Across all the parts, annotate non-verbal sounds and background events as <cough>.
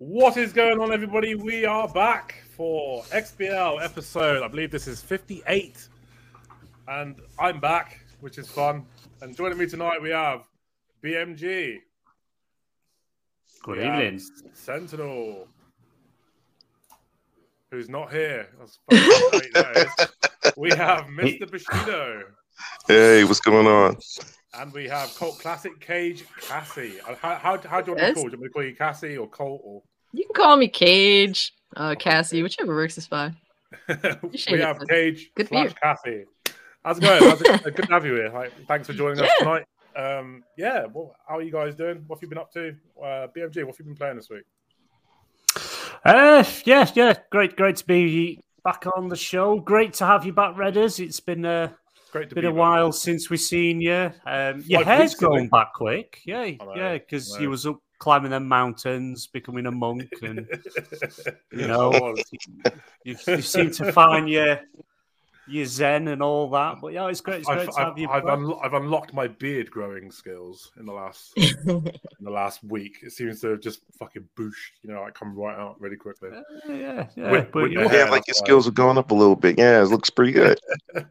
What is going on, everybody? We are back for XBL episode. I believe this is 58. And I'm back, which is fun. And joining me tonight, we have BMG. Good We evening. Sentinel. Who's not here. That's fucking great. <laughs> We have Mr. Bushido. Hey, what's going on? And we have Cult Classic Cage Cassie. Uh, How, how, how do you want to be Yes. Do you want me to call you Cassie or Colt? Or... You can call me Cage, uh, Cassie, whichever works is fine. <laughs> We have sis. Cage Good slash beer. Cassie. How's it going? How's it, <laughs> good to have you here. Like, thanks for joining us tonight. Um, yeah, well, how are you guys doing? What have you been up to? Uh, BMG, what have you been playing this week? Uh, yeah, yeah, great, great to be back on the show. Great to have you back, Redders. It's been uh, Great to been be a while since we've seen you. Um, your hair's grown back quick. Yeah, yeah, because know. you was up climbing them mountains, becoming a monk, and <laughs> you know, you, you seem to find your your zen and all that. But yeah, it's great. It's great I've, to have I've, you I've, back. unlo- I've unlocked my beard growing skills in the last <laughs> in the last week. It seems to have just fucking booshed, you know, like come right out really quickly. Uh, yeah, yeah, With- but with you the know, hair. Yeah, like your that's skills are going up a little bit. Yeah, it looks pretty good. <laughs> <laughs>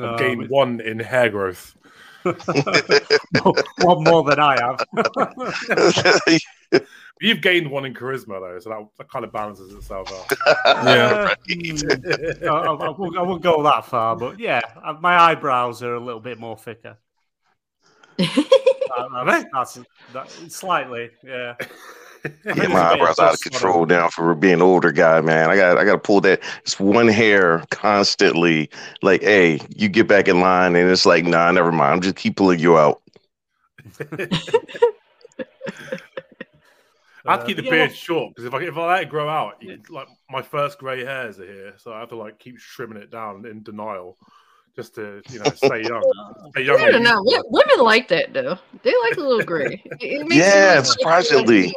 I've um, gained one in hair growth. one more than I have. You've gained one in charisma though, so that, that kind of balances itself out. <laughs> yeah, Right. <laughs> <laughs> I, I, I won't, I won't go that far, but yeah, uh, my eyebrows are a little bit more thicker. Uh, that's, that's that, slightly, yeah. Yeah, my eyebrows out of control now for being an older guy, man. I got I got to pull that It's one hair constantly. Like, hey, you get back in line, and it's like, nah, never mind. I'm just keep pulling you out. I have to keep the Uh, beard well- short because if I if I let it grow out, you, like my first grey hairs are here, so I have to like keep trimming it down in denial, just to you know stay young. <laughs> Stay young. I don't know. wo- Women like that though. They like a little gray. It- it makes <laughs> Yeah, them look like- surprisingly.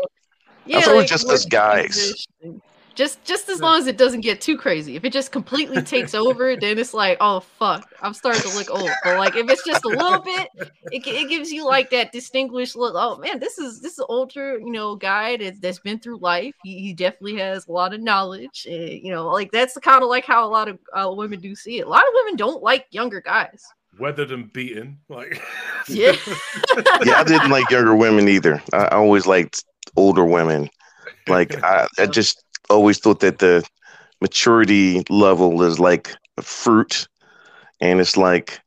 Yeah, I thought it was like, just more us guys. distinguished. Just just as long as it doesn't get too crazy. If it just completely takes <laughs> over, then it's like, oh fuck, I'm starting to look old. But like if it's just a little <laughs> bit, it, it gives you like that distinguished look. Oh man, this is this is an older, you know, guy that's, that's been through life. He, he definitely has a lot of knowledge. And, you know, like that's kind of like how a lot of uh, women do see it. A lot of women don't like younger guys. weathered and beaten. Like <laughs> Yeah. Yeah, I didn't like younger women either. I, I always liked older women. Like, I, I just always thought that the maturity level is like a fruit, and it's like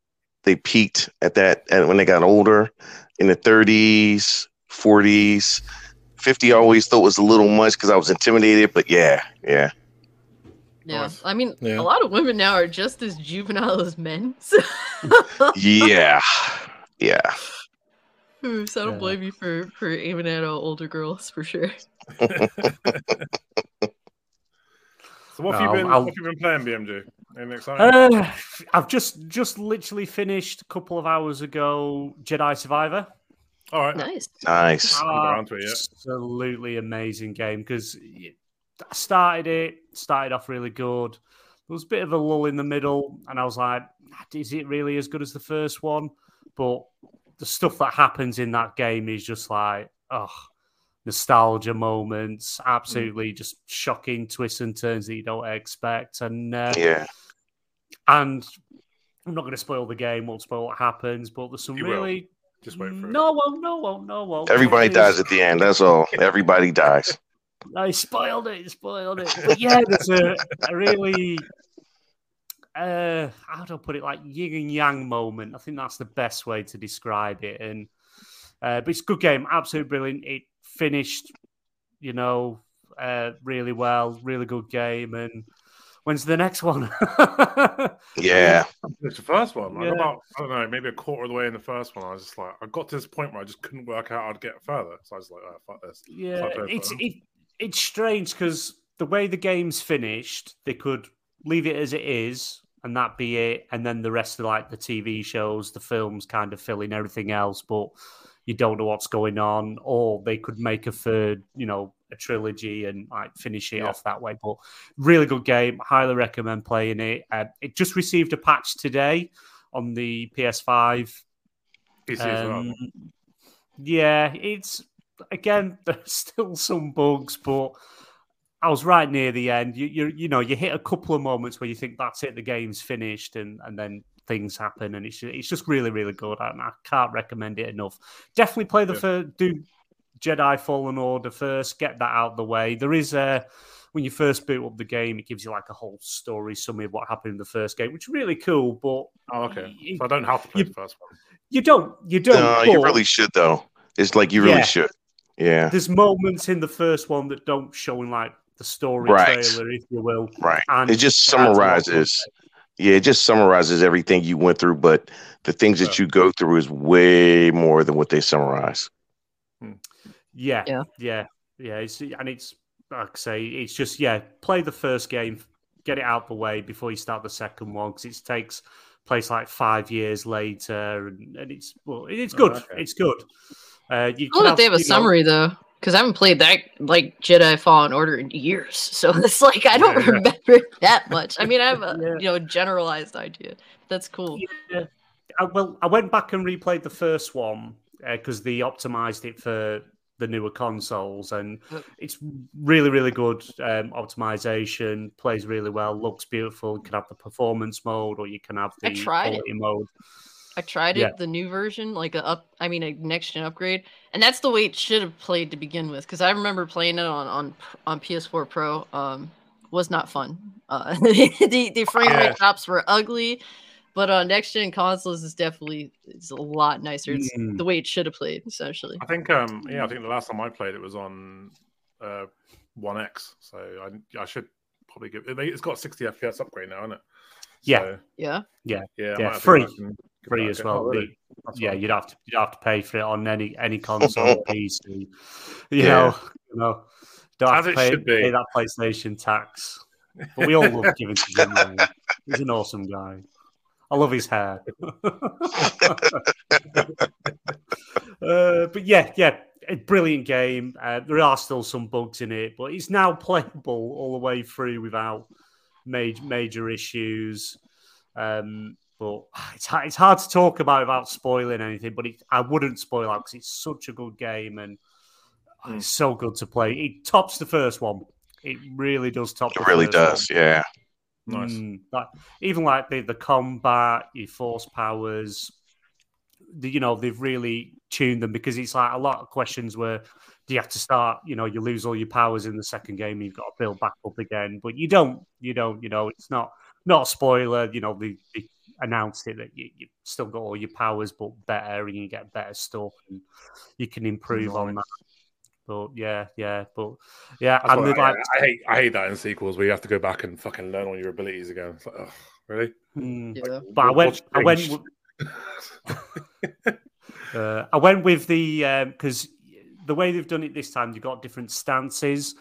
they peaked at that and when they got older in the 30s, 40s. 50 I always thought was a little much because I was intimidated, but yeah, yeah. Yeah, I mean, Yeah. a lot of women now are just as juvenile as men. So, <laughs> Yeah. Yeah. so I don't Yeah. blame you for for aiming at uh, older girls for sure. So what have no, been, what have you been playing, BMG? Exciting? Uh, I've just just literally finished a couple of hours ago Jedi Survivor. All right. Nice. Nice. haven't got around to it yet. Absolutely amazing game because I started it, started off really good. There was a bit of a lull in the middle, and I was like, is it really as good as the first one? But the stuff that happens in that game is just like, oh, nostalgia moments, absolutely just shocking twists and turns that you don't expect. And uh, Yeah. and I'm not going to spoil the game, won't spoil what happens, but there's some You will. really Just wait for it. no, well, no, well, no, well. Everybody There's- dies at the end. That's all. <laughs> Everybody dies. I spoiled it, spoiled it. But yeah, there's a, a really, uh, how do I put it, like yin and yang moment. I think that's the best way to describe it. And uh, but it's a good game, absolutely brilliant. It finished, you know, uh, really well, really good game. And when's the next one? <laughs> Yeah. It's the first one. I Yeah. about I don't know, maybe a quarter of the way in the first one. I was just like, I got to this point where I just couldn't work out how to get further. So I was like, oh, fuck this. Yeah, Fuck both it's it, it's strange because the way the game's finished, they could leave it as it is and that be it, and then the rest of like the TV shows, the films, kind of fill in everything else, but you don't know what's going on, or they could make a third, you know, a trilogy and like finish it Yeah. off that way. But really good game, highly recommend playing it. Uh, it just received a patch today on the PS5 PC as well. um, yeah, it's again, <laughs> there's still some bugs, but I was right near the end. You, you, you know, you hit a couple of moments where you think that's it, the game's finished, and and then things happen, and it's it's just really really good. And I can't recommend it enough. Definitely play the Yeah. first, do Jedi Fallen Order first, get that out of the way. There is a when you first boot up the game, it gives you like a whole story summary of what happened in the first game, which is really cool. But Oh, okay. you, So I don't have to play you- the first one. you don't, you don't. No, you really should though. It's like you really Yeah. should. Yeah. there's moments in the first one that don't show in like the story Right. trailer, if you will. Right. And It just adds a lot to summarizes. Yeah, it just summarizes everything you went through, but the things that you go through is way more than what they summarize. Yeah, Yeah. yeah, yeah. It's and it's like I say, it's just yeah. Play the first game, get it out the way before you start the second one because it takes place like five years later, and, and it's well, it's Oh, good. okay. It's good. Uh, you Cool can that they have a you know- summary though, because I haven't played that like Jedi Fallen Order in years. <laughs> So it's like I don't Yeah. remember <laughs> that much. I mean, I have a Yeah. you know generalized idea. That's cool. Yeah. I, well, I went back and replayed the first one because they optimized it for the newer consoles, and it's really, really good um, optimization. Plays really well, looks beautiful. You can have the performance mode, or you can have I the tried it. quality mode. I tried it, Yeah. the new version, like a up. I mean, a next gen upgrade, and that's the way it should have played to begin with. Because I remember playing it on on on PS4 Pro. Um, was not fun. Uh, <laughs> the the frame Yeah. rate drops were ugly, but on next gen consoles is definitely it's a lot nicer. It's Mm. the way it should have played essentially. I think um yeah, I think the last time I played it was on uh One X. So I I should probably give it. It's got 60 FPS upgrade now, isn't it? Yeah. So, Yeah. yeah, Yeah, to free. go back and give Free as well. Oh, really? The- yeah, fine. you'd have to you'd have to pay for it on any any <laughs> console, PC. You Yeah. know, you know, don't have As to pay, pay that PlayStation tax. But we all love giving to him. Ryan. He's an awesome guy. I love his hair. <laughs> uh, but yeah, yeah, a brilliant game. Uh, there are still some bugs in it, but it's now playable all the way through without major major issues. Um, but it's ha- it's hard to talk about without spoiling anything. But it, I wouldn't spoil out because it's such a good game and Mm. it's so good to play. It tops the first one. It really does top. It the really first does. Yeah. Nice. Mm, like, even like the, the combat, your force powers, the, you know, they've really tuned them because it's like a lot of questions where do you have to start, you know, you lose all your powers in the second game, you've got to build back up again. But you don't, you don't, you know, it's not not a spoiler, you know, they, they announced it that you, you still got all your powers but better and you get better stuff and you can improve on that. But yeah, yeah, but yeah, and what they're I, like I hate I hate that in sequels where you have to go back and fucking learn all your abilities again. It's like, ugh, really? mm. Yeah. But I went, I went. <laughs> <laughs> Uh, I went with the because the way they've done it this time, you've got different stances,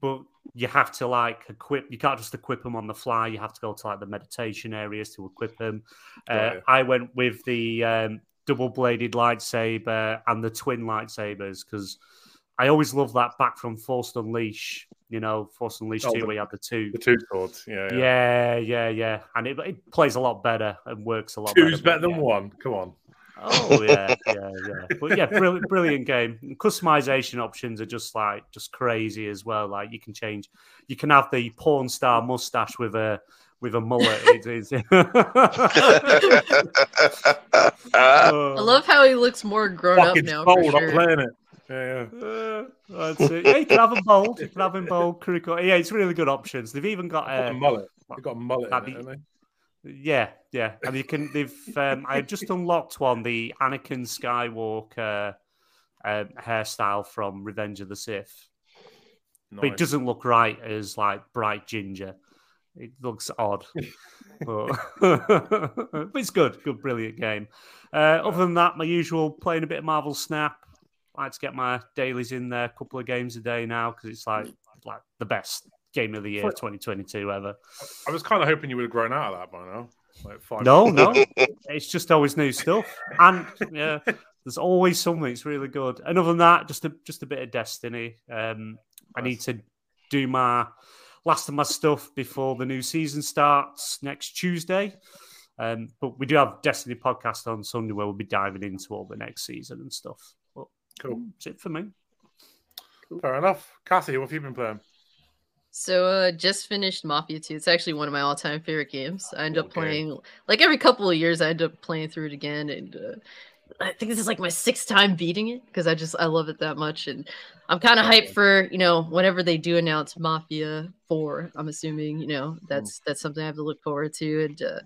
but you have to like equip. You can't just equip them on the fly. You have to go to like the meditation areas to equip them. Uh. I went with the um, double-bladed lightsaber and the twin lightsabers because I always love that back from Force Unleash. You know, Force Unleashed Oh, two, the- where you had the two. the two swords. Yeah, yeah. Yeah, yeah, yeah, and it, it plays a lot better and works a lot. Two's better, better than one. Come on. Oh yeah, yeah, yeah. But yeah, brilliant, brilliant game. Customization options are just like just crazy as well. Like you can change, you can have the porn star mustache with a with a mullet. It is. Uh, I love how he looks more grown up now. For bold. I'm playing it. Yeah, yeah. Uh, that's it. Yeah, you can have them bold. You can have them bold. Curricle. Yeah, it's really good options. They've even got Got a uh, mullet. They've got a mullet. In it, be- haven't Yeah, yeah, and you can. They've. Um, I just unlocked one, the Anakin Skywalker um, hairstyle from Revenge of the Sith, they? but it doesn't look right as like bright ginger. It looks odd, <laughs> but, <laughs> but it's good. Good, brilliant game. Uh, other than that, my usual playing a bit of Marvel Snap. I like to get my dailies in there, a couple of games a day now because it's like like the best game of the year, 2022 ever. I was kind of hoping you would have grown out of that by now. Like five. No, no, <laughs> it's just always new stuff, and yeah, there's always something. It's really good. And other than that, just a just a bit of Destiny. Um, I need to do my last of my stuff before the new season starts next Tuesday. Um, but we do have Destiny podcast on Sunday where we'll be diving into all the next season and stuff. But Cool. that's it for me. Fair enough. Kathy. what have you been playing? So uh just finished Mafia 2. It's actually one of my all-time favorite games. I end up Okay. playing like every couple of years I end up playing through it again and uh, I think this is like my sixth time beating it because I just I love it that much and I'm kind of hyped for, you know, whenever they do announce Mafia 4. I'm assuming, you know, that's that's something I have to look forward to and uh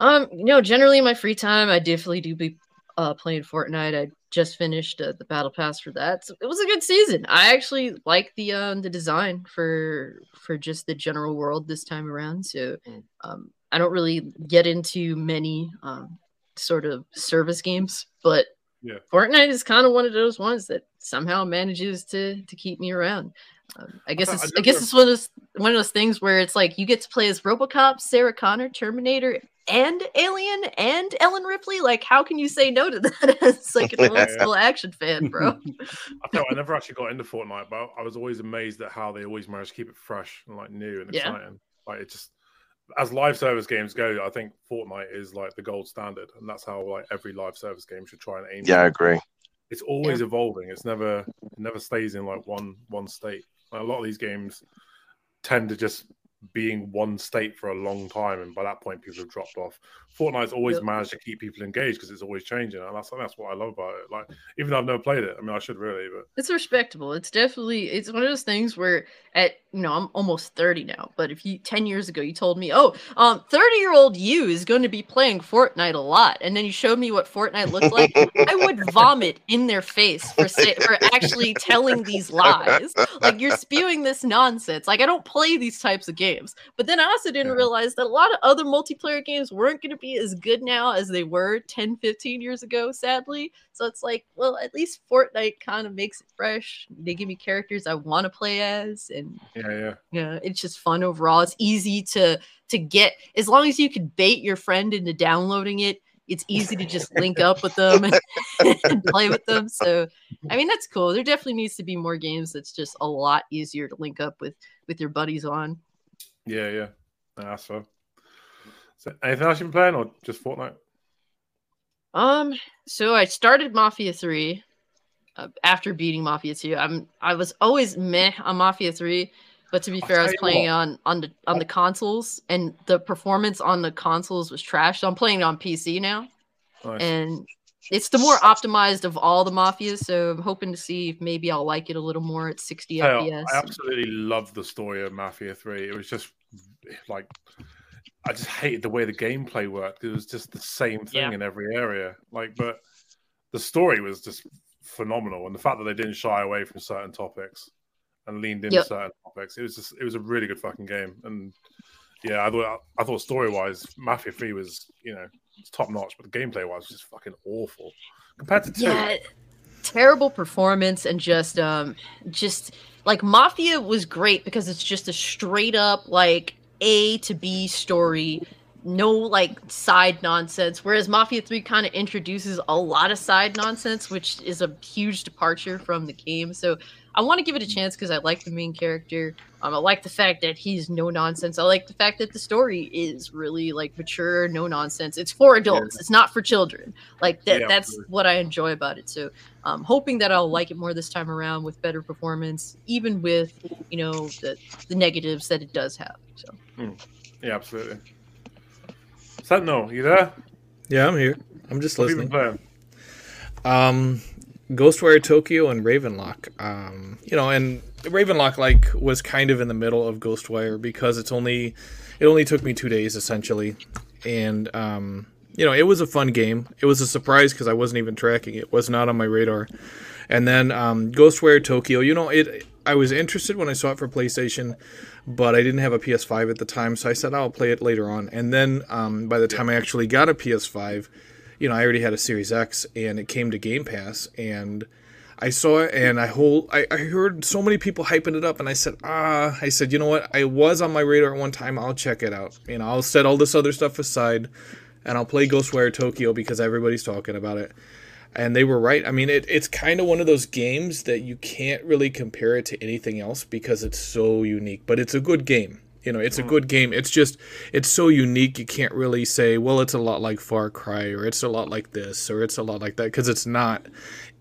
um you know, generally in my free time I definitely do be uh playing Fortnite. I just finished uh, the battle pass for that. So it was a good season. I actually like the um the design for for just the general world this time around. So Mm. um I don't really get into many um sort of service games, but Yeah. Fortnite is kind of one of those ones that somehow manages to to keep me around. Um, I guess I- it's I I guess it's one of those one of those things where it's like you get to play as RoboCop, Sarah Connor, Terminator, and Alien, and Ellen Ripley. Like, how can you say no to that? <laughs> As like an old Yeah. <laughs> school action fan, bro. <laughs> I tell you, I never actually got into Fortnite, but I was always amazed at how they always managed to keep it fresh and like new and Yeah. exciting. Like it just as live service games go, I think Fortnite is like the gold standard, and that's how like every live service game should try and aim. Yeah, I agree. It's always evolving. It's never it never stays in like one one state. A lot of these games tend to just be in one state for a long time, and by that point, people have dropped off. Fortnite's always Yep. managed to keep people engaged because it's always changing, and that's that's what I love about it. Like even though I've never played it, I mean, I should really, but It's respectable. It's definitely it's one of those things where at you know I'm almost 30 now, but if you 10 years ago you told me, "Oh, um 30-year-old you is going to be playing Fortnite a lot." And then you showed me what Fortnite looked like, <laughs> I would vomit in their face for say, for actually telling these lies. Like you're spewing this nonsense. Like I don't play these types of games. But then I also didn't Yeah. realize that a lot of other multiplayer games weren't going to be as good now as they were 10, 15 years ago, sadly. So it's like, well, at least Fortnite kind of makes it fresh. They give me characters I want to play as and yeah, yeah. yeah, it's just fun overall. It's easy to to get as long as you can bait your friend into downloading it. It's easy to just link up with them and, <laughs> and play with them. So, I mean, that's cool. There definitely needs to be more games that's just a lot easier to link up with with your buddies on. Yeah, yeah. That's fair. So anything else you've been playing or just Fortnite? Um, so I started Mafia 3 uh, after beating Mafia 2. I'm I was always meh on Mafia 3, but to be fair, I was playing on on the on the consoles and the performance on the consoles was trash. So I'm playing it on PC now Nice. and it's the more optimized of all the Mafias, so I'm hoping to see if maybe I'll like it a little more at 60 Hell, FPS. I absolutely love the story of Mafia 3. It was just like I just hated the way the gameplay worked. It was just the same thing Yeah. in every area. Like, but the story was just phenomenal, and the fact that they didn't shy away from certain topics and leaned into Yep. certain topics, it was just it was a really good fucking game. And yeah, I thought I thought story wise, Mafia 3 was you know top notch, but the gameplay wise was just fucking awful compared to two. yeah terrible performance and just um just like mafia was great because it's just a straight up like a to b story no like side nonsense whereas mafia 3 kind of introduces a lot of side nonsense which is a huge departure from the game. So i want to give it a chance because i like the main character. Um, i like the fact that he's no nonsense. I like the fact that the story is really like mature no nonsense. It's for adults. It's not for children. Like that Yeah, that's what i enjoy about it. So i'm hoping that i'll like it more this time around with better performance even with you know the the negatives that it does have so Yeah, absolutely. Sentinel, you there? Yeah, I'm here. I'm just What have you been listening. Um, Ghostwire Tokyo and Ravenlok. Um, you know, and Ravenlok like was kind of in the middle of Ghostwire because it's only it only took me two days essentially, and um, you know, it was a fun game. It was a surprise because I wasn't even tracking it. it. Was not on my radar. And then um, Ghostwire Tokyo. You know, it. I was interested when I saw it for PlayStation, but I didn't have a PS5 at the time, so I said I'll play it later on. And then um, by the time I actually got a PS5, you know, I already had a Series X, and it came to Game Pass, and I saw it, and I whole I, I heard so many people hyping it up, and I said, ah, I said, you know what, I was on my radar at one time, I'll check it out, you know, I'll set all this other stuff aside, and I'll play Ghostwire Tokyo because everybody's talking about it. And they were right. I mean, it, it's kind of one of those games that you can't really compare it to anything else because it's so unique. But it's a good game. You know, it's a mm. good game. It's just it's so unique. You can't really say, well, it's a lot like Far Cry or it's a lot like this or it's a lot like that because it's not.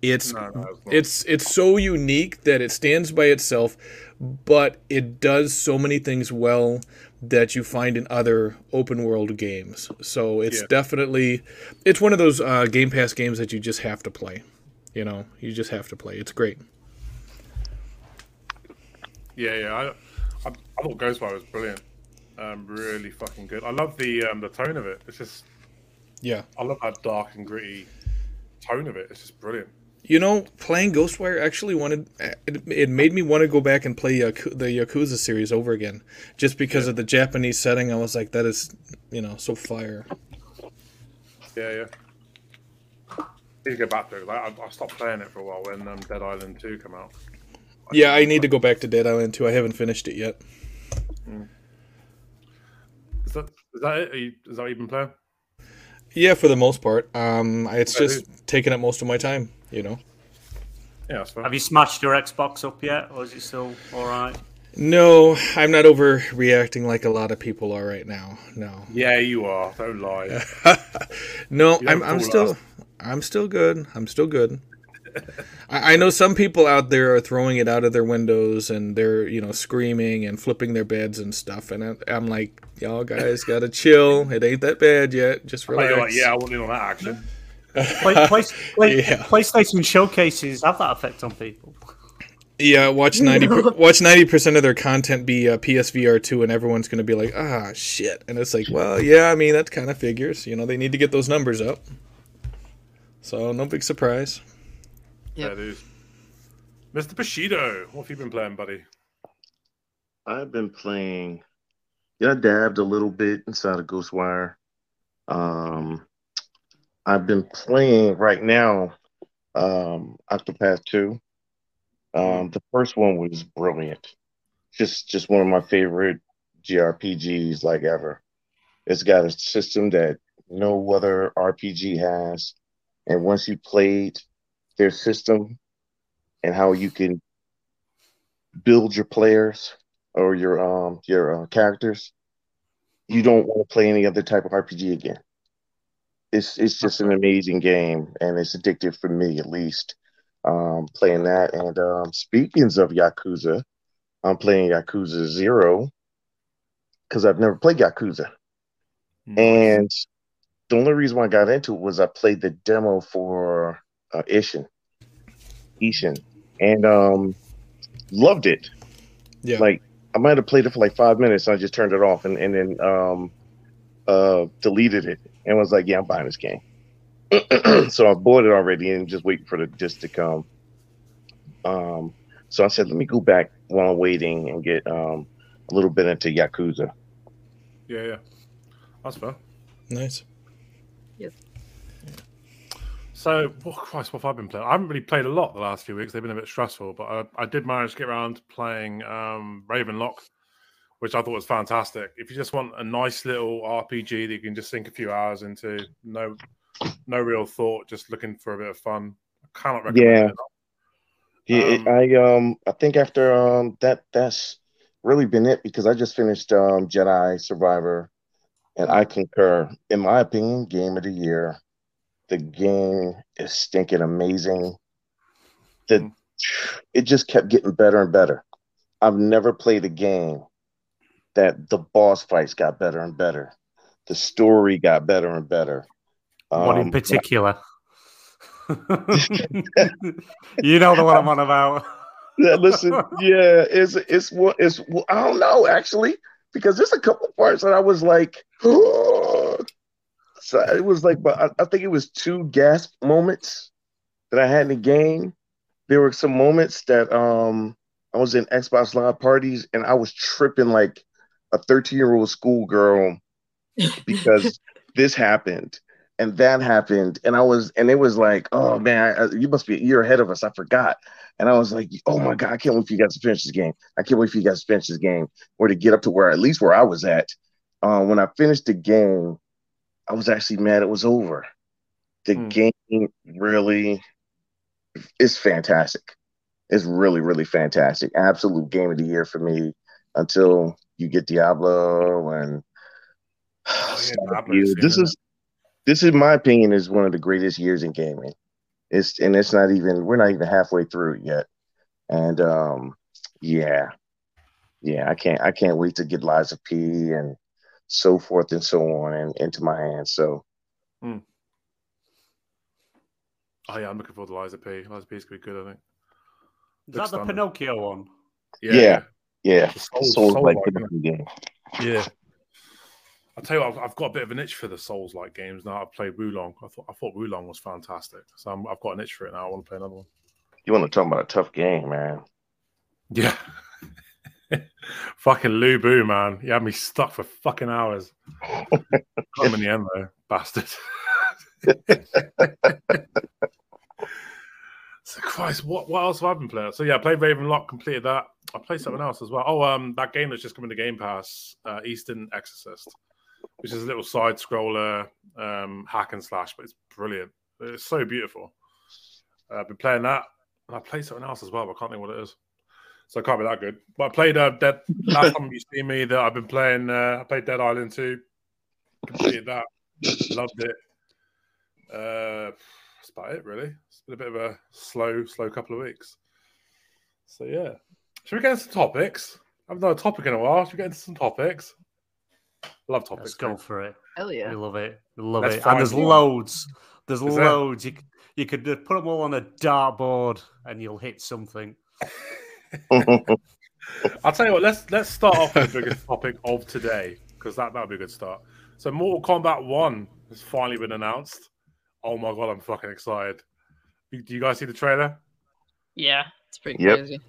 It's No, no, it's not. it's it's so unique that it stands by itself, but it does so many things well that you find in other open world games. So it's Yeah. definitely it's one of those uh, Game Pass games that you just have to play. You know, you just have to play. It's great. Yeah, yeah. I, I, I thought Ghostwire was brilliant. Um, really fucking good. I love the um, the tone of it. It's just Yeah. I love that dark and gritty tone of it. It's just brilliant. You know, playing Ghostwire actually wanted it, it made me want to go back and play Yaku- the Yakuza series over again, just because of the Japanese setting. I was like, that is, you know, so fire. Yeah, yeah. Need to go back to it. Like, I, I stopped playing it for a while when um, Dead Island Two came out. Yeah, I need to go back to Dead Island 2. I haven't finished it yet. Is that is that it? Are you, is that what you've been playing? Yeah, for the most part. Um, it's just taking up most of my time. You know. Yeah, that's fine. Have you smashed your Xbox up yet, or is it still all right? No, I'm not overreacting like a lot of people are right now. No, Yeah, you are. Don't lie. <laughs> no, You I'm, I'm still, us. I'm still good. I'm still good. I, I know some people out there are throwing it out of their windows and they're, you know, screaming and flipping their beds and stuff. And I, I'm like, y'all guys gotta chill. It ain't that bad yet. Just Like, relax. like, yeah, I want in on that action. Play, <laughs> play, play, Yeah. PlayStation showcases have that effect on people. Yeah, watch <laughs> ninety watch ninety percent of their content be uh, PSVR two, and everyone's gonna be like, ah, shit. And it's like, well, yeah, I mean that kind of figures. You know, they need to get those numbers up. So no big surprise. Yeah, Yep. dude. Mr. Bushido, what have you been playing, buddy? I've been playing. Yeah, I dabbed a little bit inside of Ghostwire. Um, I've been playing right now. Um, Octopath Two. Um, the first one was brilliant. Just, just one of my favorite JRPGs like ever. It's got a system that no other RPG has, and once you played their system and how you can build your players or your um your uh, characters, you don't want to play any other type of RPG again. It's it's just an amazing game and it's addictive for me at least. Um, playing that. And um, speaking of Yakuza, I'm playing Yakuza Zero because I've never played Yakuza, and the only reason why I got into it was I played the demo for uh, Ishin, Ishin, and um, loved it. Yeah. like I might have played it for like five minutes and I just turned it off and, and then um uh deleted it and was like, yeah, I'm buying this game. <clears throat> so I bought it already and just waiting for the disc to come. Um so I said, let me go back while I'm waiting and get um a little bit into Yakuza. Yeah, yeah. That's fair. nice. Yes. So, oh Christ, what have I been playing? I haven't really played a lot the last few weeks. They've been a bit stressful, but I, I did manage to get around to playing um, Ravenlok, which I thought was fantastic. If you just want a nice little RPG that you can just sink a few hours into, no, no real thought, just looking for a bit of fun, I cannot recommend Yeah. it. Yeah, Um, I um I think after um that that's really been it because I just finished um Jedi Survivor and I concur. In my opinion, game of the year. The game is stinking amazing. The it just kept getting better and better. I've never played a game that the boss fights got better and better. The story got better and better. What in Um, particular? <laughs> <laughs> you know the one I'm on about. <laughs> Yeah, listen, yeah, it's it's what it's I don't know actually because there's a couple parts that I was like, <gasps> so it was like, but I, I think it was two gasp moments that I had in the game. There were some moments that um I was in Xbox Live parties and I was tripping like a 13 year old schoolgirl <laughs> because this happened and that happened and I was and it was like, oh man, I, you must be a year ahead of us. I forgot. And I was like, oh my God, I can't wait for you guys to finish this game. I can't wait for you guys to finish this game or to get up to where at least where I was at. Uh, when I finished the game, I was actually mad it was over. The Hmm. game really is fantastic. It's really, really fantastic. Absolute game of the year for me until you get Diablo and Oh, yeah, Starfield. This in is this is my opinion is one of the greatest years in gaming. It's and it's not even we're not even halfway through it yet. And um yeah. Yeah, I can't I can't wait to get Lies of P and so forth and so on and into my hands. So Oh yeah, I'm looking forward to Lies of P. Lies of P is gonna be good, I think. Is Looks that the stunning. Pinocchio one? Yeah. yeah, The Souls- Souls like Souls-like, game. Yeah. I'll tell you what, I've, I've got a bit of an itch for the Souls like games now. I've played Wo Long. I thought I thought Wo Long was fantastic. So I'm, I've got an itch for it now. I want to play another one. You want to talk about a tough game, man. Yeah. <laughs> fucking Lu Bu, man. You had me stuck for fucking hours. Got him in the end though, bastard. <laughs> <laughs> so Christ, what what else have I been playing? So yeah, I played Ravenlok, completed that. I played something else as well. Oh, um, that game that's just coming to Game Pass, uh, Eastern Exorcist, which is a little side scroller um, hack and slash, but it's brilliant. It's so beautiful. Uh, I've been playing that, and I played something else as well, but I can't think what it is. So it can't be that good. But I played uh, Dead. Last time you see me, that I've been playing. Uh, I played Dead Island 2. Completed that. Loved it. Uh, that's about it, really. It's been a bit of a slow, slow couple of weeks. So yeah, should we get into some topics? I haven't done a topic in a while. Should we get into some topics? Love topics. Let's go mate. for it. Hell yeah. We love it. We love Let's it. And there's loads. There's Is there? loads. You, you could put them all on a dartboard and you'll hit something. <laughs> I'll tell you what. Let's let's start off with the biggest <laughs> topic of today because that that'll be a good start. So, Mortal Kombat One has finally been announced. Oh my god, I'm fucking excited. Do do you guys see the trailer? Yeah. It's pretty Yep. crazy.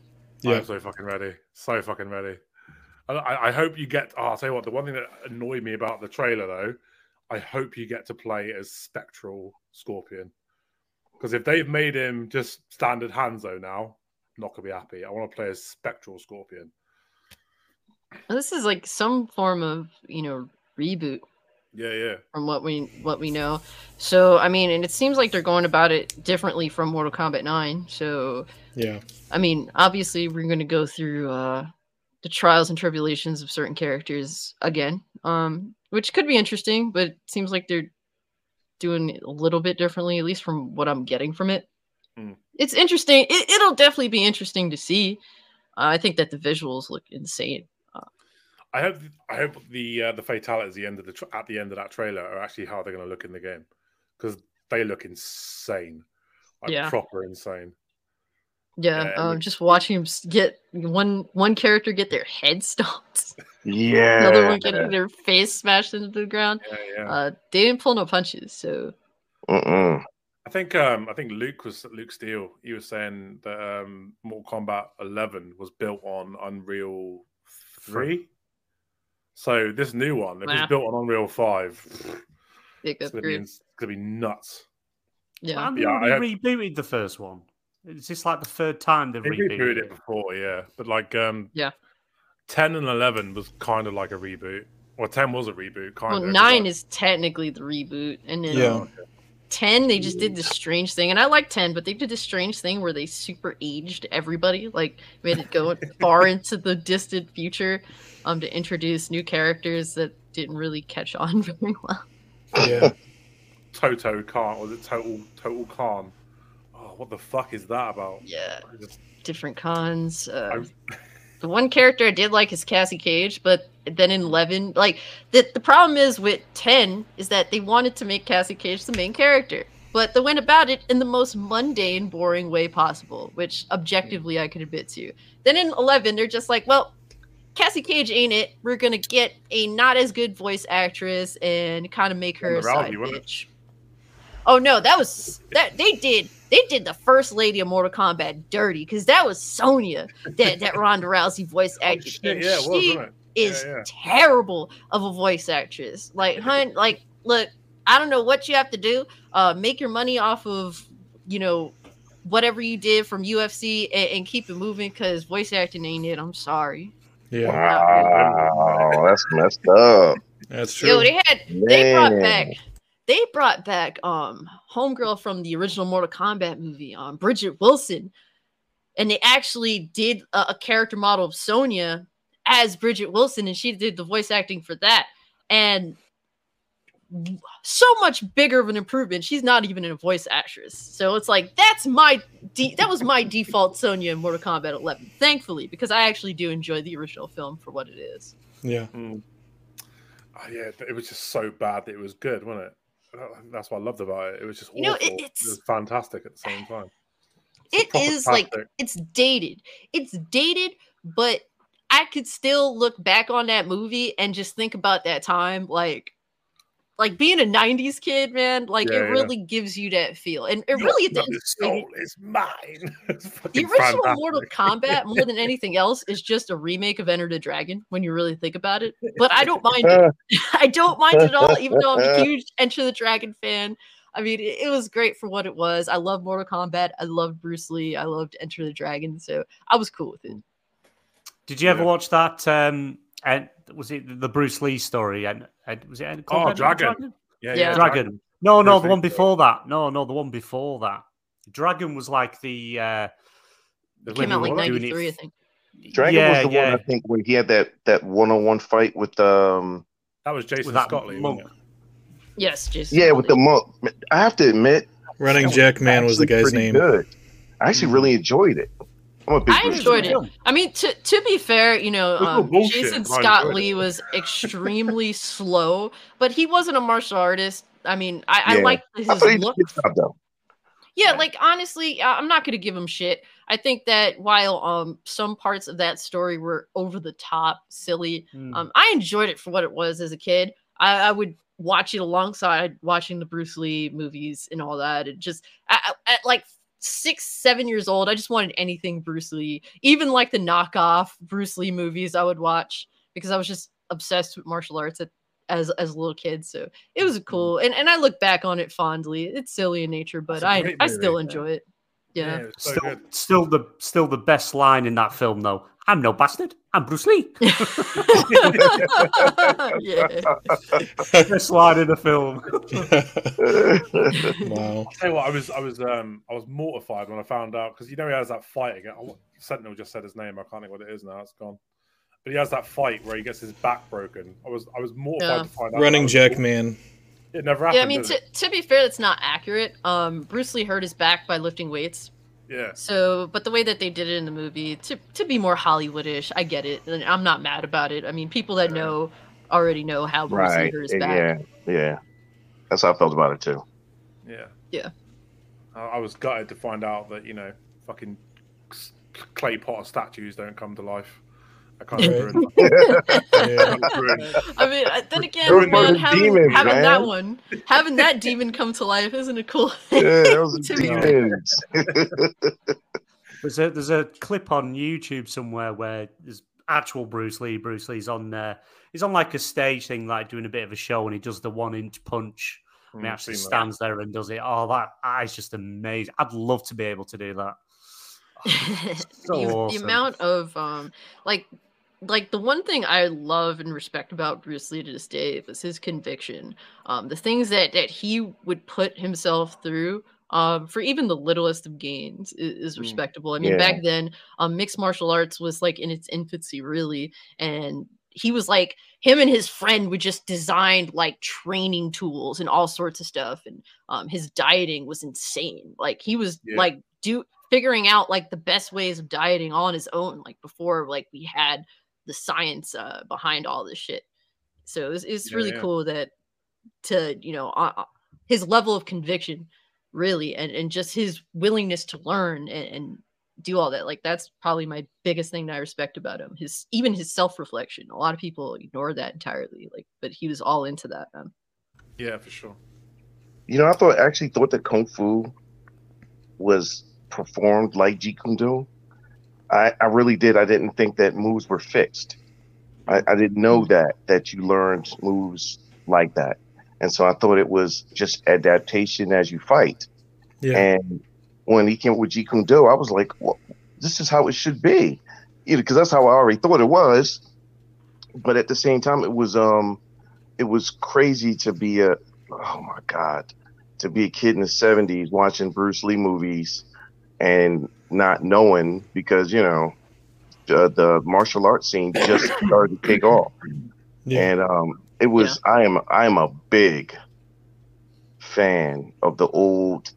Yeah. I'm so fucking ready. So fucking ready. I, I I hope you get. Oh, I'll tell you what. The one thing that annoyed me about the trailer, though, I hope you get to play as Spectral Scorpion. Because if they've made him just standard Hanzo now, I'm not gonna be happy. I want to play as Spectral Scorpion. This is like some form of, you know, reboot Yeah, yeah. from what we what we know. So I mean, and it seems like they're going about it differently from Mortal Kombat 9. So Yeah. I mean, obviously we're going to go through uh the trials and tribulations of certain characters again. Um which could be interesting, but it seems like they're doing it a little bit differently at least from what I'm getting from it. Hmm. It's interesting. It, it'll definitely be interesting to see. Uh, I think that the visuals look insane. I hope I hope the uh, the fatalities at the end of the tra- at the end of that trailer are actually how they're going to look in the game because they look insane, like Yeah. proper insane. Yeah, Yeah, um, look- just watching him get one one character get their head stomped, <laughs> yeah. another one getting their face smashed into the ground. Yeah, yeah. Uh, they didn't pull no punches, so Mm-mm. I think um I think Luke was Luke Steele. He was saying that um Mortal Kombat 11 was built on Unreal Three. So this new one, if Nah. it's built on Unreal Five, big it's gonna be it's gonna be nuts. Yeah, And they Yeah, I already had- rebooted the first one. Is this like the third time they've They rebooted, rebooted it? it before, yeah, but like um Yeah. 10 and 11 was kind of like a reboot. Well, 10 was a reboot, kind well, of. nine is technically the reboot, and then Yeah. ten they just did this strange thing, and I like ten, but they did this strange thing where they super aged everybody, like made it go <laughs> far into the distant future, um, to introduce new characters that didn't really catch on <laughs> very well. Yeah. Toto Khan. Was it Total Total Khan? What the fuck is that about? Yeah, just- different cons. Uh, <laughs> the one character I did like is Cassie Cage, but then in eleven, like the the problem is with ten is that they wanted to make Cassie Cage the main character, but they went about it in the most mundane, boring way possible, which objectively I could admit to. Then in eleven, they're just like, well. Cassie Cage ain't it. We're gonna get a not as good voice actress and kind of make her a side bitch. Oh no, that was that they did they did the first lady of Mortal Kombat dirty because that was Sonya that that Ronda Rousey voice Oh, shit, yeah, she wasn't it? is Yeah, yeah. terrible of a voice actress. Like, hun, like, look, I don't know what you have to do. Uh, make your money off of, you know, whatever you did from UFC and, and keep it moving because voice acting ain't it. I'm sorry. Yeah. Wow, that's messed up. That's true. Yo, they had they brought back they brought back um homegirl from the original Mortal Kombat movie, um Bridgette Wilson, and they actually did a, a character model of Sonya as Bridgette Wilson, and she did the voice acting for that. And so much bigger of an improvement. She's not even a voice actress, so it's like that's my de- that was my default Sonya in Mortal Kombat 11. Thankfully, because I actually do enjoy the original film for what it is. Yeah. Oh, yeah, it was just so bad that it was good, wasn't it? That's what I loved about it. It was just You know, awful. it- it, it's- was fantastic at the same time. It's proper like it's dated. It's dated, but I could still look back on that movie and just think about that time like like being a 90s kid, man, like Yeah, it yeah. really gives you that feel. And it really at the Your end the soul is mine. <laughs> It's the original fantastic. Mortal Kombat, <laughs> more than anything else, is just a remake of Enter the Dragon when you really think about it. But I don't mind it. <laughs> I don't mind it at all, even though I'm a huge Enter the Dragon fan. I mean, it, it was great for what it was. I love Mortal Kombat. I loved Bruce Lee. I loved Enter the Dragon. So I was cool with it. Did you ever watch that? Um, and was it the Bruce Lee story? And, and was it Oh, Enter the Dragon. Yeah, Yeah. yeah, Dragon. No, no, Bruce the Lee one story. before that. No, no, the one before that. Dragon was like the. Uh, The Came out like Dragon. 93, I f- think. Dragon yeah, was the yeah, one I think when he had that that one on one fight with um That was Jason with that Scott Lee, monk. Yes, Jason. yeah with the Statham. monk. I have to admit, Running that was Jack Man was the guy's name. Good. I actually really enjoyed it. I'm a big I enjoyed it. fan. I mean, to to be fair, you know, It was um, bullshit, Jason Scott Lee it. was extremely slow, but he wasn't a martial artist. I mean, I, I Yeah. liked his I thought he did look. job though. Yeah, like honestly, I- I'm not going to give him shit. I think that while um some parts of that story were over the top, silly, Hmm. um, I enjoyed it for what it was as a kid. I, I would watch it alongside watching the Bruce Lee movies and all that. It just I, I- at like six, seven years old, I just wanted anything Bruce Lee, even like the knockoff Bruce Lee movies. I would watch because I was just obsessed with martial arts at, as as a little kid. So it was mm-hmm. cool, and and I look back on it fondly. It's silly in nature, but I a I great I movie, still yeah. enjoy it. Yeah. it so still, good. still the still the best line in that film though. I'm no bastard. I'm Bruce Lee. <laughs> yeah. best line in the film. <laughs> wow. I'll tell you what, I was, I was, um, I was mortified when I found out because you know he has that fight again. Oh, Sentinel just said his name. I can't think what it is now. It's gone. But he has that fight where he gets his back broken. I was, I was mortified Yeah. to find out. Running that was- Jack Man. It never happened. Yeah, I mean, did to, to be fair, that's not accurate. Um, Bruce Lee hurt his back by lifting weights. Yeah. So, but the way that they did it in the movie, to to be more Hollywoodish, I get it, and I'm not mad about it. I mean, people that know already know how Bruce Lee right. hurt his back. Yeah. Yeah. That's how I felt about it too. Yeah. Yeah. I, I was gutted to find out that you know, fucking clay pot statues don't come to life. I can't Right. remember. <laughs> Yeah. I mean, then again, man, having, demons, having that one, having that demon come to life isn't it cool Yeah, thing. that was <laughs> to be fair. demons. There's a there's a clip on YouTube somewhere where there's actual Bruce Lee. Bruce Lee's on there. He's on like a stage thing, like doing a bit of a show, and he does the one inch punch. And he Mm, actually seen that. stands there and does it. Oh, that, that is just amazing. I'd love to be able to do that. So the, the amount of um like like the one thing I love and respect about Bruce Lee to this day was his conviction. Um the things that that he would put himself through um for even the littlest of gains is, is Mm. respectable. I mean Yeah. back then um mixed martial arts was like in its infancy really and he was like him and his friend would just design like training tools and all sorts of stuff and um his dieting was insane like he was Yeah. like do figuring out like the best ways of dieting all on his own like before like we had the science uh behind all this shit. So it's, it's Yeah, really yeah. cool that to you know uh, uh, his level of conviction really and and just his willingness to learn and, and do all that. Like that's probably my biggest thing that i respect about him. His even his self-reflection. A lot of people ignore that entirely like but he was all into that man. Yeah, for sure. You know, I thought actually thought that kung fu was performed like Jeet Kune Do. I, I really did. I didn't think that moves were fixed. I, I didn't know that that you learned moves like that, and so I thought it was just adaptation as you fight. Yeah. And when he came with Jeet Kune Do, I was like, well, "This is how it should be," you know, because that's how I already thought it was. But at the same time, it was um, it was crazy to be a oh my god, to be a kid in the '70s watching Bruce Lee movies and not knowing because you know uh, the martial arts scene just <coughs> started to take off, Yeah. and um, it was I am I am a big fan of the old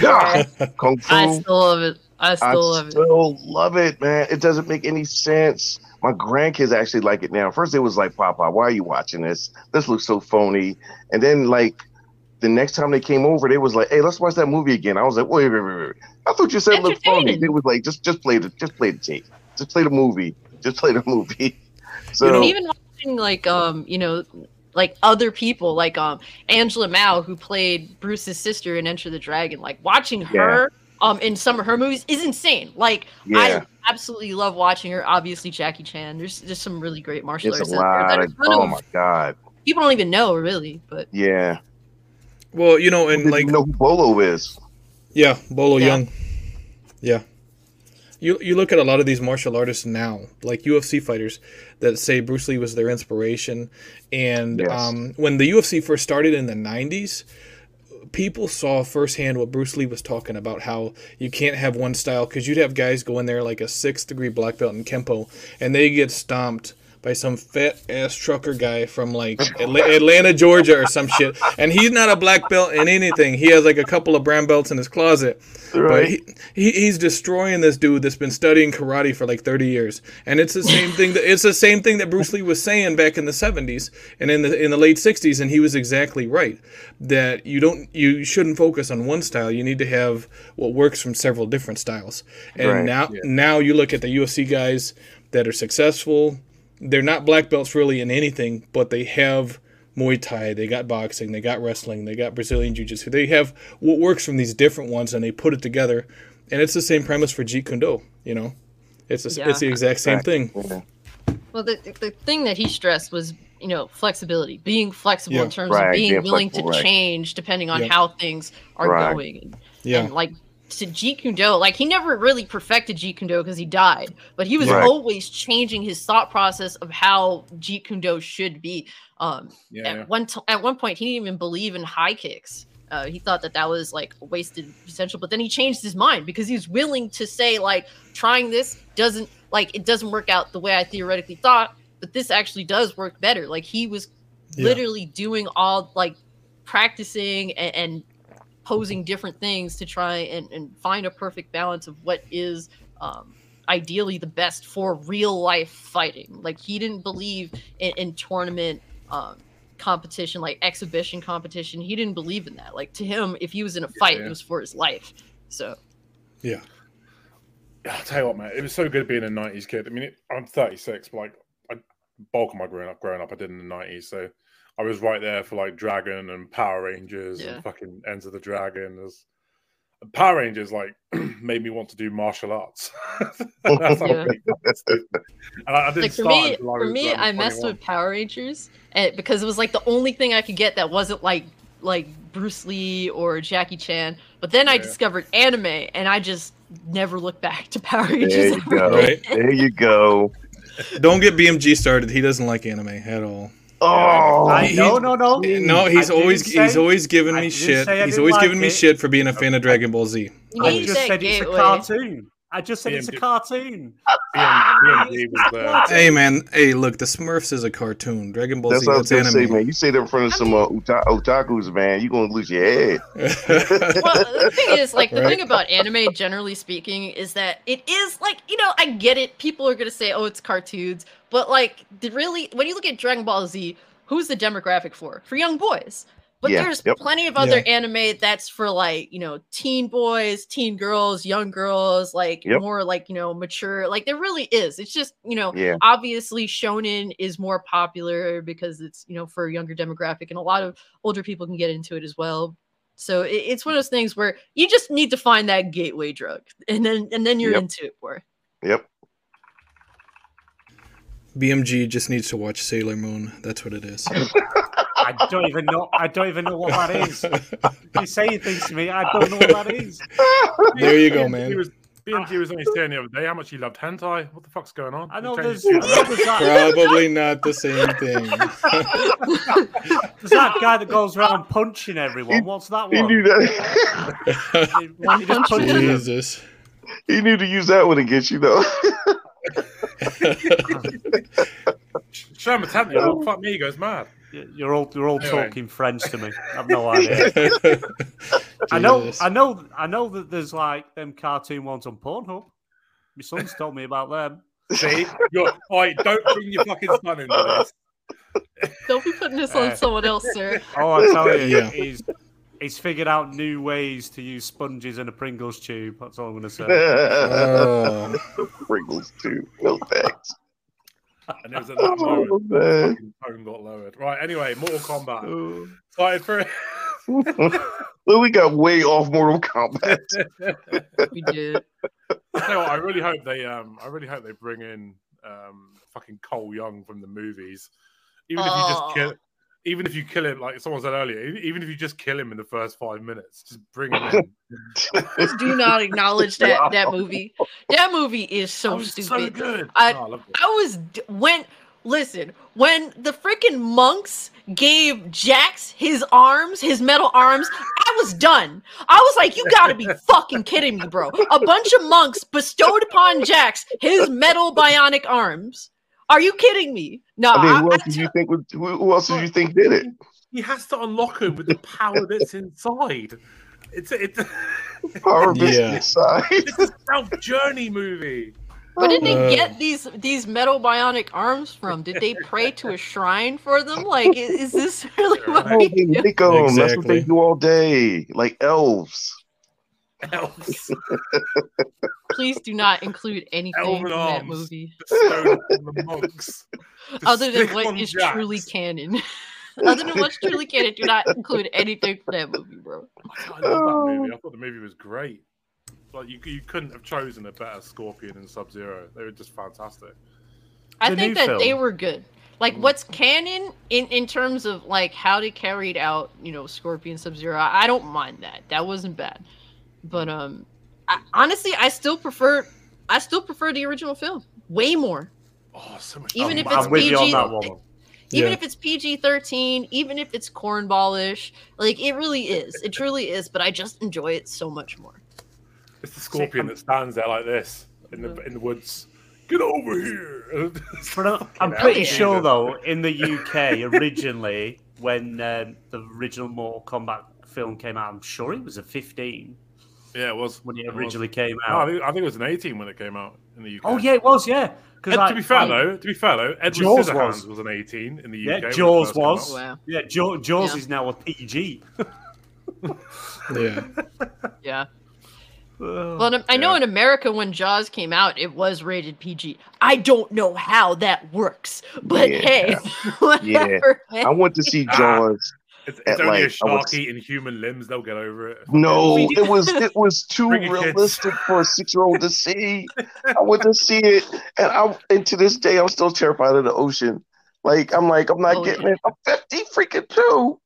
God, <laughs> kung fu. I still love it. I I still love it. still love it, man. It doesn't make any sense. My grandkids actually like it now. First, it was like, Papa, why are you watching this? This looks so phony. And then, like, the next time they came over, they was like, "Hey, let's watch that movie again." I was like, "Wait, wait, wait, wait. I thought you said it looked phony." Entertaining. They was like, "Just, just play the, just play the tape. Just play the movie. Just play the movie." <laughs> So, You know- even watching like um you know like other people like um Angela Mao who played Bruce's sister in Enter the Dragon like watching her um in some of her movies is insane like yeah, I absolutely love watching her obviously Jackie Chan there's just some really great martial it's artists a out there lot. Of, oh my god, people don't even know really but yeah. Well, you know, and like even know who Bolo is. Yeah, Bolo Yeah. Yeung. Yeah. You you look at a lot of these martial artists now, like UFC fighters, that say Bruce Lee was their inspiration, and Yes. um, when the UFC first started in the '90s, people saw firsthand what Bruce Lee was talking about. How you can't have one style because you'd have guys go in there like a sixth degree black belt in kempo, and they get stomped by some fat ass trucker guy from like <laughs> Atla- Atlanta, Georgia, or some shit. And he's not a black belt in anything. He has like a couple of brown belts in his closet. But he, he, he's destroying this dude that's been studying karate for like 30 years. And it's the same thing that it's the same thing that Bruce Lee was saying back in the 70s and in the in the late 60s and he was exactly right that you don't you shouldn't focus on one style. You need to have what works from several different styles. And Right, now yeah. now you look at the UFC guys that are successful. They're not black belts really in anything, but they have Muay Thai, they got boxing, they got wrestling, they got Brazilian Jiu Jitsu. They have what works from these different ones and they put it together. And it's the same premise for Jeet Kune Do, you know? It's, the Yeah. it's the exact same thing. Well, the the thing that he stressed was, you know, flexibility, being flexible Yeah. in terms Right, of being being willing to right. change depending on Yeah. how things are Right. going. And, Yeah. and like to Jeet Kune Do, like he never really perfected Jeet Kune Do because he died, but he was Right. always changing his thought process of how Jeet Kune Do should be. Um, Yeah, at one t- at one point, he didn't even believe in high kicks. Uh, he thought that that was like wasted potential, but then he changed his mind because he was willing to say like trying this doesn't like it doesn't work out the way I theoretically thought, but this actually does work better. Like he was Yeah. literally doing all like practicing and, and posing different things to try and, and find a perfect balance of what is um, ideally the best for real life fighting. Like he didn't believe in, in tournament um, competition, like exhibition competition. He didn't believe in that. Like to him, if he was in a fight, Yeah. it was for his life. So Yeah. I'll tell you what, man, it was so good being a '90s kid. I mean, it, I'm 36, but like, I, bulk of my growing up, growing up, I did in the '90s, so I was right there for like Dragon and Power Rangers Yeah. and fucking Enter the Dragon. There's, Power Rangers like <clears throat> made me want to do martial arts. <laughs> That's Yeah. big and I, I didn't like for me, until I for was, me, um, I messed 21. with Power Rangers and because it was like the only thing I could get that wasn't like like Bruce Lee or Jackie Chan. But then I discovered anime, and I just never looked back to <laughs> Power Rangers. There you go. Right. There you go. Don't get BMG started. He doesn't like anime at all. Oh, I, no, no, no. No, he's I always didn't he's always giving me shit. He's always like giving me shit for being a fan of Dragon Ball Z. You I just that said it's a cartoon. I just said it's a cartoon. BM, BMG. Hey man, hey look, the Smurfs is a cartoon. Dragon Ball that's Z, what I that's gonna say, anime. man. You say that in front of some uh, otakus, man. You are gonna lose your head. <laughs> well, <laughs> the thing is, like, the Right. thing about anime, generally speaking, is that it is like, you know, I get it. People are gonna say, "Oh, it's cartoons," but like, really, when you look at Dragon Ball Z, who's the demographic for? For young boys. But Yeah, there's yep. plenty of other anime that's for like, you know, teen boys, teen girls, young girls, like Yep. more like, you know, mature. Like there really is. It's just, you know, Yeah. obviously shonen is more popular because it's, you know, for a younger demographic and a lot of older people can get into it as well. So it, it's one of those things where you just need to find that gateway drug, and then and then you're Yep. into it more. Yep. BMG just needs to watch Sailor Moon. That's what it is. <laughs> I don't even know. I don't even know what that is. You say things to me. I don't know what that is. There you go, BMG man. Was, BMG was only saying the other day how much he loved hentai. What the fuck's going on? I know there's, his tune. there's that, Probably not the same thing. <laughs> there's that guy that goes around punching everyone. What's that one? He one? knew that. <laughs> He- he just punches them. Jesus. he knew to use that one against you, though. Show him a tablet. Oh, fuck me, he goes mad. You're all you're all Anyway. talking French to me. I've no idea. <laughs> I know, I know, I know that there's like them cartoon ones on Pornhub. My son's told me about them. See, you're, oi, don't bring your fucking son into this. Don't be putting this Uh, on someone else, sir. Oh, I tell you, Yeah. he's he's figured out new ways to use sponges in a Pringles tube. That's all I'm going to say. oh. <laughs> Pringles too. No thanks. And it was at that Oh, moment man. fucking phone got lowered. Right, anyway, Mortal Kombat. Started for <laughs> well, we got way off Mortal Kombat. <laughs> We did. I tell what, I really hope they um I really hope they bring in um fucking Cole Young from the movies. Even if you just Oh. kill even if you kill him, like someone said earlier, even if you just kill him in the first five minutes, just bring him in. <laughs> Just do not acknowledge that that movie. That movie is so was stupid. so good. I- Oh, I loved. I was when listen when the freaking monks gave Jax his arms, his metal arms. I was done. I was like, you gotta be <laughs> fucking kidding me, bro. A bunch of monks bestowed upon Jax his metal bionic arms. Are you kidding me? No, I mean, I- who I else did you think? would- Who, who else did you think did it? He has to unlock him with the power that's inside. It's it's, <laughs> Power of Yeah. inside. it's a self journey movie. Where did they Uh. get these these metal bionic arms from? Did they pray to a shrine for them? Like, i- is, this <laughs> really what Oh, we they do? make 'em. That's what they do all day, like elves. Elves <laughs> Please do not include anything Elven in that arms. movie bestowed upon the <laughs> monks. to other than stick what on is Jax. truly canon. <laughs> other than what's truly canon, do not include anything for that movie, bro. I love that movie. Oh. I thought the movie was great. Like you, you couldn't have chosen a better Scorpion and Sub Zero. They were just fantastic. I The think new that film. they were good. Like mm. what's canon in in terms of like how they carried out, you know, Scorpion Sub Zero. I, I don't mind that. That wasn't bad. But um, I, honestly, I still prefer I still prefer the original film way more. Oh, so much. Even if it's I'm with you on PG that one. even Yeah. if it's PG thirteen, even if it's cornballish, like it really is. It truly is. But I just enjoy it so much more. It's the Scorpion that stands there like this in the in the woods. Get over here! I'm, I'm pretty hell. sure, though, in the UK originally, when um, the original Mortal Kombat film came out, I'm sure it was a 15 Yeah, it was when it was. originally came No, I out. think, I think it was an 18 when it came out in the UK. Oh yeah, it was. Yeah, Ed, to be fair though, to be fair though, Edward Jaws Scissorhands was. was. an 18 in the UK. yeah, Jaws was. out. Wow. Yeah, Jaws, Jaws Yeah. is now a PG. <laughs> Yeah. Yeah. Well, in- I know Yeah. in America when Jaws came out, it was rated PG. I don't know how that works, but Yeah. hey, <laughs> whatever. I went to see. Jaws. It's, At, it's only a like, I shark was- eating human limbs. They'll get over it. No, <laughs> it was it was <laughs> too Bring kids. realistic for a <laughs> six year old to see. I went to see it, and I and to this day I'm still terrified of the ocean. Like I'm like I'm not Oh, getting it. I'm 50 freaking two.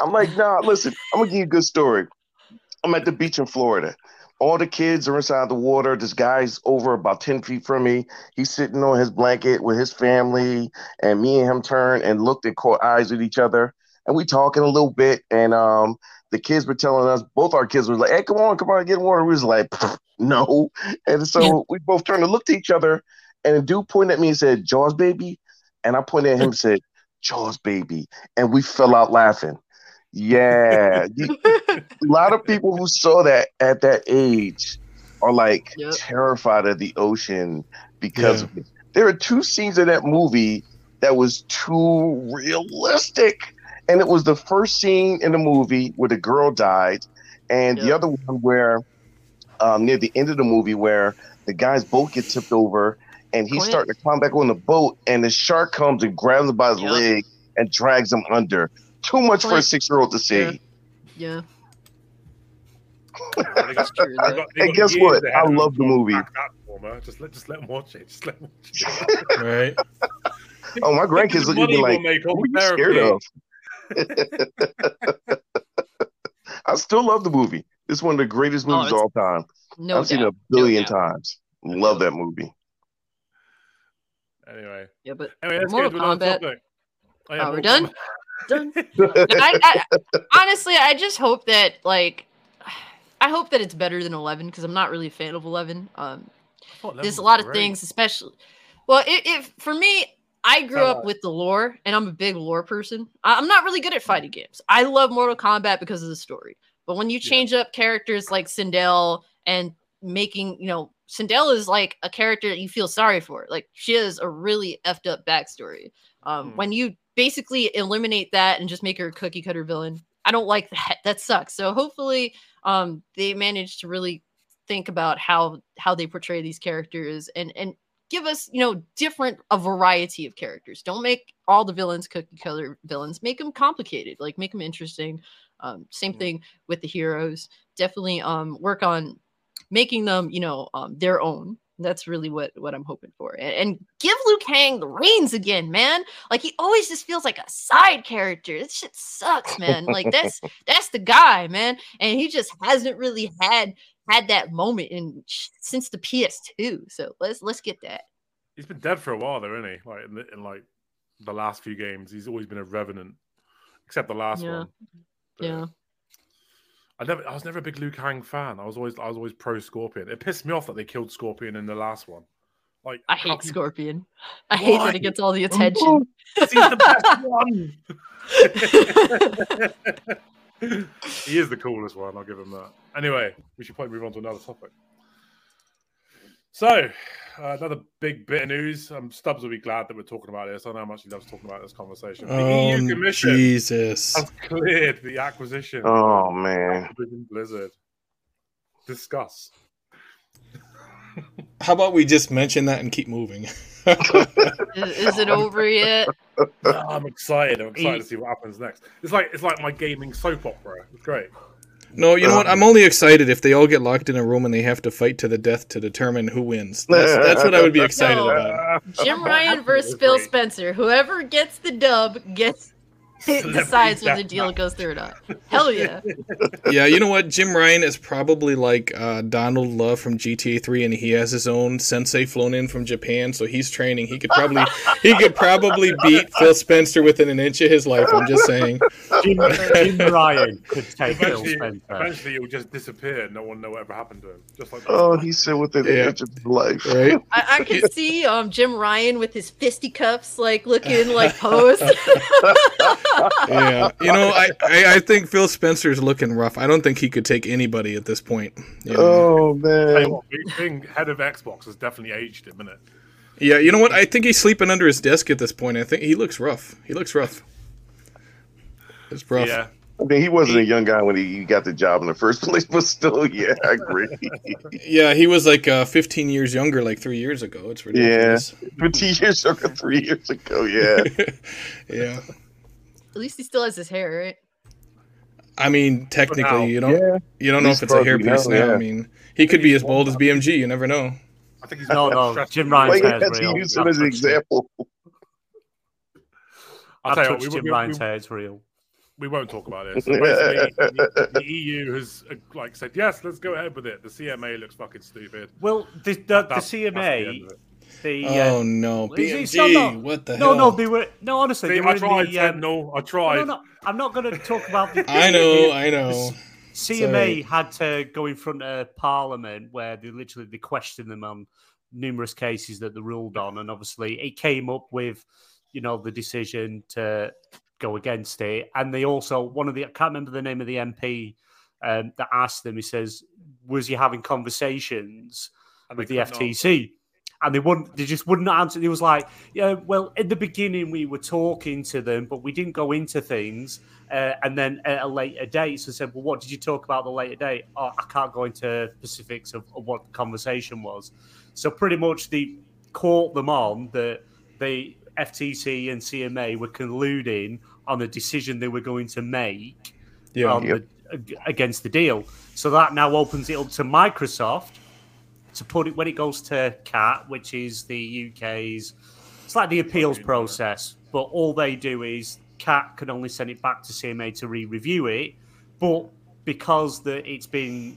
I'm like nah. Listen, I'm gonna give you a good story. I'm at the beach in Florida. All the kids are inside the water. This guy's over about 10 feet from me. He's sitting on his blanket with his family, and me and him turned and looked and caught eyes with each other. And we talking a little bit, and um, the kids were telling us, both our kids were like, hey, come on, come on, get water. We was like, no. And so Yeah. we both turned to look at each other, and the dude pointed at me and said, Jaws, baby. And I pointed at him and said, Jaws, baby. And we fell out laughing. Yeah. <laughs> A lot of people who saw that at that age are like Yep. terrified of the ocean because Yeah. of it. There are two scenes in that movie that was too realistic. And it was the first scene in the movie where the girl died, and the other one where um, near the end of the movie where the guy's boat gets tipped over and he's Quint. starting to climb back on the boat, and the shark comes and grabs him by his Yep. leg and drags him under. Too much for a six year old to see. Yeah. They got- That's true. they though. got- they And guess what? I love the movie. unpack that for me. Just let, just let them watch it. Just let them watch it. Right. <laughs> Oh, my grandkids the look at me like, we'll make what are you scared of? I still love the movie. It's one of the greatest Oh, movies of all time. No I've seen it a billion no doubt. times. Love that movie. Anyway, Yeah, but anyway, let's Mortal get to another Kombat. topic. Oh, Oh, we're Mortal done? Kombat. done. <laughs> I, I, honestly, I just hope that like I hope that it's better than 11 because I'm not really a fan of 11. Um, I thought there's a lot of great. things, especially. Well, it, it for me, I grew up with the lore, and I'm a big lore person. I, I'm not really good at fighting games. I love Mortal Kombat because of the story. But when you Yeah. change up characters like Sindel and making, you know, Sindel is like a character that you feel sorry for. Like she has a really effed up backstory. Um, Hmm. When you basically eliminate that and just make her a cookie cutter villain, I don't like that. <laughs> That sucks. So hopefully, um, they manage to really think about how how they portray these characters and and give us you know different a variety of characters. Don't make all the villains cookie cutter villains. Make them complicated like make them interesting. Um same thing with the heroes. Definitely um work on making them you know um their own. That's really what what i'm hoping for. And, and give Liu Kang the reins again man. Like he always just feels like a side character. This shit sucks man. Like that's <laughs> that's the guy man. And he just hasn't really had had that moment in since the PS2. So let's let's get that. He's been dead for a while, though, isn't he? Like in, the, in like the last few games, he's always been a revenant, except the last Yeah. one. But Yeah. I never, I was never a big Liu Kang fan. I was always, I was always pro Scorpion. It pissed me off that they killed Scorpion in the last one. Like I hate Scorpion. I hate that he gets all the oh, attention. He's the best one. <laughs> <laughs> he is the coolest one. I'll give him that. Anyway, we should probably move on to another topic. So, uh, another big bit of news. Um, Stubbs will be glad that we're talking about this. I know how much he loves talking about this conversation. The Oh, EU Commission Jesus. has cleared the acquisition. Oh man. Activision Blizzard. Discuss. <laughs> How about we just mention that and keep moving? <laughs> is, is it over yet? <laughs> No, I'm excited. I'm excited He- to see what happens next. It's like it's like my gaming soap opera. It's great. No, you know what? Um, I'm only excited if they all get locked in a room and they have to fight to the death to determine who wins. That's, that's what I would be excited <laughs> No. about. Jim Ryan versus Phil Spencer. Whoever gets the dub gets decides whether the deal goes through or not. Hell yeah. <laughs> Yeah, you know what? Jim Ryan is probably like uh, Donald Love from GTA 3, and he has his own sensei flown in from Japan, so he's training. He could probably <laughs> he could probably beat Phil Spencer within an inch of his life. I'm just saying. Jim, Jim <laughs> Ryan could take Phil Spencer. eventually, he'll just disappear. No one know whatever happened to him. Just like that. Oh, he said within Yeah. the inch of life. Right? I, I can see um Jim Ryan with his fisticuffs like looking like posed. Yeah. You know, I, I, I think Phil Spencer's looking rough. I don't think he could take anybody at this point. you know? Oh man. what, being- being head of Xbox has definitely aged him, isn't it? Yeah, you know what? I think he's sleeping under his desk at this point. I think he looks rough. He looks rough. It's rough. Yeah. I mean, he wasn't a young guy when he got the job in the first <laughs> place, but still, yeah, I agree. Yeah, he was like uh, 15 years younger, like three years ago. It's ridiculous. Yeah, Fifteen years ago, three years ago, yeah. <laughs> Yeah. At least he still has his hair, right? I mean, technically, you don't yeah. you don't know if it's a probably hairpiece now, now. yeah. I mean, he could be as bold as BMG. You never know. I think he's No, no. Jim Why Ryan's hair is real. use him as an example? <laughs> I'll I've tell you what, touched we, Jim we, Ryan's we, hair. It's real. we won't talk about this. <laughs> So the, the EU has uh, like said yes, let's go ahead with it. The CMA looks fucking stupid. Well, the, the, the That's- that's the end CMA, of it. The Oh uh, no, Well, it's- it's BMG! not- not- what the no, hell? no, they were no. Honestly, See, they were I tried, the. Um, Sentinel. I tried. no, no, I'm not going to talk about the. <laughs> I know, I know. CMA Sorry. had to go in front of Parliament where they literally they questioned them on numerous cases that they ruled on, and obviously it came up with, you know, the decision to go against it. And they also one of the I can't remember the name of the MP um, that asked them. He says, "Was you having conversations with the couldn't FTC?" And they wouldn't. They just wouldn't answer. He was like, "Yeah, well, in the beginning we were talking to them, but we didn't go into things." Uh, and then at a later date, so said, "Well, what did you talk about the later date?" Oh, I can't go into specifics of, of what the conversation was. So pretty much they caught them on that the FTC and CMA were colluding on a decision they were going to make Yeah, on the, against the deal. So that now opens it up to Microsoft to put it when it goes to CAT, which is the UK's. It's like the appeals process, but all they do is CAT can only send it back to CMA to re-review it, but because that it's been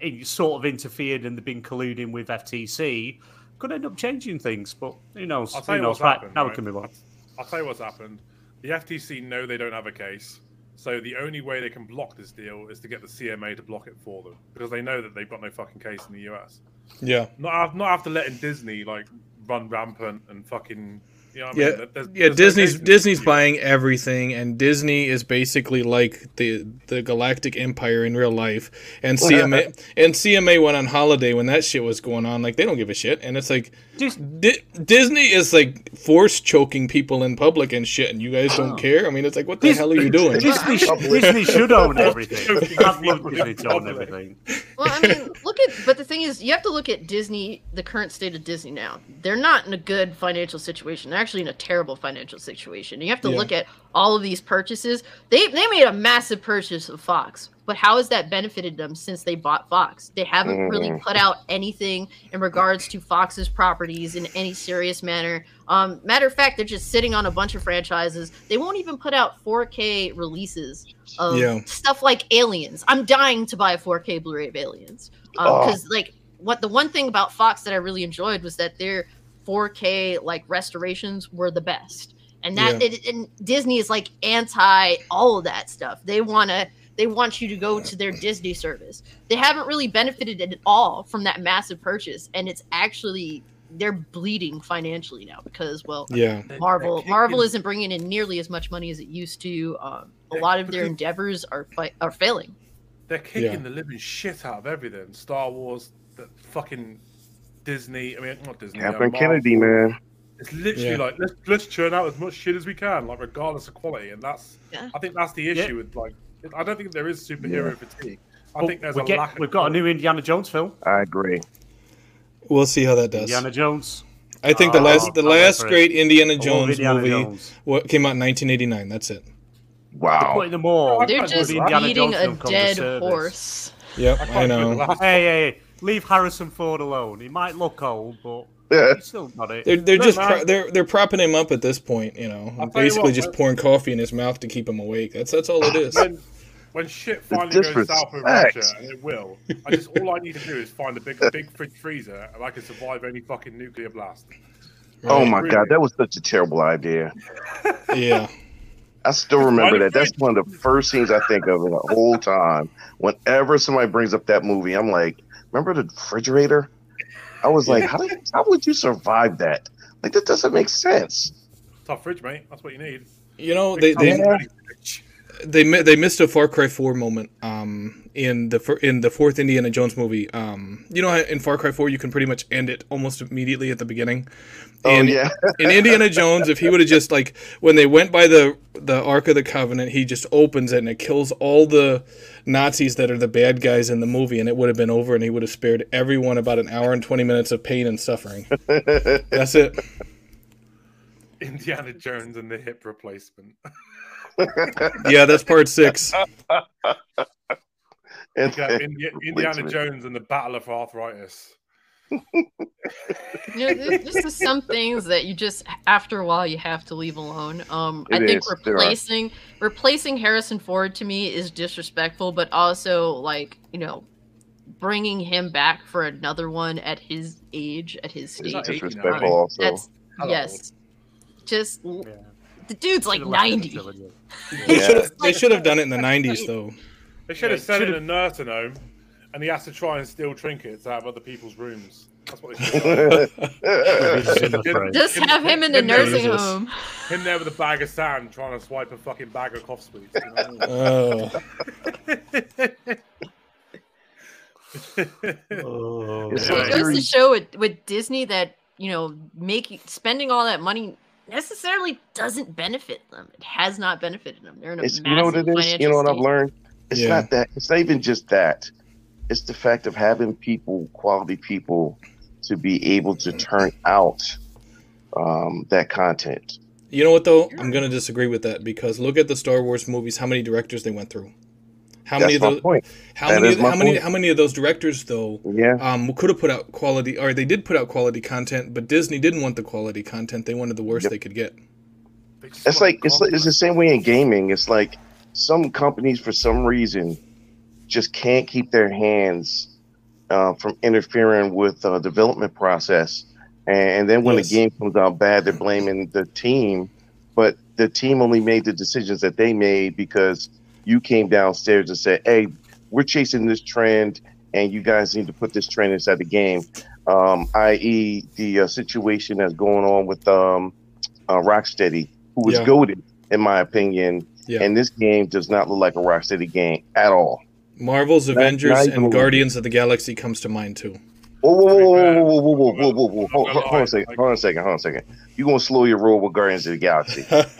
it sort of interfered and they've been colluding with FTC, could end up changing things. But who knows? I'll tell Who you knows? what's Right happened, now, right? we can move on. I'll tell you what's happened. The FTC know they don't have a case. So the only way they can block this deal is to get the CMA to block it for them because they know that they've got no fucking case in the US. Yeah. Not not after letting Disney like run rampant and fucking. You know what I Yeah, mean? There- there's- yeah. there's Disney's case Disney's the buying everything, and Disney is basically like the the Galactic Empire in real life. And CMA and CMA went on holiday when that shit was going on. Like they don't give a shit, and it's like Dis- Di- Disney is like force choking people in public and shit, and you guys don't oh. care. I mean, it's like, what the Dis- hell are you doing? Disney, <laughs> Disney should own everything. I'd love Disney to own everything. Well, I mean, look at, but the thing is, you have to look at Disney, the current state of Disney now. They're not in a good financial situation. They're actually in a terrible financial situation. You have to Yeah. look at all of these purchases. They they made a massive purchase of Fox, but how has that benefited them since they bought Fox? They haven't really Mhm. put out anything in regards to Fox's properties in any serious manner. Um, matter of fact, they're just sitting on a bunch of franchises. They won't even put out 4K releases of Yeah. stuff like Aliens. I'm dying to buy a 4K Blu-ray of Aliens Oh. because like what the one thing about Fox that I really enjoyed was that their 4K like restorations were the best, and that Yeah. it, and Disney is like anti all of that stuff. They want to they want you to go to their Disney service. They haven't really benefited at all from that massive purchase, and it's actually they're bleeding financially now because well Yeah, Marvel they're Marvel isn't bringing in nearly as much money as it used to. Um, a Yeah, lot of their endeavors are fi- are failing. They're kicking Yeah. the living shit out of everything. Star Wars, the fucking Disney. I mean, not Disney. uh, Catherine Kennedy, man. It's literally Yeah. like let's let's churn out as much shit as we can, like regardless of quality, and that's Yeah. I think that's the issue Yeah. with like I don't think there is superhero fatigue. I Well, think there's we a get- lack. Of we've got a new Indiana Jones film. I agree. we'll see how that does. Indiana Jones. I think the Oh, last the last great Indiana Jones Indiana movie Jones. what came out in 1989. That's it. They're Wow. them all. I They're can't just believe that. Beating a film called The dead horse. Yep, I I, know. Hey, hey, hey, leave Harrison Ford alone. He might look old, but Yeah. he's still got it. They're they're No, just pro- they're they're propping him up at this point, you know, I'll tell you basically what, just man. pouring coffee in his mouth to keep him awake. That's that's all it is. When, when shit finally goes south with disrespect. Russia, and it will, I just all I need to do is find a big big fridge freezer, and I can survive any fucking nuclear blast. Oh my Really? god, that was such a terrible idea. Yeah, I still remember that. That's one of the first things I think of in the whole time. Whenever somebody brings up that movie, I'm like, remember the refrigerator? I was like, how, did, how would you survive that? Like, that doesn't make sense. Tough fridge, mate. That's what you need. you know they Big they they they missed a Far Cry Four moment um in the fir- in the fourth Indiana Jones movie. Um, you know in Far Cry Four you can pretty much end it almost immediately at the beginning. Oh And yeah, <laughs> in Indiana Jones, if he would have just like when they went by the the Ark of the Covenant, he just opens it and it kills all the Nazis that are the bad guys in the movie, and it would have been over, and he would have spared everyone about an hour and twenty minutes of pain and suffering. <laughs> That's it. Indiana Jones and the hip replacement. <laughs> Yeah, that's part six. And- Indiana Jones and the Battle of Arthritis. You know, this, this is some things that you just after a while you have to leave alone. Um, I think is. Replacing replacing Harrison Ford to me is disrespectful, but also like you know, bringing him back for another one at his age, at his stage. not 89. disrespectful. Also, That's Hello. yes, just Yeah. the dude's like Should've left it ninety. They Yeah. should they should have done it in the <laughs> '90s though. They should have Yeah, sent him should've- in a nursing home, and he has to try and steal trinkets out of other people's rooms. That's what they should. He's <laughs> in. <laughs> Just have him in the Him there with- nursing Jesus. home. Him there with a bag of sand, trying to swipe a fucking bag of cough sweets. You know <laughs> Oh, Oh, So so it goes to show with, with Disney that you know making spending all that money necessarily doesn't benefit them. It has not benefited them. They're in a it's, massive you know what it is. You know what I've learned? It's Yeah. not that. It's not even just that. It's the fact of having people, quality people, to be able to turn out um, that content. You know what though? I'm gonna disagree with that because look at the Star Wars movies. How many directors they went through? How many That's of my those? point. How That many? is Of, my how many? How many of those directors though? Yeah, Um, could have put out quality, or they did put out quality content, but Disney didn't want the quality content. They wanted the worst Yep. they could get. They it's like it's like, it's the same way in gaming. It's like some companies, for some reason, just can't keep their hands uh, from interfering with the development process. And then when Yes. the game comes out bad, they're blaming the team. But the team only made the decisions that they made because you came downstairs and said, "Hey, we're chasing this trend, and you guys need to put this trend inside the game." Um, i.e., the uh, situation that's going on with um, uh, Rocksteady, who was Yeah. goaded, in my opinion. Yeah. And this game does not look like a Rocksteady game at all. Marvel's Avengers and Guardians of the Galaxy comes to mind too. Whoa, whoa, whoa, whoa, whoa, whoa, whoa, whoa, whoa, whoa, whoa, Hold, hold, on a second. Hold on a second. Hold on a second. You gonna slow your roll with Guardians of the Galaxy? That's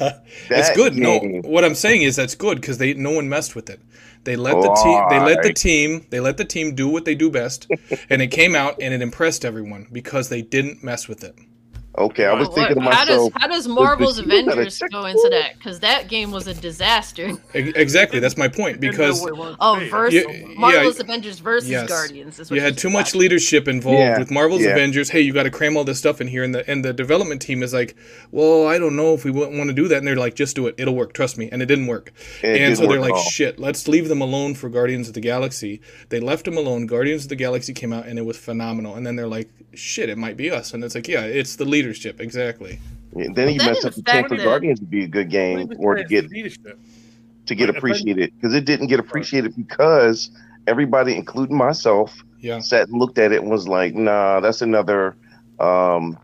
That good. No, what I'm saying is that's good because they no one messed with it. They let the team. They let the team. They let the team do what they do best, and it came out and it impressed everyone because they didn't mess with it. Okay, I was What- thinking to how does how does Marvel's the shield got a Avengers go into that? Because that game was a disaster. <laughs> Exactly. That's my point. <laughs> Because what it wanted to Oh, versus Yeah, Marvel's yeah. Avengers versus Yes. Guardians. Is what you had too much flashed. leadership involved Yeah, with Marvel's yeah. Avengers. Hey, you got to cram all this stuff in here, and the and the development team is like, well, I don't know if we want to do that, and they're like, just do it, it'll work, trust me, and it didn't work. It and didn't so they're like, all. shit, let's leave them alone for Guardians of the Galaxy. They left them alone. Guardians of the Galaxy came out, and it was phenomenal. And then they're like, shit, it might be us, and it's like, yeah, it's the leadership, exactly. Yeah, then you Then mess up the fact chance for Guardians to be a good game or to get leadership. to get Like, appreciated because it didn't get appreciated because everybody, including myself, Yeah. sat and looked at it and was like, "Nah, that's another um,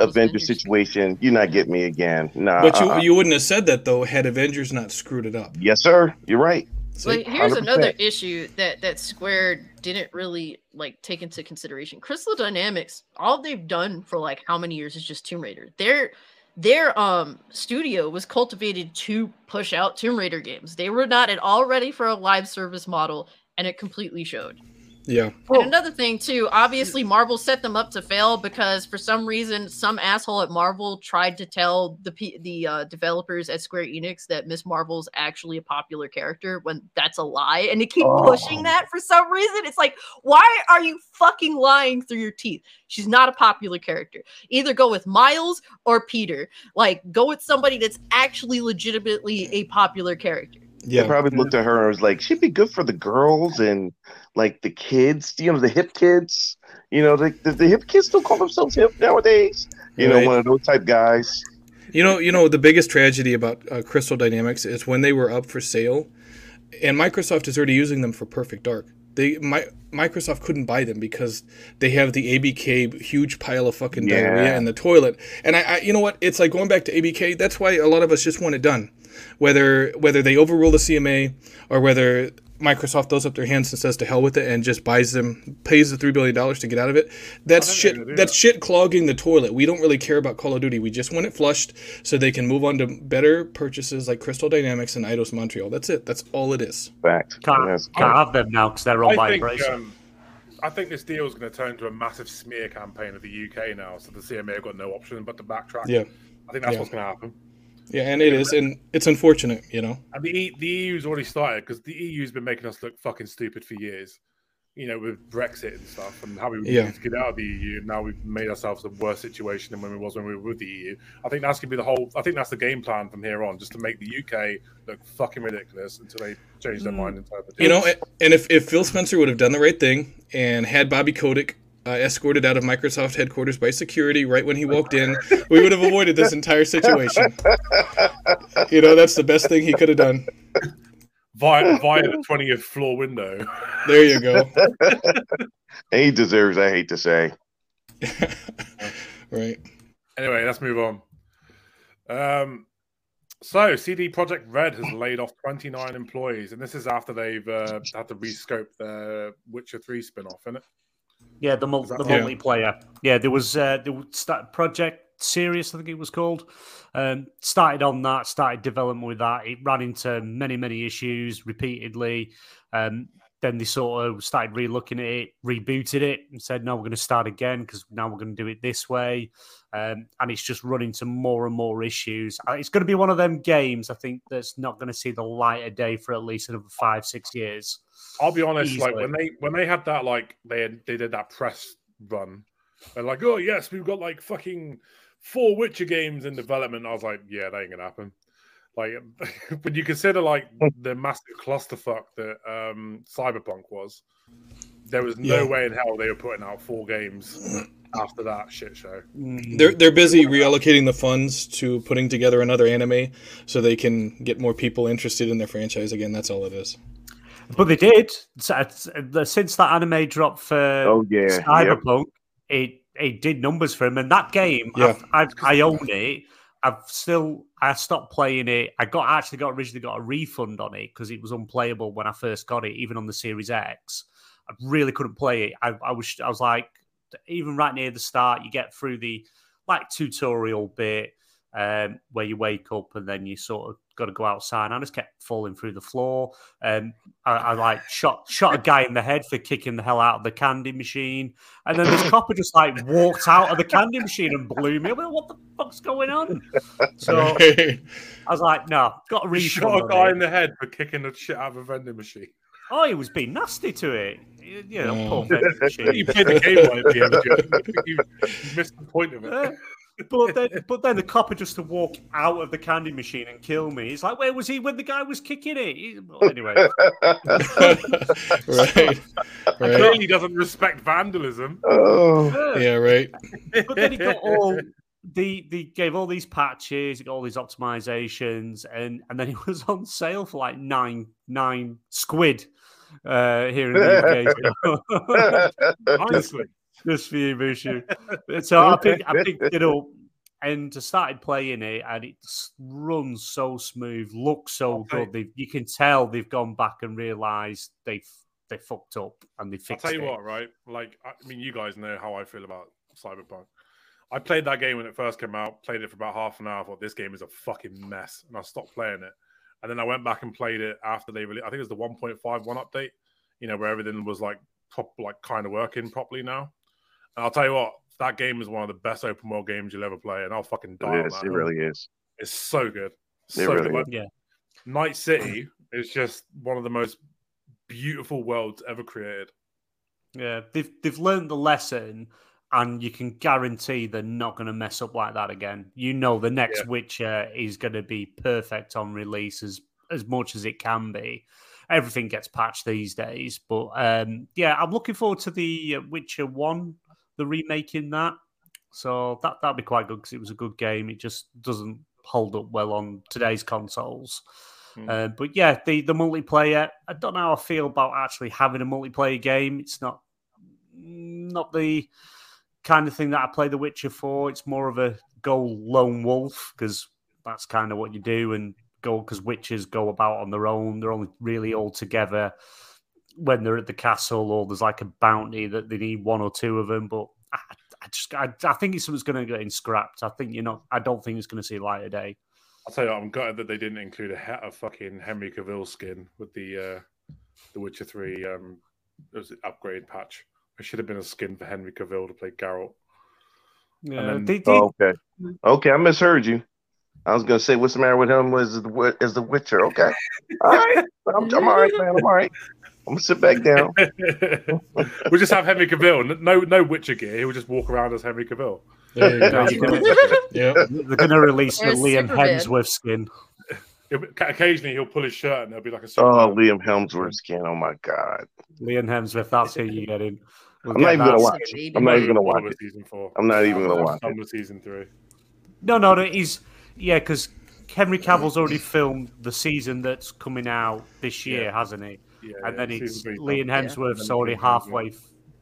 Avengers. situation. You're not getting me again." Nah. But you uh-uh. you wouldn't have said that though had Avengers not screwed it up. yes, sir. You're right. But here's 100%. another issue that that Square didn't really like take into consideration. Crystal Dynamics, all they've done for like how many years is just Tomb Raider. Their their um studio was cultivated to push out Tomb Raider games. They were not at all ready for a live service model, and it completely showed. Yeah. And another thing too, obviously Marvel set them up to fail because for some reason some asshole at Marvel tried to tell the P- the uh, developers at Square Enix that Miss Marvel's actually a popular character when that's a lie, and they keep pushing Oh. that for some reason. It's like, why are you fucking lying through your teeth? She's not a popular character. Either go with Miles or Peter. Like, go with somebody that's actually legitimately a popular character. Yeah. They probably looked at her and was like, "She'd be good for the girls and like the kids. You know, the hip kids. You know, the the, the hip kids still call themselves hip nowadays. You Right. know, one of those type guys." You know, you know, the biggest tragedy about uh, Crystal Dynamics is when they were up for sale, and Microsoft is already using them for Perfect Dark. They, my, Microsoft couldn't buy them because they have the ABK huge pile of fucking Yeah. diarrhea in the toilet. And I, I, you know what? It's like going back to ABK. That's why a lot of us just want it done, whether whether they overrule the CMA or whether Microsoft throws up their hands and says to hell with it and just buys them, pays the three billion dollars to get out of it. That's I think they're shit. That's that. shit clogging the toilet. We don't really care about Call of Duty. We just want it flushed so they can move on to better purchases like Crystal Dynamics and Eidos Montreal. That's it. That's all it is. Fact. Can't, That's- can't have them now because they're owned I by think, um, I think this deal is going to turn into a massive smear campaign of the UK now. So the CMA have got no option but to backtrack. Yeah. I think that's Yeah. what's going to happen. Yeah, and it is, and it's unfortunate, you know. And the e, the EU's already started because the EU's been making us look fucking stupid for years. You know, with Brexit and stuff, and how we Yeah. needed to get out of the EU. Now we've made ourselves a worse situation than when we was when we were with the EU. I think that's gonna be the whole. I think that's the game plan from here on, just to make the UK look fucking ridiculous until they change their mm. mind and interpret. You know, and if, if Phil Spencer would have done the right thing and had Bobby Kotick uh, escorted out of Microsoft headquarters by security right when he walked in, we would have avoided this entire situation. You know, that's the best thing he could have done. via via the twentieth floor window. There you go. <laughs> He deserves. I hate to say. <laughs> Right. Anyway, let's move on. Um, so CD Projekt Red has laid off 29 employees, and this is after they've uh, had to rescope their Witcher 3 spin-off, isn't it? Yeah, the, mul- the Yeah. multiplayer. Yeah, there was uh, there was Project Sirius, I think it was called. Um, started on that, started development with that. It ran into many, many issues repeatedly. Um, then they sort of started re-looking at it, rebooted it, and said, "No, we're going to start again because now we're going to do it this way." Um, and it's just run into more and more issues. Uh, It's going to be one of them games, I think, that's not going to see the light of day for at least another five, six years. I'll be honest, like when they when they had that like they had, they did that press run, they're like, oh yes, we've got like fucking four Witcher games in development. I was like, yeah, that ain't gonna happen. Like <laughs> when you consider like the massive clusterfuck that um Cyberpunk was, there was no Yeah. way in hell they were putting out four games after that shit show. They're they're busy reallocating the funds to putting together another anime so they can get more people interested in their franchise again. That's all it is. But they did uh, since that anime dropped for Oh yeah, yep. Cyberpunk. It it did numbers for him, and that game, Yeah. I've, I've, I own it. I've still I stopped playing it. I got actually got originally got a refund on it because it was unplayable when I first got it, even on the Series X. I really couldn't play it. I, I was I was like, even right near the start, you get through the like tutorial bit um, where you wake up and then you sort of got to go outside. I just kept falling through the floor. Um, I, I like shot shot a guy in the head for kicking the hell out of the candy machine, and then this copper just like walked out of the candy machine and blew me. I what the fuck's going on? So <laughs> I was like, no, got a refund. shot a guy in the head for kicking the shit out of a vending machine. Oh, he was being nasty to it. You you know, Mm. poor <laughs> vending machine. You played the game right at the end. You, you missed the point of it. Uh, <laughs> but then, but then the copper just to walk out of the candy machine and kill me. He's like, where was he when the guy was kicking it? He- well, anyway, <laughs> right. <laughs> Right. Clearly doesn't respect vandalism. oh, Yeah, right. but then he got all the the gave all these patches, he got all these optimizations, and and then he was on sale for like nine nine squid uh, here in the UK. Honestly, just for you, Mushu. <laughs> So I picked, I picked it up and I started playing it, and it runs so smooth, looks so Okay. good. They, you can tell they've gone back and realised they've they fucked up and they I'll tell you it. what, right? Like, I mean, you guys know how I feel about Cyberpunk. I played that game when it first came out, played it for about half an hour, thought this game is a fucking mess, and I stopped playing it. And then I went back and played it after they released, I think it was the 1.51 update, you know, where everything was like, prop, like kind of working properly now. And I'll tell you what, that game is one of the best open world games you'll ever play, and I'll fucking die on it is. that. It really is. It's so good. It So really good. Like, Yeah. Night City is just one of the most beautiful worlds ever created. Yeah, they've they've learned the lesson, and you can guarantee they're not going to mess up like that again. You know, the next Yeah. Witcher is going to be perfect on release as as much as it can be. Everything gets patched these days, but um, yeah, I'm looking forward to the uh, Witcher One, the remaking that. So that that'd be quite good because it was a good game. It just doesn't hold up well on today's consoles. Hmm. Uh, but yeah, the the multiplayer. I don't know how I feel about actually having a multiplayer game. It's not not the kind of thing that I play The Witcher for. It's more of a go lone wolf because that's kind of what you do, and go because witches go about on their own. They're only really all together when they're at the castle or there's like a bounty that they need one or two of them. But I, I just I, I think it's something's going to get in scrapped. I think you know. I don't think it's going to see light of day. I'll tell you, what, I'm gutted that they didn't include a, he- a fucking Henry Cavill skin with the uh, the Witcher Three um, it was an upgrade patch. It should have been a skin for Henry Cavill to play Geralt. Yeah, then- they did. Oh, okay. Okay, I misheard you. I was gonna say what's the matter with him was the wi- is the Witcher. Okay, all right. I'm, I'm all right, man. I'm all right. I'm gonna sit back down. <laughs> we'll just have Henry Cavill. No, no Witcher gear. He'll just walk around as Henry Cavill. There you No, go. <laughs> you can- Yeah. They're going to release the Liam Superman. Hemsworth skin. He'll occasionally, he'll pull his shirt and there'll be like a. Oh, Superman. Liam Hemsworth skin. Oh my god. Liam Hemsworth, that's who you get in. We'll I'm not get even gonna watch. Baby. I'm not even gonna watch it. Season four. I'm not even gonna watch Done it. with season three. No, no, no. He's yeah, because Henry Cavill's already filmed the season that's coming out this year, Yeah. hasn't he? Yeah, and yeah, then season it's Liam done. Hemsworth's And then already season halfway,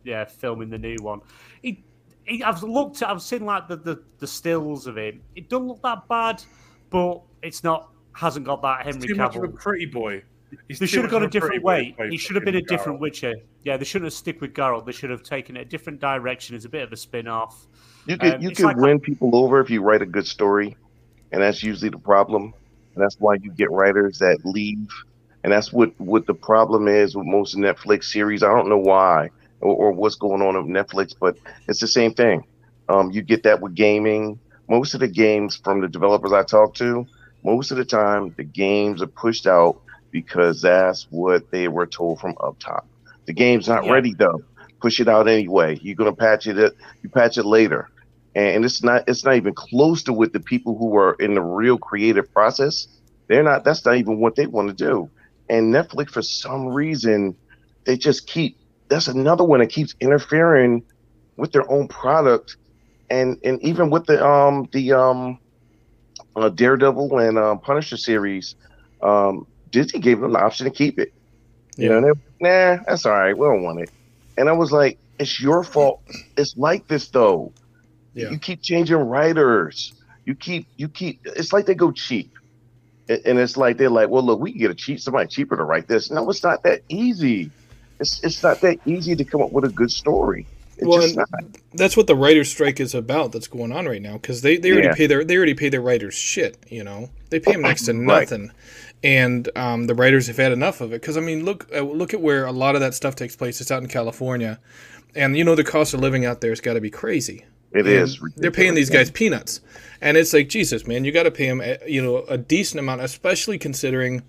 yeah, filming the new one. He, he, I've looked, I've seen like the, the the stills of him. It doesn't look that bad, but it's not hasn't got that Henry Too much of a Cavill. pretty boy. He's They should have much gone a different pretty way. He should have been a different Geralt. Witcher. Yeah, they shouldn't have stick with Geralt. They should have taken it a different direction as a bit of a spin off. You could Um, you it's could like- win people over if you write a good story, and that's usually the problem. And that's why you get writers that leave, and that's what what the problem is with most Netflix series. I don't know why or, or what's going on with Netflix, but it's the same thing. Um, you get that with gaming. Most of the games from the developers I talk to, most of the time the games are pushed out because that's what they were told from up top. The game's not Yeah. ready though. Push it out anyway. You're gonna patch it. You patch it later and it's not it's not even close to what the people who are in the real creative process they're not that's not even what they want to do and netflix for some reason they just keep that's another one that keeps interfering with their own product, and and even with the um the um uh, Daredevil and uh, Punisher series, um, Disney gave them the option to keep it. You know, nah, that's all right. We don't want it. And I was like, it's your fault. It's like this though. Yeah. You keep changing writers. You keep you keep. It's like they go cheap, and it's like they're like, well, look, we can get a cheap somebody cheaper to write this. No, it's not that easy. It's it's not that easy to come up with a good story. It's Well, just not. that's what the writers' strike is about. That's going on right now because they, they already Yeah. pay their they already pay their writers shit. You know, they pay them next to Right. nothing, and um, the writers have had enough of it. Because I mean, look uh, look at where a lot of that stuff takes place. It's out in California, and you know the cost of living out there has got to be crazy. It And. They're paying these guys peanuts, and it's like Jesus, man, you got to pay them, eh, you know, a decent amount, especially considering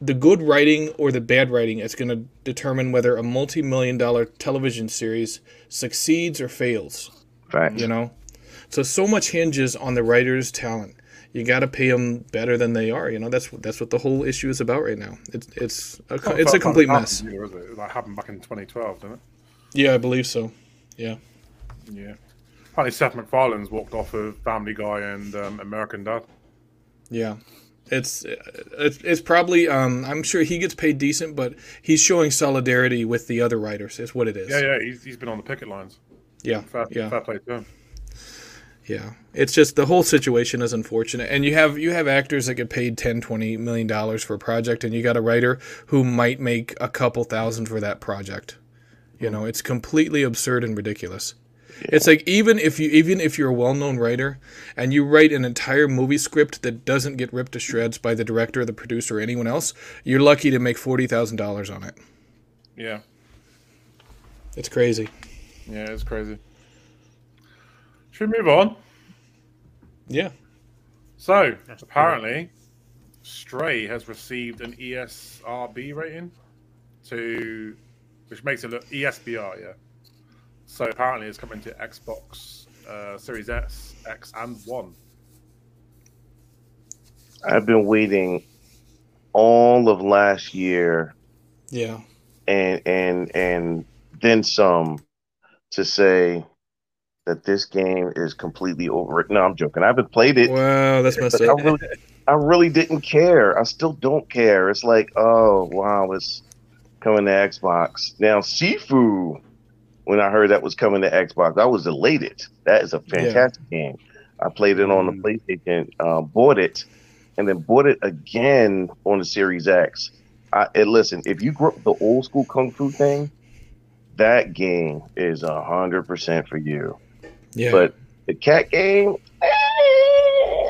the good writing or the bad writing is going to determine whether a multi-million dollar television series succeeds or fails. Right. You know, so so much hinges on the writer's talent. You got to pay them better than they are. You know, that's that's what the whole issue is about right now. It's it's a, not it's a complete mess. happened either, is it? That happened back in 2012, didn't it? Yeah, I believe so. Yeah. Yeah. Apparently, Seth MacFarlane's walked off of Family Guy and um, American Dad. Yeah, it's it's, it's probably um, I'm sure he gets paid decent, but he's showing solidarity with the other writers. Is what it is. Yeah, yeah, he's, he's been on the picket lines. yeah, Fair, yeah, fair play to him. yeah. It's just the whole situation is unfortunate, and you have you have actors that get paid 10, 20 million dollars for a project, and you got a writer who might make a couple thousand for that project. You know, it's completely absurd and ridiculous. It's like even if you even if you're a well-known writer and you write an entire movie script that doesn't get ripped to shreds by the director, the producer, or anyone else, you're lucky to make forty thousand dollars on it. Yeah, It's crazy. yeah, it's crazy. Should we move on? Yeah. So, Yes, apparently, Stray has received an ESRB rating to, which makes it look ESBR, yeah. So apparently, it's coming to Xbox uh, Series S, X, and One. I've been waiting all of last year Yeah. and and and then some to say that this game is completely over it. No, I'm joking. I haven't played it. Wow, that's messed I really, I really didn't care. I still don't care. It's like, oh wow, it's coming to Xbox now. Sifu. When I heard that was coming to Xbox, I was elated. That is a fantastic game. I played it on the PlayStation, uh, bought it, and then bought it again on the Series X. I, and listen, if you grew up the old school kung fu thing, that game is a hundred percent for you. Yeah. But the cat game, eh,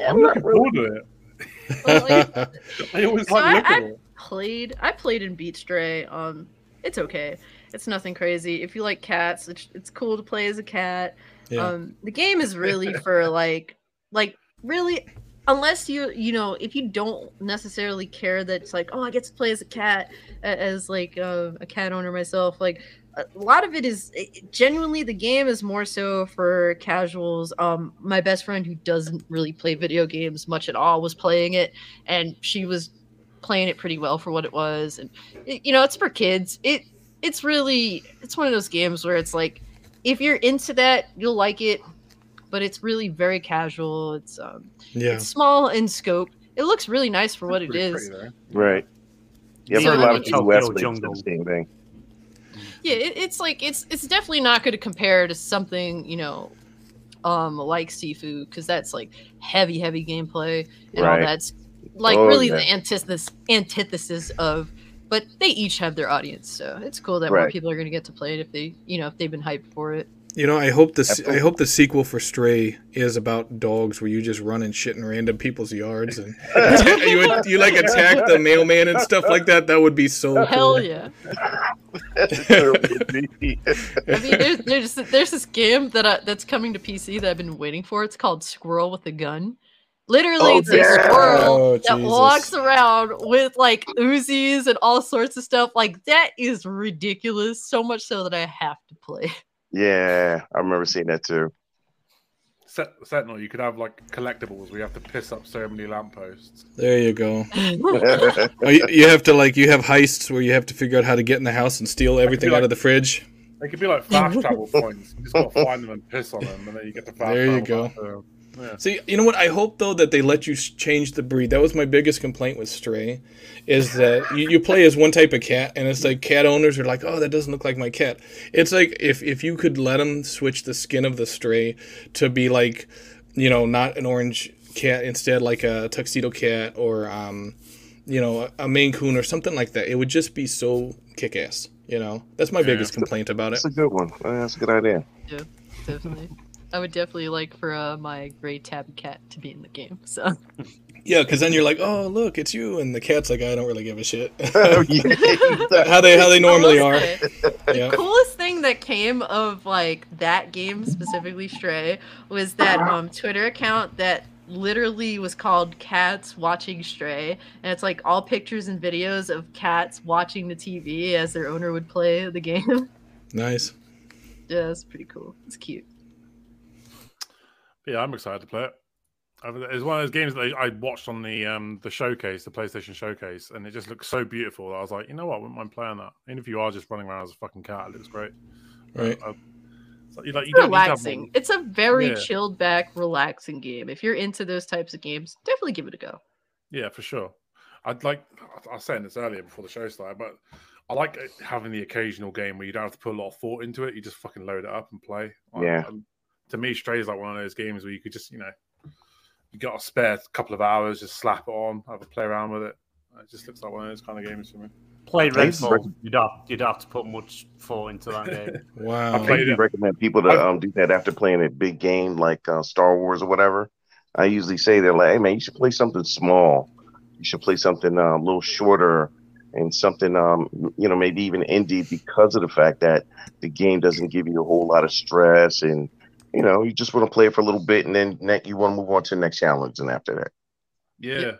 I'm I'm not really. forward to it. Well, <laughs> like, I always So like I- I- played I played in Beat Stray. Um, it's okay. It's nothing crazy. If you like cats, it's, it's cool to play as a cat. yeah. Um, the game is really for <laughs> like like really unless you you know if you don't necessarily care that it's like oh I get to play as a cat as like uh, a cat owner myself like a lot of it is it- genuinely the game is more so for casuals um my best friend who doesn't really play video games much at all was playing it and she was playing it pretty well for what it was and it, you know it's for kids it it's really it's one of those games where it's like if you're into that you'll like it but it's really very casual it's um yeah. it's small in scope it looks really nice for what it is. Pretty is. Right. Yeah, I've So, heard a I lot mean, of people Tokyo ask me Jungle. same thing. yeah it, it's like it's it's definitely not going to compare to something you know um like Sifu because that's like heavy heavy gameplay and all that's like Oh, really yeah. the antithesis antithesis of but they each have their audience so it's cool that more people are going to get to play it if they you know if they've been hyped for it You know, I hope the I hope the sequel for Stray is about dogs, where you just run and shit in random people's yards, and <laughs> <laughs> you you like attack the mailman and stuff like that. That would be so cool. hell cool. yeah <laughs> I mean, there's there's there's this game that I, that's coming to PC that I've been waiting for. It's called Squirrel with a Gun. Literally, Oh, it's a yeah. squirrel Oh, that Jesus. walks around with like Uzis and all sorts of stuff. Like that is ridiculous. So much so that I have to play. yeah, I remember seeing that too. Set, Sentinel, you could have like collectibles where you have to piss up so many lampposts. There you go. <laughs> Oh, you, you have to like you have heists where you have to figure out how to get in the house and steal everything like- out of the fridge. They could be like fast travel points. You just got to find them and piss on them, and then you get the fast There you travel go. Back Yeah. See, you know what? I hope though that they let you change the breed. That was my biggest complaint with Stray, is that you, you play as one type of cat, and it's like cat owners are like, "Oh, that doesn't look like my cat." It's like if if you could let them switch the skin of the stray to be like, you know, not an orange cat, instead like a tuxedo cat or um, you know, a, a Maine Coon or something like that. It would just be so kick ass. You know, that's my Yeah. biggest complaint about it. That's a good one. That's a good idea. Yeah, definitely. I would definitely like for uh, my gray tabby cat to be in the game. So <laughs> Yeah, because then you're like, "Oh, look, it's you," and the cat's like, "I don't really give a shit." <laughs> Oh, <laughs> how they how they normally are. say, Yeah. The coolest thing that came of like that game specifically Stray was that um Twitter account that literally was called Cats Watching Stray and it's like all pictures and videos of cats watching the TV as their owner would play the game. Nice. yeah, it's pretty cool. It's cute. Yeah, I'm excited to play it. I- It's one of those games that I I watched on the um the showcase, the PlayStation showcase, and it just looks so beautiful. that I was like, you know what, I wouldn't mind playing that. Even if you are just running around as a fucking cat, it looks great. Right. Uh, so you like you don't need to have relaxing. It's a very Yeah. chilled back, relaxing game. If you're into those types of games, definitely give it a go. Yeah, for sure. I'd like. I was saying this earlier before the show started, but I like having the occasional game where you don't have to put a lot of thought into it. You just fucking load it up and play. Like, Yeah. um, to me, Stray is like one of those games where you could just, you know, you got a spare couple of hours, just slap it on, have a play around with it. It just looks like one of those kind of games for me. Play I Redfall. You'd have, you'd have to put much thought into that game. <laughs> Wow. I played usually it. recommend people to um, do that after playing a big game like uh, Star Wars or whatever. I usually say they're like, "Hey man, you should play something small. You should play something uh, a little shorter and something, um, you know, maybe even indie because of the fact that the game doesn't give you a whole lot of stress and you know you just want to play it for a little bit and then ne- you want to move on to the next challenge and after that. Yeah.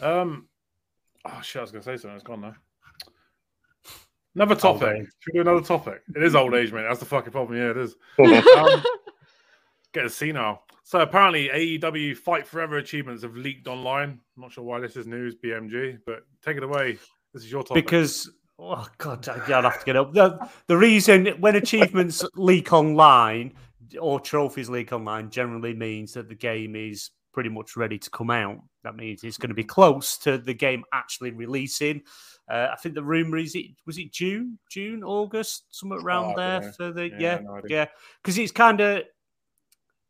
Um. Oh shit! I was gonna say something. It's gone now. Another topic. Should we do another topic? It is old age, mate. That's the fucking problem. Yeah, it is. <laughs> Um, get to see now. So apparently, AEW Fight Forever achievements have leaked online. I'm not sure why this is news, BMG, but take it away. This is your topic. because oh god, I- I'd have to get up. The, the reason when achievements <laughs> leak online or trophies leak online generally means that the game is pretty much ready to come out. That means it's going to be close to the game actually releasing. Uh, I think the rumor is it was it June, June, August, somewhere around Oh, there know. for the Yeah, yeah, no yeah, because it's kind of.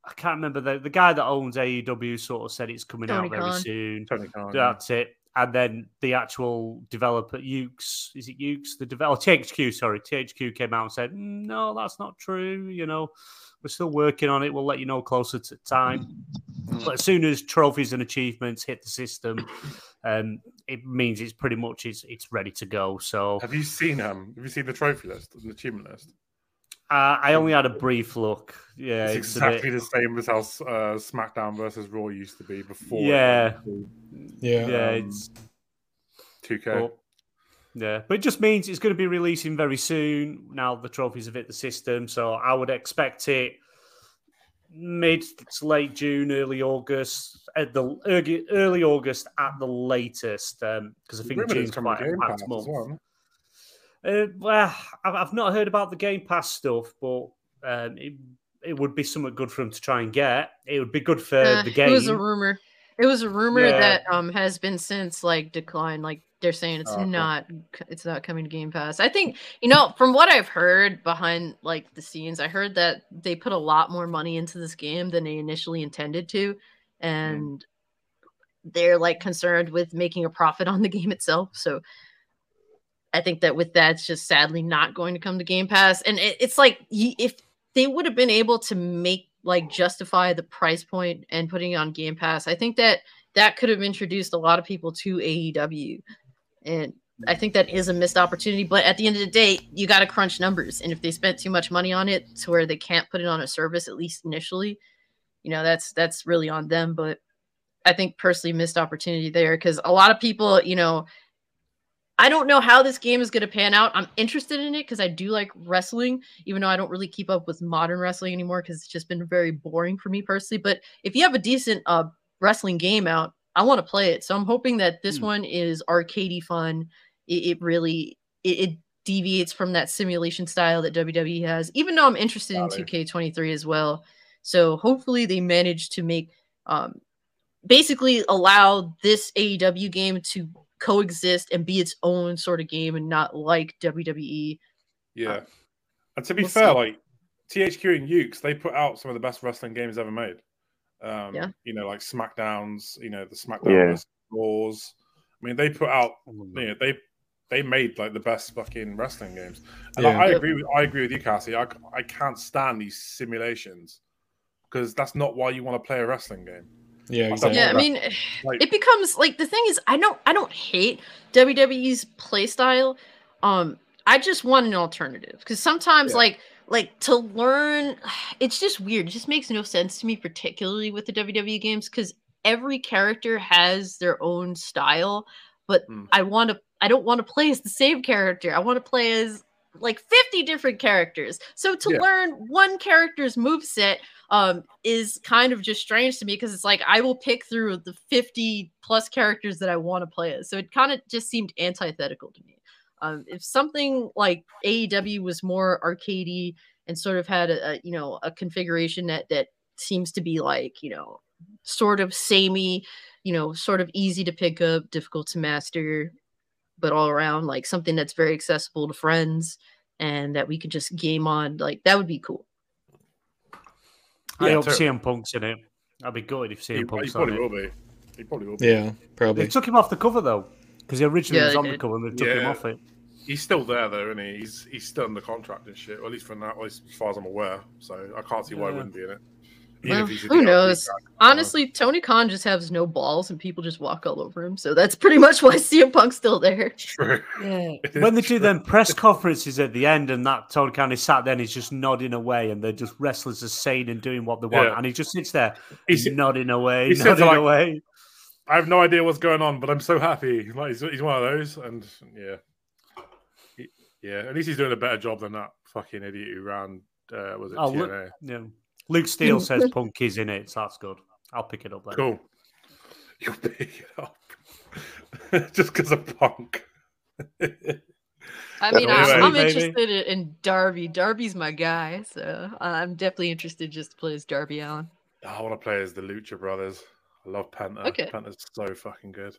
I can't remember the the guy that owns AEW sort of said it's coming Tony out very Khan. soon. Tony Khan. yeah. That's it. And then the actual developer, Yuke's, is it Yuke's? The developer, THQ, sorry, THQ came out and said, "Mm, no, that's not true. You know, we're still working on it. We'll let you know closer to time. But as soon as trophies and achievements hit the system, um, it means it's pretty much it's it's ready to go. So Have you seen um? Have you seen the trophy list, the achievement list? Uh, I only had a brief look. Yeah, it's it's a bit- exactly the same as how uh, SmackDown versus Raw used to be before. Yeah. Yeah. yeah, um, it's 2K. But, yeah, but it just means it's going to be releasing very soon. Now the trophies have hit the system, so I would expect it mid to late June, early August, at the early, early August at the latest. Because I think Rumored it's June's coming quite to a Game packed as month. well. Uh, well, I've, I've not heard about the Game Pass stuff, but um, it, it would be something good for them to try and get. It would be good for Uh, the game. It was a rumor. It was a rumor Yeah. that um has been since like declined. Like they're saying it's Oh, okay. not it's not coming to Game Pass. I think you know from what I've heard behind like the scenes, I heard that they put a lot more money into this game than they initially intended to, and they're like concerned with making a profit on the <laughs> game itself. So I think that with that, it's just sadly not going to come to Game Pass. And it, it's like if they would have been able to make like justify the price point and putting it on Game Pass, I think that that could have introduced a lot of people to AEW. And I think that is a missed opportunity. But at the end of the day, you got to crunch numbers. And if they spent too much money on it to where they can't put it on a service, at least initially, you know, that's that's really on them. But I think personally missed opportunity there because a lot of people, you know, I don't know how this game is going to pan out. I'm interested in it because I do like wrestling, even though I don't really keep up with modern wrestling anymore because it's just been very boring for me personally. But if you have a decent uh, wrestling game out, I want to play it. So I'm hoping that this Hmm. one is arcadey fun. It, it really it, it deviates from that simulation style that WWE has. Even though I'm interested in 2K23 as well, so hopefully they manage to make um, basically allow this AEW game to coexist and be its own sort of game and not like. WWE. Yeah. And to be we'll fair, see. like THQ and Yuke's, they put out some of the best wrestling games ever made. Um, Yeah. You know, like SmackDowns, you know, the SmackDown Yeah. versus Raws. I mean, they put out, you know, they they made like the best fucking wrestling games. And I, Yeah. I Yep. agree with I agree with you, Cassie. I, I can't stand these simulations because that's not why you want to play a wrestling game. Yeah, Yeah, exactly. Yeah, I mean, Like, it becomes like the thing is, I don't, I don't hate WWE's play style. Um, I just want an alternative because sometimes, Yeah. like, like to learn, <sighs> it's just weird. It just makes no sense to me, particularly with the WWE games, because every character has their own style. But Hmm. I want to, I don't want to play as the same character. I want to play as like 50 different characters. So to Yeah. learn one character's moveset um is kind of just strange to me because it's like I will pick through the 50 plus characters that I want to play as. So it kind of just seemed antithetical to me. Um if something like AEW was more arcadey and sort of had a, a you know a configuration that that seems to be like, you know, sort of samey, you know, sort of easy to pick up, difficult to master, but all around like something that's very accessible to friends and that we could just game on, like that would be cool. I hope totally. CM Punk's in it. I'd be good if he, CM he Punk's on probably it. will be. He probably will be. Yeah, They took him off the cover though, because he originally Yeah, was they on the cover and they took him off it. He's still there though, isn't he? He's he's still under contract and shit. Or at least from that, at least as far as I'm aware. So I can't see why he wouldn't be in it. Well, he's who knows? guy. Honestly, Tony Khan just has no balls and people just walk all over him. So that's pretty much why <laughs> CM Punk's still there. True. Yeah. <laughs> When they do true. them press conferences at the end and that Tony Khan is sat there and he's just nodding away and they're just wrestlers are saying and doing what they want Yeah. and he just sits there He's- nodding away, he nodding like- away. I have no idea what's going on, but I'm so happy. Like he's, he's one of those, and yeah, He- yeah. At least he's doing a better job than that fucking idiot who ran. Uh, was it Oh, TNA? look, yeah. Luke Steele mm. says Punk is in it, so that's good. I'll pick it up then. Cool. You'll pick it up <laughs> just because of Punk. I mean, I, Anyway, I'm interested in, in Darby. Darby's my guy. So I'm definitely interested just to play as Darby Allin. I want to play as the Lucha Brothers. I love Penta. Okay. Penta's so fucking good.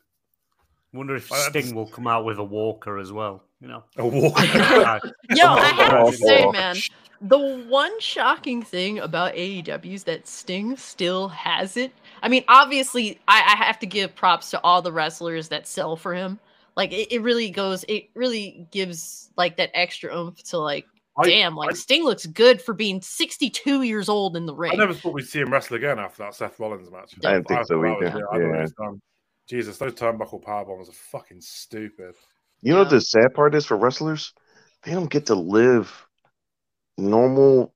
Wonder if Sting will come out with a walker as well. You know, A walker. <laughs> <laughs> Yo, I have to say, man, the one shocking thing about AEW is that Sting still has it. I mean, obviously, I, I have to give props to all the wrestlers that sell for him. Like, it, it really goes, it really gives like that extra oomph to like, I- damn, like I- Sting looks good for being 62 years old in the ring. I never thought we'd see him wrestle again after that Seth Rollins match. I didn't think so either. yeah, I thought it Yeah. Was done. Jesus, those turnbuckle power bombs are fucking stupid. You know what Yeah. the sad part is for wrestlers? They don't get to live normal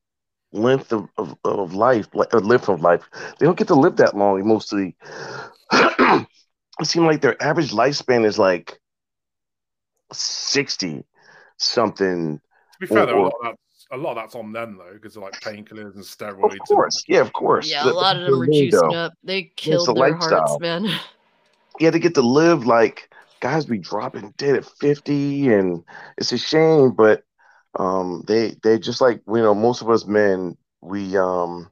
length of, of, of life, like uh, length of life. They don't get to live that long mostly. <clears throat> it seems like their average lifespan is like sixty something. To be fair, Or- though, a lot, of that's, a lot of that's on them though, because of like painkillers and steroids. Of and- course, yeah, of course. yeah, The- a lot of them were thing, juicing up. They killed the their hearts, man. <laughs> yeah, they get to live like guys be dropping dead at 50 and it's a shame but um they they just like you know most of us men we um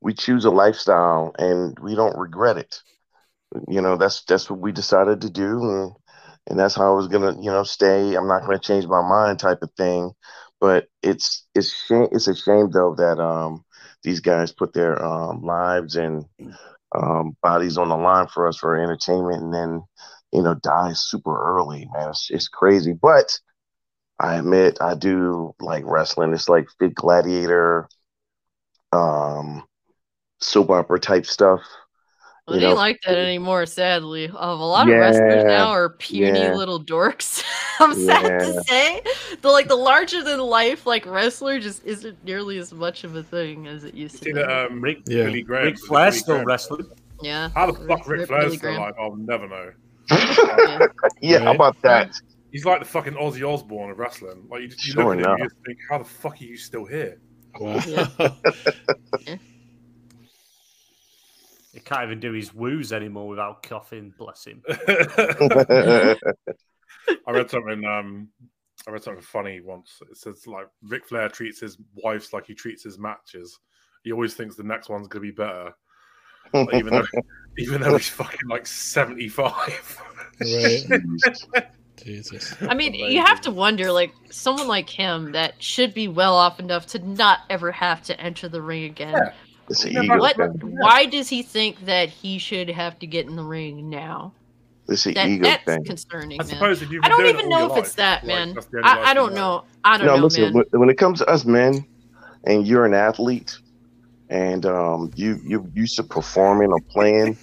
we choose a lifestyle and we don't regret it. You know that's that's what we decided to do and and that's how I was gonna you know stay. I'm not gonna change my mind type of thing but it's it's shame it's a shame though that um these guys put their um lives and um, bodies on the line for us for entertainment and then you know die super early man. It's, it's crazy. But i admit i do like wrestling. It's like big gladiator um soap opera type stuff Well, You they know, like that anymore, sadly. Um, a lot of wrestlers now are puny yeah. little dorks. <laughs> I'm sad to say. The like the larger than life like wrestler just isn't nearly as much of a thing as it used You to see be. that um, Rick- Yeah. Billy Graham. Ric was it Flair's Billy still wrestling. yeah. How the fuck Ric Rip Flair's still Graham. alive? I'll never know. Yeah. <laughs> yeah how about that He's like the fucking Ozzy Osbourne of wrestling. Like you, you Sure look at him, you just think, how the fuck are you still here? Wow. <laughs> Yeah. He can't even do his woos anymore without coughing. Bless him. <laughs> I read something. Um, I read something funny once. It says like Ric Flair treats his wives like he treats his matches. He always thinks the next one's gonna be better, like, even though <laughs> even though he's fucking like seventy five. Right. <laughs> Jesus. I mean, you have to wonder, like someone like him that should be well off enough to not ever have to enter the ring again. Yeah. It's an ego What? thing. Why does he think that he should have to get in the ring now? It's an That ego that's thing. concerning, I man. suppose if you've I don't even know your if it's life, that, like, man. that's the only life I, I don't know. know. I don't No, know, listen. man. When, when it comes to us men, and you're an athlete, and um, you you're used to performing or playing,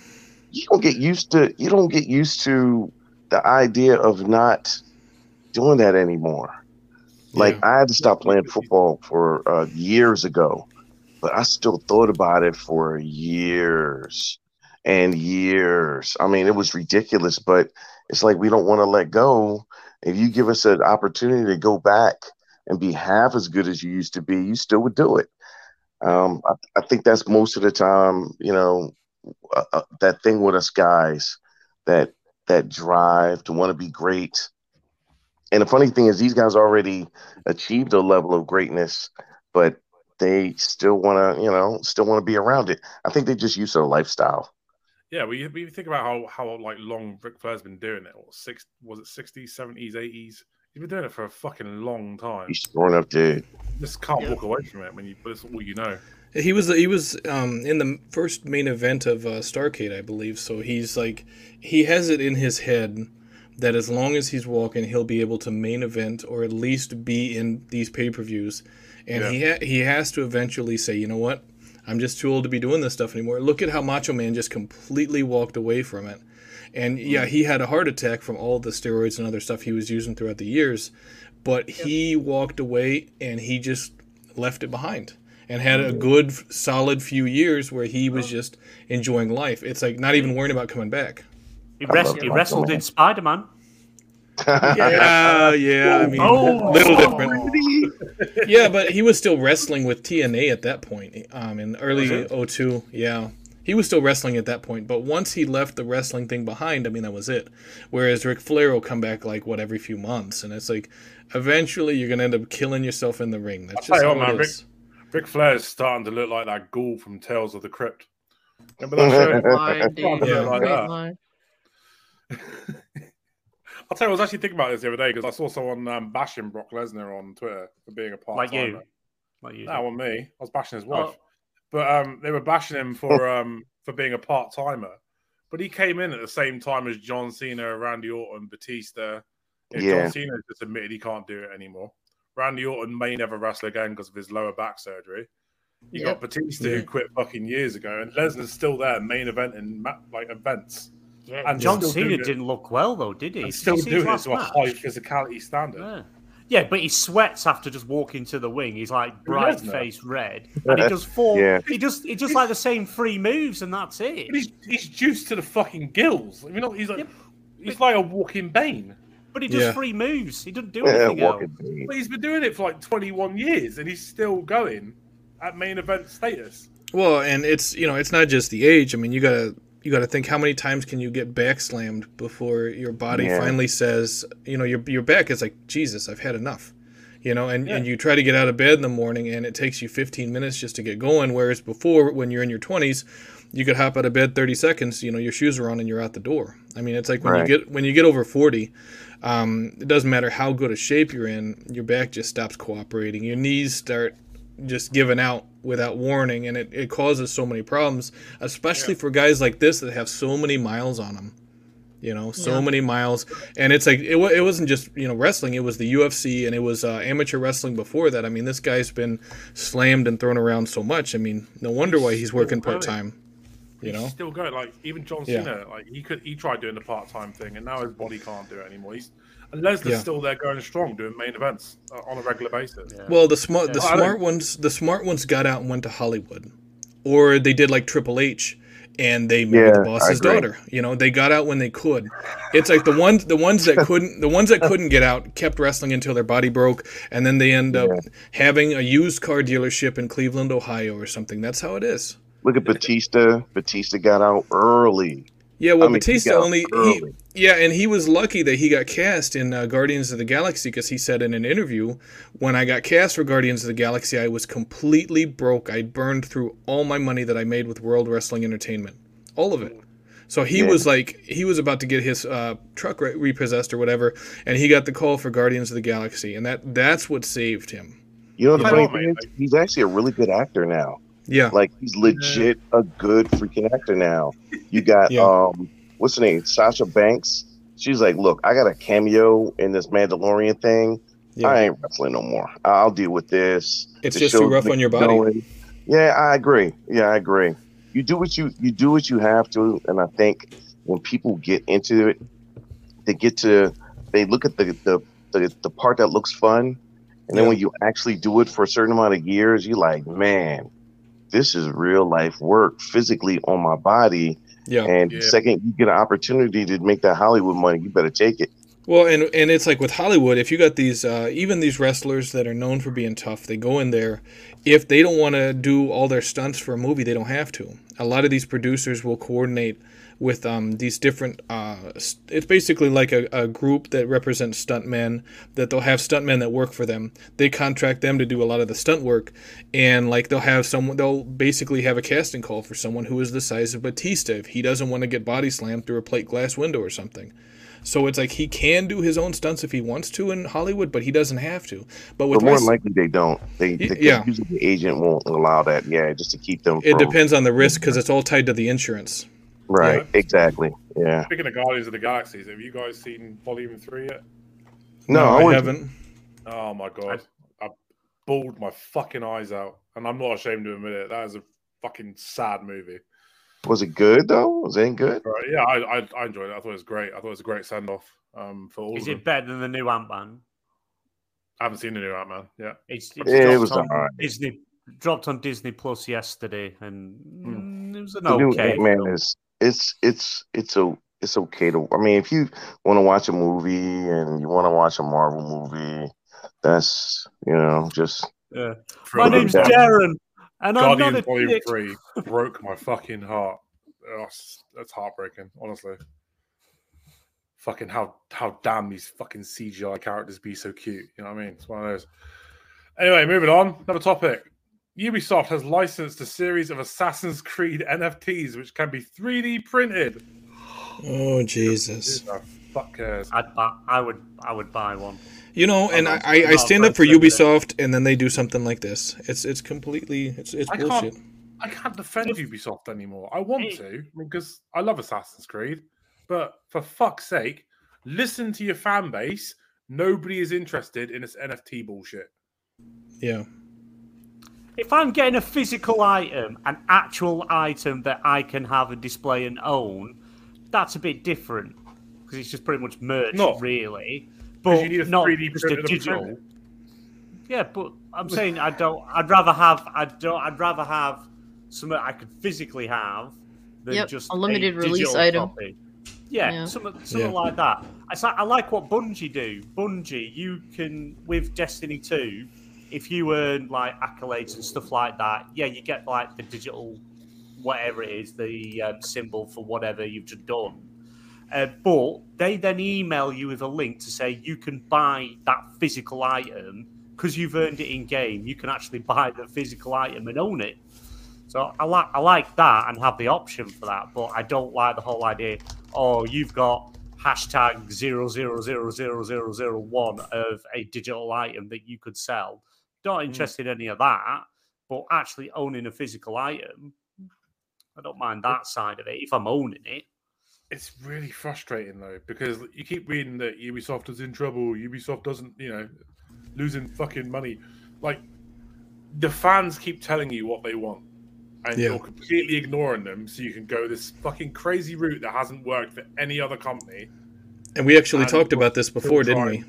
you don't get used to you don't get used to the idea of not doing that anymore. Like Yeah. I had to stop playing football for uh, years ago, but I still thought about it for years and years. I mean, it was ridiculous, but it's like we don't want to let go. If you give us an opportunity to go back and be half as good as you used to be, you still would do it. Um, I, I think that's most of the time, you know, uh, uh, that thing with us guys, that that drive to want to be great. And the funny thing is, these guys already achieved a level of greatness, but they still want to, you know, still want to be around it. I think they just use their lifestyle. Yeah, we we think about how how like long Ric Flair's been doing it. What six was it 60s, 70s, 80s? He's been doing it for a fucking long time. He's sure enough did. You just can't walk away from it when you but it's all you know. He was he was um, in the first main event of uh, Starcade, I believe. So he's like he has it in his head that as long as he's walking, he'll be able to main event or at least be in these pay per views. And he ha- he has to eventually say, you know what, I'm just too old to be doing this stuff anymore. Look at how Macho Man just completely walked away from it. And yeah, mm-hmm. he had a heart attack from all the steroids and other stuff he was using throughout the years, but he walked away and he just left it behind and had a mm-hmm. good solid few years where he was just enjoying life. It's like not even worrying about coming back. He, I wrest- love he wrestled Man. in Spider Man. Yeah, yeah, I mean, Oh. little different. <laughs> Yeah, but he was still wrestling with TNA at that point. Um, in early Was 02, yeah. He was still wrestling at that point, but once he left the wrestling thing behind, I mean, that was it. Whereas Ric Flair will come back like what every few months, and it's like eventually you're gonna end up killing yourself in the ring. That's I'll just tell how you it what, man, is. Starting to look like that ghoul from Tales of the Crypt. Remember that show? <laughs> Line. Yeah. Like Great that. Line. I'll tell you, I was actually thinking about this the other day because I saw someone um, bashing Brock Lesnar on Twitter for being a part Like you. Like you. That one me. I was bashing his wife. Oh. But um, they were bashing him for <laughs> um, for being a part timer. But he came in at the same time as John Cena, Randy Orton, Batista. You Yeah. John Cena just admitted he can't do it anymore. Randy Orton may never wrestle again because of his lower back surgery. You got Batista Yeah. who quit fucking years ago, and Lesnar's still there, main event in like events, Yeah, And John still Cena didn't look well though, did he? and still you see his doing it last to a high physicality standard. Yeah. Yeah, but he sweats after just walking to the wing. He's like bright doesn't. face red, and he does four. Yeah. He just he just like the same three moves, and that's it. But he's he's juiced to the fucking gills. I mean, he's like he's like a walking bane. But he does Yeah. three moves. He doesn't do Yeah, anything else. But he's been doing it for like 21 years, and he's still going at main event status. Well, and it's you know it's not just the age. I mean, you gotta you gotta think how many times can you get back slammed before your body Yeah. finally says you know your your back is like Jesus, I've had enough. You know, and, Yeah. and you try to get out of bed in the morning, and it takes you 15 minutes just to get going. Whereas before, when you're in your 20s, you could hop out of bed 30 seconds. You know, your shoes are on and you're out the door. I mean, it's like when Right. you get when you get over 40, um, it doesn't matter how good a shape you're in, your back just stops cooperating. Your knees start just giving out without warning, and it, it causes so many problems, especially for guys like this that have so many miles on them. You know, so Yeah. many miles, and it's like it, it wasn't just you know wrestling; it was the UFC and it was uh, amateur wrestling before that. I mean, this guy's been slammed and thrown around so much. I mean, no wonder why he's working part time. You know, still going. Like even John Yeah. Cena, like he could he tried doing the part time thing, and now his body can't do it anymore. He's and Lesnar's Yeah. still there going strong, doing main events uh, on a regular basis. Yeah. Well, the smart the Yeah. I don't- smart ones the smart ones got out and went to Hollywood, or they did like Triple H, and they married the Yeah, I boss's daughter. You know, they got out when they could. It's like the ones the ones that <laughs> couldn't the ones that couldn't get out kept wrestling until their body broke, and then they end up having a used car dealership in Cleveland, Ohio, or something. That's how it is. Look at Batista. Batista got out early. Yeah, well, I mean, Batista only he. Yeah, and he was lucky that he got cast in uh, Guardians of the Galaxy because he said in an interview, when I got cast for Guardians of the Galaxy, I was completely broke. I burned through all my money that I made with World Wrestling Entertainment, all of it. So he Yeah. was like, he was about to get his uh, truck re- repossessed or whatever, and he got the call for Guardians of the Galaxy, and that that's what saved him. You know, the funny thing is, he's actually a really good actor now. Yeah, Like he's legit a good freaking actor now. You got Yeah. um, what's her name? Sasha Banks. She's like, look, I got a cameo in this Mandalorian thing. yeah. I ain't wrestling no more. I'll deal with this. It's The just too rough on your body. going. Yeah, I agree. Yeah, I agree. You do what you you do what you have to, and I think when people get into it, they get to they look at the the the, the part that looks fun, and then Yeah. when you actually do it for a certain amount of years, you're like, man, this is real life work physically on my body. Yeah. And Yeah. second you get an opportunity to make that Hollywood money, you better take it. Well, and and it's like with Hollywood, if you got these, uh, even these wrestlers that are known for being tough, they go in there. If they don't want to do all their stunts for a movie, they don't have to. A lot of these producers will coordinate with um, these different. Uh, it's basically like a, a group that represents stuntmen. That they'll have stuntmen that work for them. They contract them to do a lot of the stunt work, and like they'll have someone. They'll basically have a casting call for someone who is the size of Batista if he doesn't want to get body slammed through a plate glass window or something. So it's like he can do his own stunts if he wants to in Hollywood, but he doesn't have to. But with But more likely, they don't. They, they yeah. usually the agent won't allow that. Yeah, just to keep them. it from- depends on the risk because it's all tied to the insurance. Right. Yeah. Exactly. Yeah. Speaking of Guardians of the Galaxies, have you guys seen Volume Three yet? No, I, I haven't. Oh my god, I bawled my fucking eyes out, and I'm not ashamed to admit it. That is a fucking sad movie. Was it good though? Was it good? Right? Yeah, I, I I enjoyed it. I thought it was great. I thought it was a great send off um, for all Is of them. it better than the new Ant Man? I haven't seen the new Ant Man. Yeah, It's, it's Yeah, it was on alright. Disney. Dropped on Disney Plus yesterday, and mm, it was an The new okay. Ant Man is it's it's it's a it's okay to. I mean, if you want to watch a movie and you want to watch a Marvel movie, that's you know just Yeah. My name's them, Darren, and I'm not Guardians a Volume dick. Three broke my fucking heart. Oh, that's heartbreaking, honestly. Fucking how how damn these fucking CGI characters be so cute. You know what I mean? It's one of those. Anyway, moving on. Another topic. Ubisoft has licensed a series of Assassin's Creed NFTs, which can be 3D printed. Oh Jesus! Who fuck cares? I'd buy, I would, I would buy one. You know, and I, I, I'm I not stand up for afraid of it. Ubisoft, and then they do something like this. It's it's completely it's it's I can't- bullshit. I can't defend Ubisoft anymore. I want Hey. to because I love Assassin's Creed, but for fuck's sake, listen to your fan base. Nobody is interested in this NFT bullshit. Yeah, If I'm getting a physical item, an actual item that I can have and display and own, that's a bit different because it's just pretty much merch, No. really. 'Cause But you need a not 3D just a digital. print. Yeah, but I'm saying I don't. I'd rather have. I don't. I'd rather have something I could physically have than Yep, just a limited release digital item. Copy. Yeah, Yeah. something, something Yeah. like that. I like what Bungie do. Bungie, you can with Destiny Two, if you earn like accolades and stuff like that, yeah, you get like the digital, whatever it is, the um, symbol for whatever you've just done. Uh, but they then email you with a link to say you can buy that physical item because you've earned it in game. You can actually buy the physical item and own it. So I like I like that and have the option for that, but I don't like the whole idea. Oh, you've got hashtag zero zero zero zero zero zero one of a digital item that you could sell. Not mm. interested in any of that, but actually owning a physical item, I don't mind that side of it if I'm owning it. It's really frustrating though because you keep reading that Ubisoft is in trouble. Ubisoft doesn't, you know, losing fucking money. Like the fans keep telling you what they want, and Yeah. you're completely ignoring them, so you can go this fucking crazy route that hasn't worked for any other company. and we actually And talked about this before, didn't we?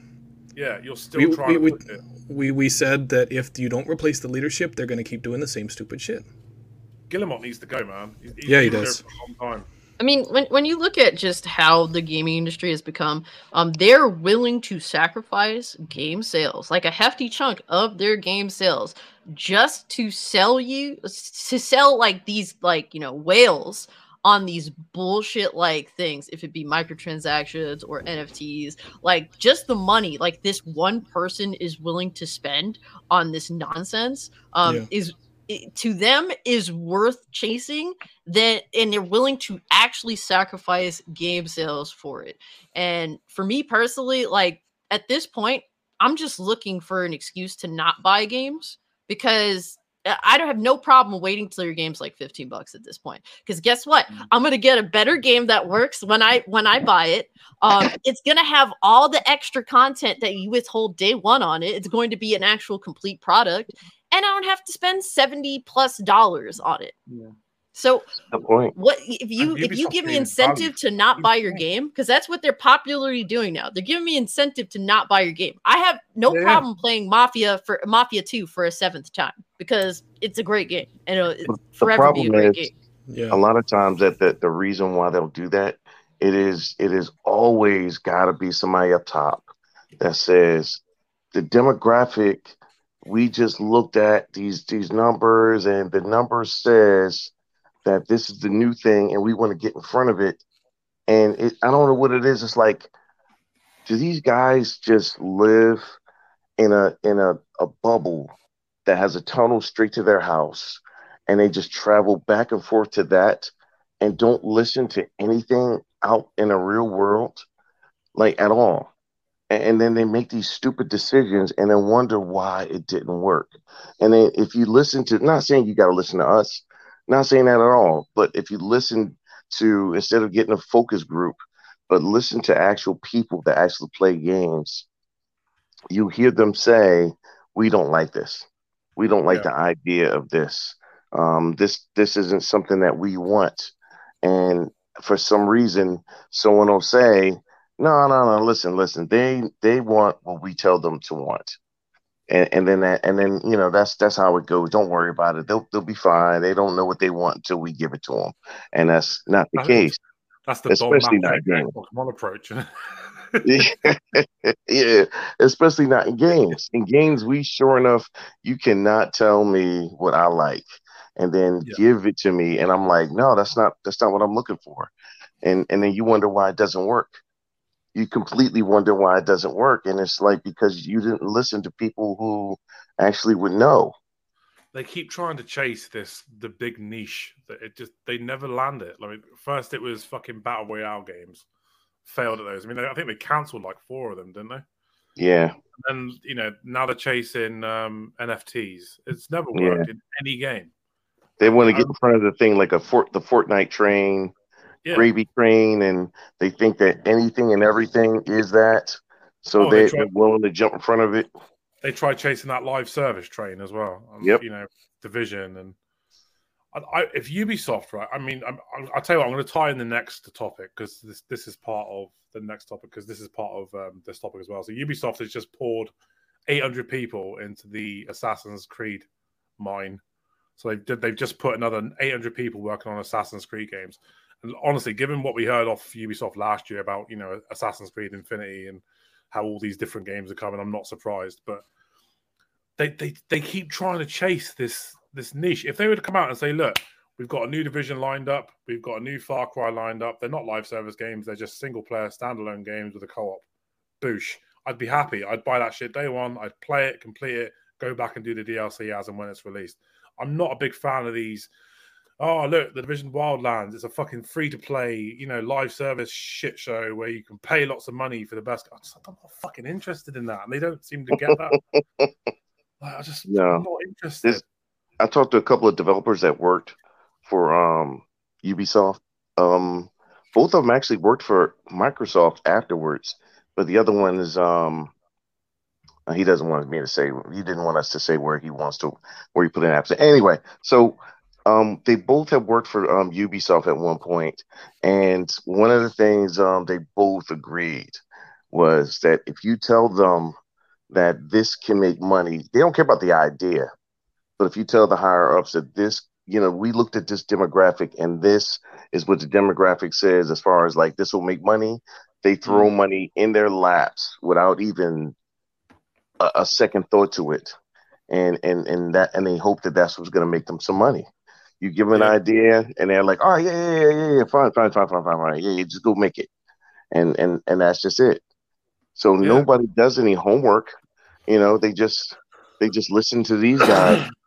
Trying- Yeah, you're still We, trying we, to we, we we said that if you don't replace the leadership, they're going to keep doing the same stupid shit. Guillemot needs to go, man. He's, he's Yeah, he does. for a long time. I mean, when when you look at just how the gaming industry has become, um, they're willing to sacrifice game sales, like a hefty chunk of their game sales, just to sell you to sell like these like you know whales on these bullshit like things, if it be microtransactions or NFTs, like just the money like this one person is willing to spend on this nonsense um, Yeah. is it- to them is worth chasing that and they're willing to actually sacrifice game sales for it and for me personally like at this point i'm just looking for an excuse to not buy games because I- I don't have no problem waiting till your game's like 15 bucks at this point. Because guess what? I'm gonna get a better game that works when I when I buy it. Um, <laughs> it's gonna have all the extra content that you withhold day one on it. It's going to be an actual complete product, and I don't have to spend 70 plus dollars on it. Yeah. So The point. what if you if you give me incentive to not buy your game because that's what they're popularly doing now they're giving me incentive to not buy your game i have no Yeah. problem playing mafia for mafia 2 for a seventh time because it's a great game and it'll it's The forever be a great is- game Yeah. a lot of times that the, the reason why they'll do that it is it is always got to be somebody up top that says the demographic we just looked at these these numbers and the number says that this is the new thing and we want to get in front of it. And it i don't know what it is it's like do these guys just live in a in a, a bubble that has a tunnel straight to their house and they just travel back and forth to that and don't listen to anything out in the real world like at all? And, and then they make these stupid decisions and then wonder why it didn't work. And then if you listen to not saying you got to listen to us not saying that at all but if you listen to instead of getting a focus group but listen to actual people that actually play games you hear them say we don't like this. We don't like Yeah. the idea of this. Um, this this isn't something that we want. And for some reason someone will say no no no listen listen. They they want what we tell them to want and, and then that and then you know that's that's how it goes don't worry about it they'll, they'll be fine they don't know what they want until we give it to them and that's not the think case That's the Especially not games. Pokemon approach. <laughs> <laughs> yeah, especially not in games. In games, we sure enough, you cannot tell me what I like and then Yeah. give it to me, and I'm like, no, that's not that's not what I'm looking for, and and then you wonder why it doesn't work. You completely wonder why it doesn't work, and it's like because you didn't listen to people who actually would know. they keep trying to chase this the big niche that it just they never land it. Like first it was fucking battle royale games, failed at those. I mean, I think they cancelled like four of them, didn't they? Yeah, And you know now they're chasing um, NFTs. It's never Yeah. worked in any game. they want to get in front of the thing like a fort the Fortnite train. Yeah. gravy train and they think that anything and everything is that. So Oh, they try- they're willing to jump in front of it. They tried chasing that live service train as well. Um, Yep. You know, division and I, I, if Ubisoft, right? I mean, I'm, I'm, I'll tell you what. I'm going to tie in the next topic because this this is part of the next topic because this is part of um, this topic as well. So Ubisoft has just poured 800 people into the Assassin's Creed mine. So they've they've just put another 800 people working on Assassin's Creed games. Honestly, given what we heard off Ubisoft last year about you know Assassin's Creed Infinity and how all these different games are coming, I'm not surprised. But they they they keep trying to chase this this niche. If they were to come out and say, look, we've got a new division lined up, we've got a new Far Cry lined up. They're not live service games, they're just single player standalone games with a co-op. Boosh. I'd be happy. I'd buy that shit day one. I'd play it, complete it, go back and do the DLC as and when it's released. I'm not a big fan of these. Oh, look, the Division Wildlands. It's a fucking free to play, you know, live service shit show where you can pay lots of money for the best. I just, I'm not fucking interested in that. And they don't seem to get that. <laughs> Like, I just, No. I'm not interested. This- I talked to a couple of developers that worked for um, Ubisoft. Um, both of them actually worked for Microsoft afterwards, but the other one is um, he doesn't want me to say. He didn't want us to say where he wants to where he put in apps. Anyway, so um, they both have worked for um, Ubisoft at one point, and one of the things um, they both agreed was that if you tell them that this can make money, they don't care about the idea. But if you tell the higher ups that this, you know, we looked at this demographic and this is what the demographic says as far as like this will make money, they throw money in their laps without even a, a second thought to it. And and and that and they hope that that's what's going to make them some money. You give them an idea, and they're like, "All right, yeah, yeah, yeah, yeah, yeah, fine, fine, fine, fine, fine, fine. Yeah, yeah, just go make it." And and and that's just it. So Yeah. nobody does any homework. You know, they just they just listen to these guys. <clears throat>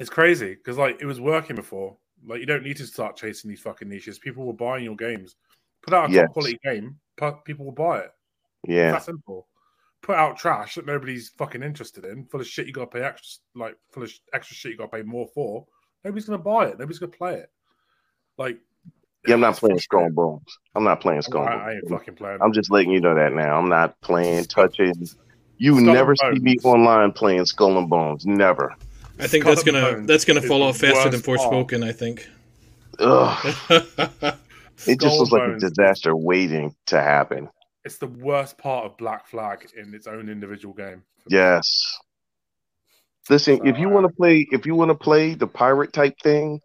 It's crazy because like it was working before. Like you don't need to start chasing these fucking niches. People were buying your games. Put out a Yes. top quality game, people will buy it. It's Yeah, that simple. Put out trash that nobody's fucking interested in, full of shit you got to pay extra, like full of extra shit you got to pay more for. Nobody's gonna buy it. Nobody's gonna play it. Like, yeah. I'm not playing Skull and Bones. I'm not playing I, Skull and I, ain't fucking playing. I'm just letting you know that now. I'm not playing, touching. You Skull never see me online playing Skull and Bones. Never. I think Skull that's gonna Bones that's gonna fall off faster than worst part. Forspoken. I think. Ugh. <laughs> It just looks like a disaster waiting to happen. It's the worst part of Black Flag in its own individual game. Yes. Listen, if you want to play, if you want to play the pirate type thing,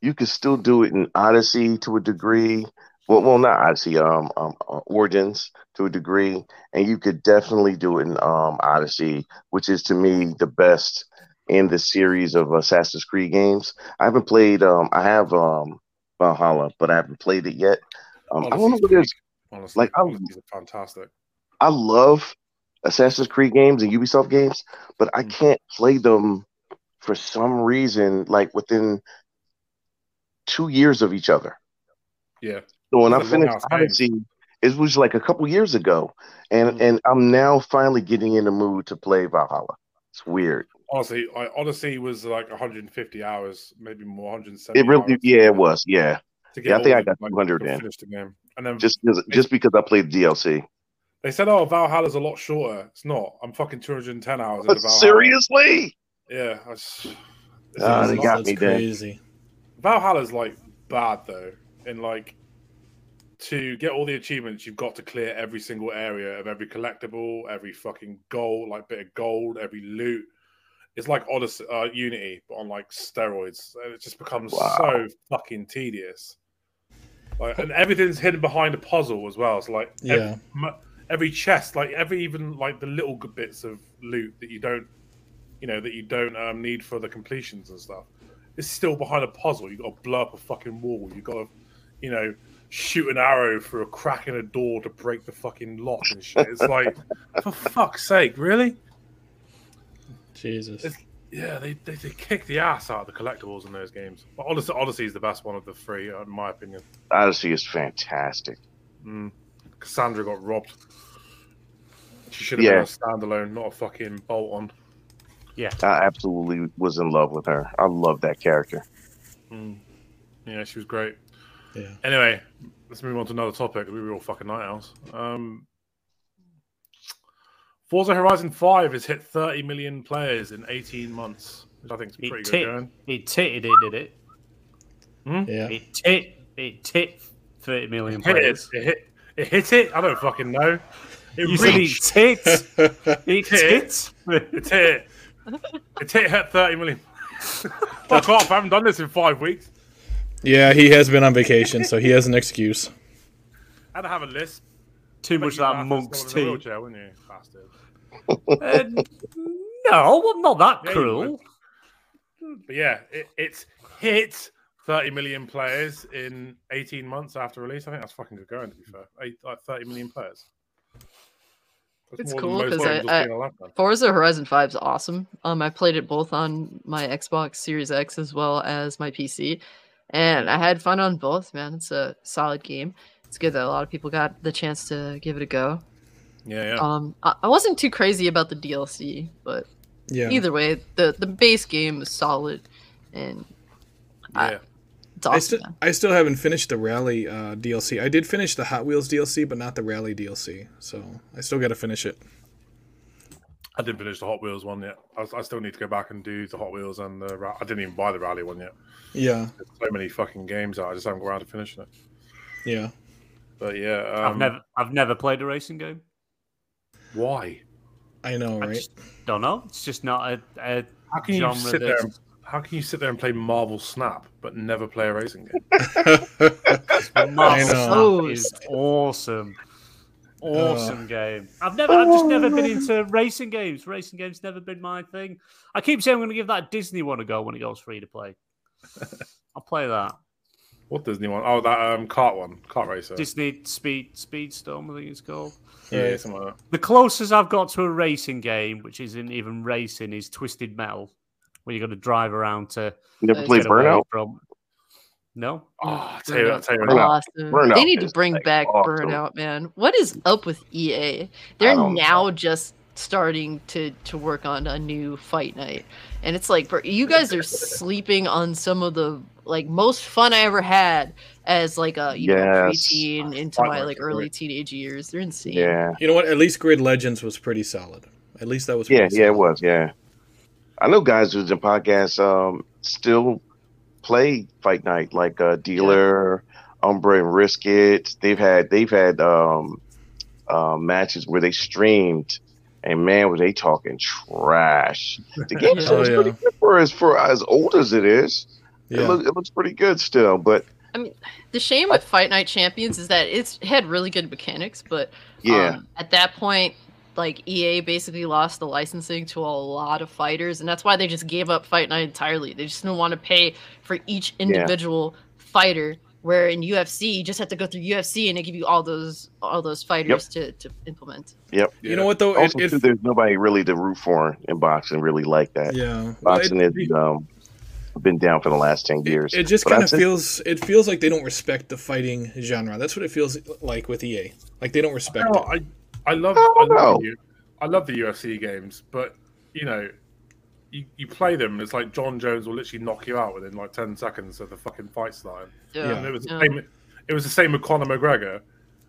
you can still do it in Odyssey to a degree. Well, well, not Odyssey, um, um, uh, Origins to a degree, and you could definitely do it in um Odyssey, which is to me the best in the series of Assassin's Creed games. I haven't played, um, I have um Valhalla, but I haven't played it yet. Um, I don't know what it is. Honestly, Like, I- fantastic. I love Assassin's Creed games and Ubisoft games, but I Mm. can't play them for some reason, like within two years of each other. Yeah, So when I Those are long-ass finished Odyssey, it was like a couple years ago, and Mm. and I'm now finally getting in the mood to play Valhalla. It's weird. honestly, I, Odyssey was like 150 hours, maybe more, 170. It really, yeah, it was, yeah. Yeah, I think I got like, 200 in. finish the game, and then Just because, just because I played DLC. They said, "Oh, Valhalla's a lot shorter." It's not. I'm fucking 210 hours into But Valhalla. seriously, Yeah, I s- it's Ah, a they got that's me then. crazy. Valhalla's like bad though, in like to get all the achievements, you've got to clear every single area of every collectible, every fucking gold, like bit of gold, every loot. It's like Odyssey, uh, Unity, but on like steroids, and it just becomes Wow. so fucking tedious. Like, and everything's hidden behind a puzzle as well. It's like Yeah. every, mu- every chest, like every even like the little good bits of loot that you don't, you know, that you don't um, need for the completions and stuff. It's still behind a puzzle. You got to blow up a fucking wall. You got to, you know, shoot an arrow through a crack in a door to break the fucking lock and shit. It's like, <laughs> for fuck's sake, really? Jesus. It's- Yeah, they, they they kick the ass out of the collectibles in those games. But Odyssey, Odyssey is the best one of the three, in my opinion. Odyssey is fantastic. Mm. Kassandra got robbed. She should have Yeah. been a standalone, not a fucking bolt on. Yeah. I absolutely was in love with her. I love that character. Mm. Yeah, she was great. Yeah. Anyway, let's move on to another topic. We were all fucking night owls. Um, Forza Horizon 5 has hit 30 million players in 18 months, which I think is It pretty good tit, going. it titted it, did it? Yeah. It tit, it tit 30 million it, players. it hit, it hit it. I don't fucking know. It You said it hit. <laughs> it hit. It hit. It hit hit 30 million. <laughs> Fuck off! I haven't done this in five weeks. yeah, he has been on vacation, so he has an excuse. I had to have a list. Too much of that monk's tea. tea. Wheelchair, wouldn't you, bastard? Uh, no, I'm not that Yeah, cruel. But yeah, it, it's hit 30 million players in 18 months after release. I think that's fucking good going, to be fair. Eight, like 30 million players. That's It's cool than most 'cause I- I've I- seen in a lifetime. Forza Horizon 5 is awesome. Um, I played it both on my Xbox Series X as well as my PC, and I had fun on both. Man, it's a solid game. It's good that a lot of people got the chance to give it a go. Yeah, yeah. Um, I, I wasn't too crazy about the DLC, but Yeah. either way, the the base game is solid, and I- yeah. It's I awesome. still man. I still haven't finished the rally uh, DLC. I did finish the Hot Wheels DLC, but not the rally DLC. So I still got to finish it. I didn't finish the Hot Wheels one yet. I, I still need to go back and do the Hot Wheels and the. Ra- I didn't even buy the Rally one yet. Yeah, There's so many fucking games out. I just haven't got around to finishing it. yeah. But yeah, I've um, never, I've never played a racing game. Why? I know, I right? just don't know. It's just not a, a How can you genre sit there? And, how can you sit there and play Marvel Snap but never play a racing game? <laughs> Marvel Snap is awesome. Awesome game. I've never, I've just never been into racing games. Racing games never been my thing. I keep saying I'm going to give that Disney one a go when it goes free to play. <laughs> I'll play that. What Disney one? Oh, that um kart one, kart racer. Disney Speed Speedstorm, I think it's called. yeah, Right. something like that. The closest I've got to a racing game, which isn't even racing, is Twisted Metal, where you're going to drive around to You never Uh, played Burnout? from. No, Oh, I tell you, I tell you Burnout. Awesome. Burnout they need to bring like, back awesome. Burnout, man. What is up with EA? They're don't now just starting to to work on a new fight night, and it's like, you guys are sleeping on some of the like most fun I ever had as like a you know Yes. preteen into my like early teenage years. They're insane. Yeah, You know what? At least Grid Legends was pretty solid. At least that was. yeah, pretty yeah. It was. Yeah, I know guys who's in podcasts um still play Fight Night, like uh, Dealer, Umbra, and Risk It. They've had they've had um uh, matches where they streamed, and man, were they talking trash. The game <laughs> Yeah. still is Oh, pretty good for as for as old as it is. It, look, it looks pretty good still, but I mean, The shame with Fight Night Champions is that it's it had really good mechanics, but yeah, Um, at that point, like EA basically lost the licensing to a lot of fighters, and that's why they just gave up Fight Night entirely. They just didn't want to pay for each individual fighter. Where in UFC, you just have to go through UFC, and they give you all those all those fighters to, to implement. yep. You know what though? Also, it, too, there's nobody really to root for in boxing, really like that. yeah. Well, it- Boxing has um, been down for the last ten years. It, it just kind of feels it feels like they don't respect the fighting genre. That's what it feels like with EA. Like they don't respect No, it. I, I love, Oh, I love, no. the, U- I love the UFC games, but you know, you, you play them. It's like Jon Jones will literally knock you out within like ten seconds of the fucking fight starting. Yeah. And it was the Yeah. same. It was the same with Conor McGregor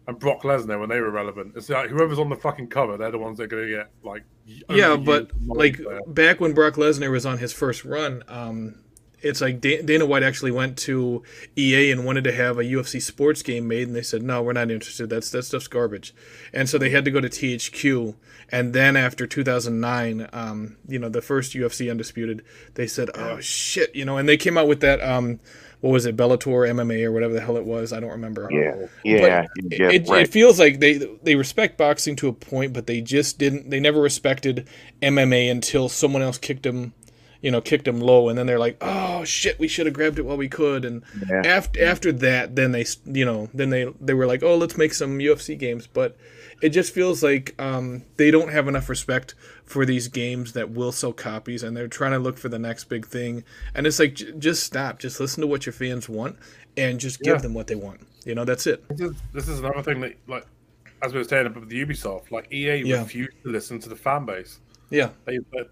and Brock Lesnar when they were relevant. It's like whoever's on the fucking cover, they're the ones that are going to get like. Yeah, but like there. back when Brock Lesnar was on his first run, um, it's like Dana White actually went to EA and wanted to have a UFC sports game made, and they said no, we're not interested. That's that stuff's garbage, and so they had to go to THQ. And then after 2009, um, you know, the first UFC Undisputed, they said, oh shit, you know, and they came out with that. Um, what was it, Bellator MMA or whatever the hell it was? I don't remember. yeah, yeah, yeah, it, right. it feels like they they respect boxing to a point, but they just didn't. They never respected MMA until someone else kicked them, you know, kicked them low, and then they're like, "Oh shit, we should have grabbed it while we could." And Yeah. after after that, then they you know then they they were like, "Oh, let's make some UFC games," but it just feels like um, they don't have enough respect for these games that will sell copies, and they're trying to look for the next big thing. And it's like, j- just stop, just listen to what your fans want, and just give Yeah. them what they want. You know, that's it. This is, this is another thing that, like, as we were saying about the Ubisoft, like EA Yeah. refused to listen to the fan base. Yeah. They, they-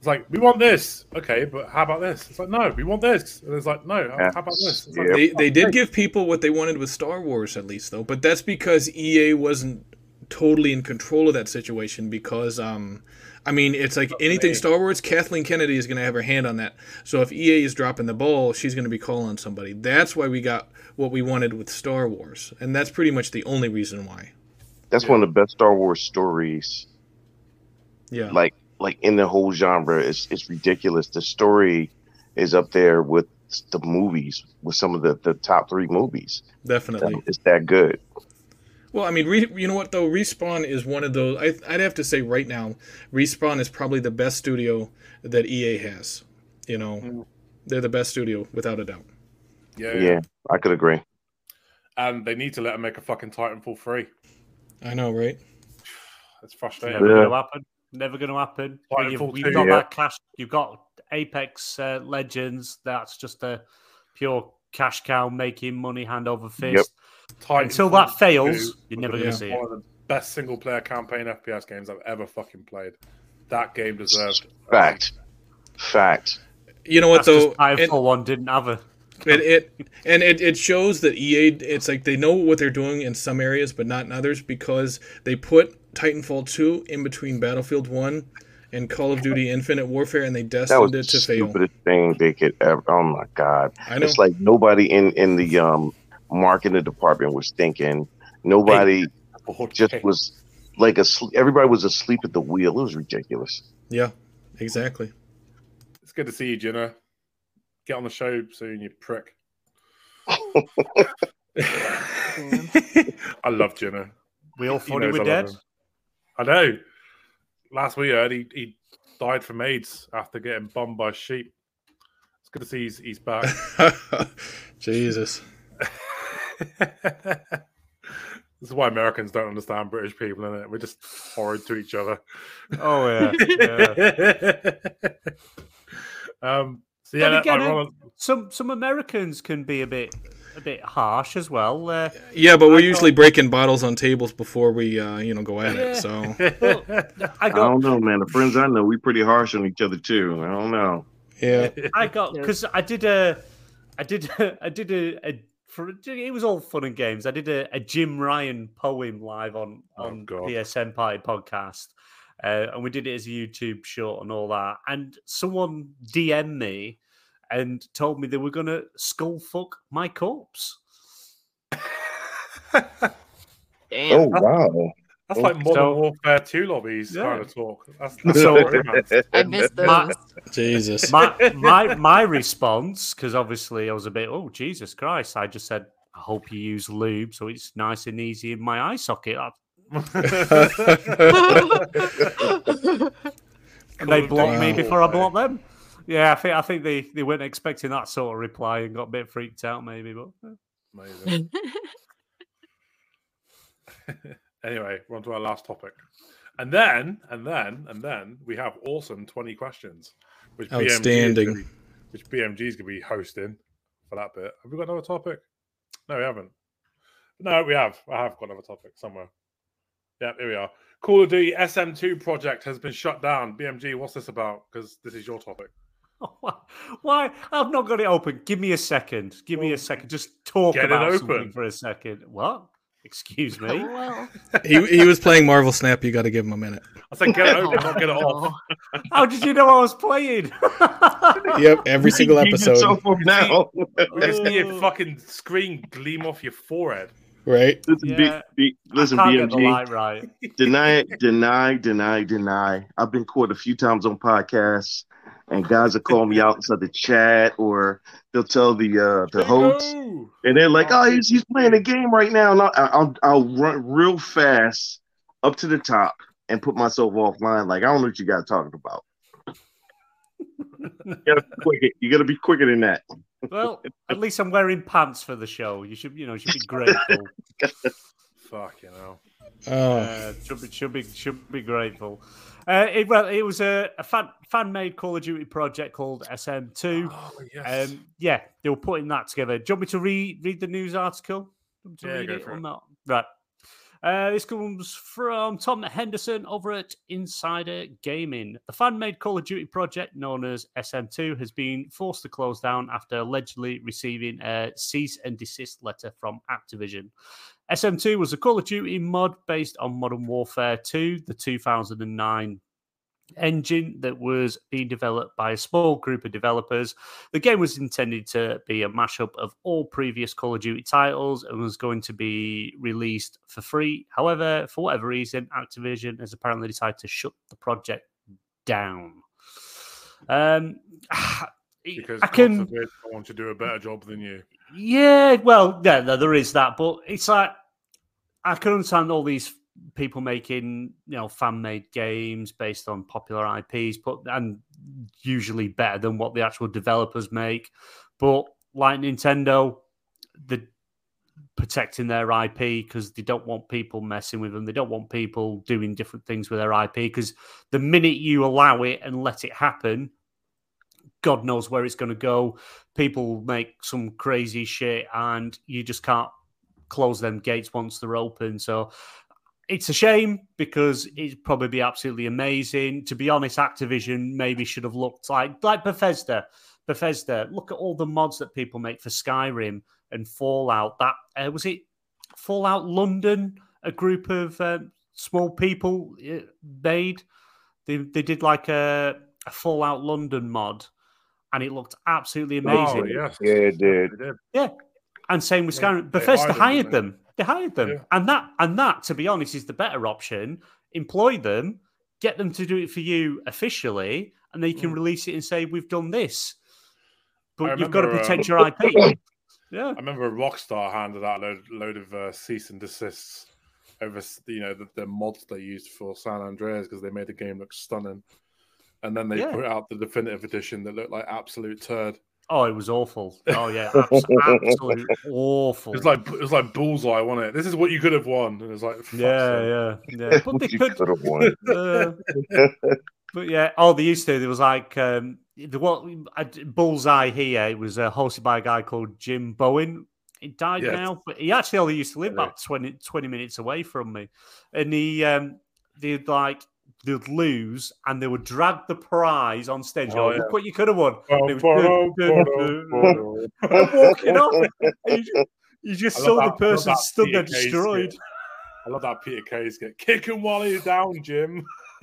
it's like we want this, okay, but how about this? It's like no, we want this, and it's like no, how, Yeah. how about this? It's like, Yep. They "Oh, they did give people what they wanted with Star Wars at least though, but that's because EA wasn't totally in control of that situation because um I mean it's like anything me. Star Wars, Kathleen Kennedy is gonna have her hand on that. So if EA is dropping the ball, she's gonna be calling somebody. That's why we got what we wanted with Star Wars. And that's pretty much the only reason why. That's one of the best Star Wars stories. Yeah. Like, like in the whole genre, it's it's ridiculous. The story is up there with the movies, with some of the the top three movies. definitely. It's that good. Well, I mean, re, you know what though? Respawn is one of those. I, I'd have to say right now, Respawn is probably the best studio that EA has. You know, Mm. they're the best studio without a doubt. yeah, Yeah, yeah, I could agree. and they need to let them make a fucking Titanfall free. I know, right? It's frustrating. Yeah. going to happen. Never going to happen. When you've, you've got yeah. that cash. You've got Apex uh, Legends. That's just a pure cash cow making money hand over fist. Titanfall Until that fails, 2 you're never going to see one it. of the best single player campaign FPS games I've ever fucking played. That game deserved. Fact, fact. You know what That's though? just Titanfall It, one didn't have a. <laughs> it, it and it, it shows that EA. It's like they know what they're doing in some areas, but not in others, because they put Titanfall two in between Battlefield one and Call of Duty Infinite Warfare, and they destined it to fail. That was the stupidest thing they could ever. Oh my god! I know. It's like nobody in in the um marketing department was thinking. Nobody just Okay. was like asleep. Everybody was asleep at the wheel. It was ridiculous. Yeah, exactly. It's good to see you, Jenna. Get on the show soon, you prick. <laughs> <laughs> I love Jenna. We all thought he knows were dead. him. I know. Last we heard, he, he died from AIDS after getting bombed by sheep. It's good to see he's, he's back. <laughs> Jesus. <laughs> this is why Americans don't understand British people, is it? We're just horrid to each other. Oh yeah. yeah. <laughs> um, so yeah, again, ironic- Some some Americans can be a bit a bit harsh as well. Uh, Yeah, but we're I usually got- breaking bottles on tables before we, uh, you know, go at it. So <laughs> well, I I don't know, man. The friends I know, we pretty harsh on each other too. I don't know. yeah, I got Yeah. because I did a, I did a, I did a, a for it was all fun and games. I did a, a Jim Ryan poem live on Oh, on God. PSN Party podcast, uh, and we did it as a YouTube short and all that. And someone DM'd me and told me they were gonna skull fuck my corpse. Damn. Oh wow! That's like Modern So- Warfare 2 lobbies Yeah. kind of talk. That's, <laughs> that's So- very. <laughs> I missed those. My- Jesus. my <laughs> my my response because obviously I was a bit oh Jesus Christ I just said I hope you use lube so it's nice and easy in my eye socket and they blocked me before I blocked them yeah I think I think they they weren't expecting that sort of reply and got a bit freaked out maybe but. Amazing. <laughs> anyway, we're on to our last topic. And then, and then, and then we have awesome 20 questions, which BMG Outstanding. gonna be- which BMG is going to be hosting for that bit. Have we got another topic? No, we haven't. No, we have. I have got another topic somewhere. Yeah, here we are. Call of Duty SM2 project has been shut down. BMG, what's this about? Because this is your topic. <laughs> why I've not got it open give me a second give me a second just talk get it open. something for a second what excuse me oh, well, <laughs> he he was playing Marvel Snap. You got to give him a minute. I said get it open, <laughs> not get it off. Oh. how did you know I was playing Yep, every single Keep yourself episode. up now. You can see your Oh. fucking screen gleam off your forehead. Right? listen, Yeah. B, B, listen, I can't get the BMG. light right. deny, deny, deny, deny. I've been caught a few times on podcasts, and guys will call me out inside the chat, or they'll tell the uh, the host, and they're like, "Oh, he's, he's playing a game right now." And I'll, I'll I'll run real fast up to the top and put myself offline. Like I don't know what you guys talking about. you gotta be quicker. You gotta be quicker than that. Well, at least I'm wearing pants for the show. You should, you know, should be grateful. Fuck you know. Oh, Uh, should be, should be, should be grateful. Uh, it, well, it was a, a fan fan made Call of Duty project called SM2. Oh yes. Um, yeah, they were putting that together. Do you want me to read read the news article? Do you want me to Yeah, read go it for or it. Right. Uh, this comes from Tom Henderson over at Insider Gaming. The fan made Call of Duty project known as SM2 has been forced to close down after allegedly receiving a cease and desist letter from Activision. SM2 was a Call of Duty mod based on Modern Warfare 2, the 2009 engine that was being developed by a small group of developers. The game was intended to be a mashup of all previous Call of Duty titles and was going to be released for free. However, for whatever reason, Activision has apparently decided to shut the project down. Um, <sighs> because I can. I want to do a better job than you. Yeah, well, yeah, no, there is that, but it's like I can understand all these people making you know fan made games based on popular IPs, but and usually better than what the actual developers make. But like Nintendo, the protecting their IP because they don't want people messing with them. They don't want people doing different things with their IP because the minute you allow it and let it happen, God knows where it's going to go. People make some crazy shit, and you just can't close them gates once they're open. So it's a shame because it'd probably be absolutely amazing. To be honest, Activision maybe should have looked like like Bethesda. Bethesda, look at all the mods that people make for Skyrim and Fallout. That uh, was it. Fallout London, a group of um, small people uh, made. They they did like a, a Fallout London mod, and it looked absolutely amazing. Oh, yes. Yeah, it did. They did. And same with Yeah, Skyrim. they Bethesda hired them, hired them. They hired them, Yeah. and that and that, to be honest, is the better option. Employ them, get them to do it for you officially, and then you can Mm. release it and say, "We've done this." But you've got to remember, protect um, your <coughs> IP. Yeah, I remember Rockstar handed out a load, load of uh, cease and desists over you know the, the mods they used for San Andreas because they made the game look stunning, and then they Yeah. put out the definitive edition that looked like absolute turd. Oh, it was awful. Oh yeah, abs- absolute awful. It was like it was like bullseye, wasn't it? This is what you could have won, and it's like fuck's yeah, sake. yeah, yeah. <laughs> But they could. could have won. <laughs> Uh, but yeah, oh, they used to. There was like um, the what I- Bullseye here. It was uh, hosted by a guy called Jim Bowen. He died Yes. now, but he actually only used to live Really? about 20, 20 minutes away from me. And he, um, they'd like they'd lose, and they would drag the prize on stage. Oh, Oh, yeah. What you could have won. Oh, and it was dun, dun, ba-dum, dun, ba-dum. and walking off. <laughs> And you, you just saw the that- I love person stood there Peter Kay destroyed. I love that Peter Kay's get kick him while he's down, Jim. <laughs>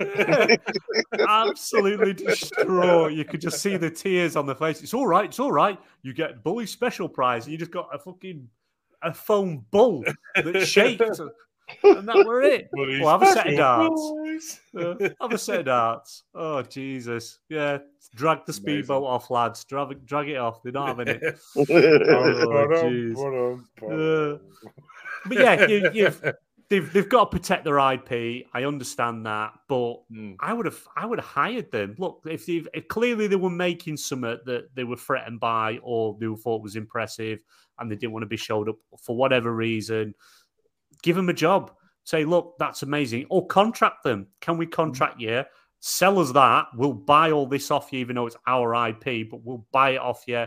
absolutely distraught. You could just see the tears on the face. It's all right. It's all right. You get bully special prize. And you just got a fucking a foam bull that shaped, <laughs> and that were it. <laughs> Bloody Well, have a set of darts. Uh, <laughs> have a set of darts. Oh Jesus! Yeah, drag the speedboat off, lads. Drag, drag it off. They're not having <laughs> it. Ba-dum, jeez. ba-dum, ba-dum. But yeah, you, you've they've they've got to protect their IP. I understand that, but Mm. I would have I would have hired them. Look, if they if clearly they were making something that they were threatened by or they thought was impressive and they didn't want to be showed up for whatever reason, give them a job. Say, look, that's amazing. Or contract them. Can we contract mm. you? Sell us that. We'll buy all this off you, even though it's our IP, but we'll buy it off you,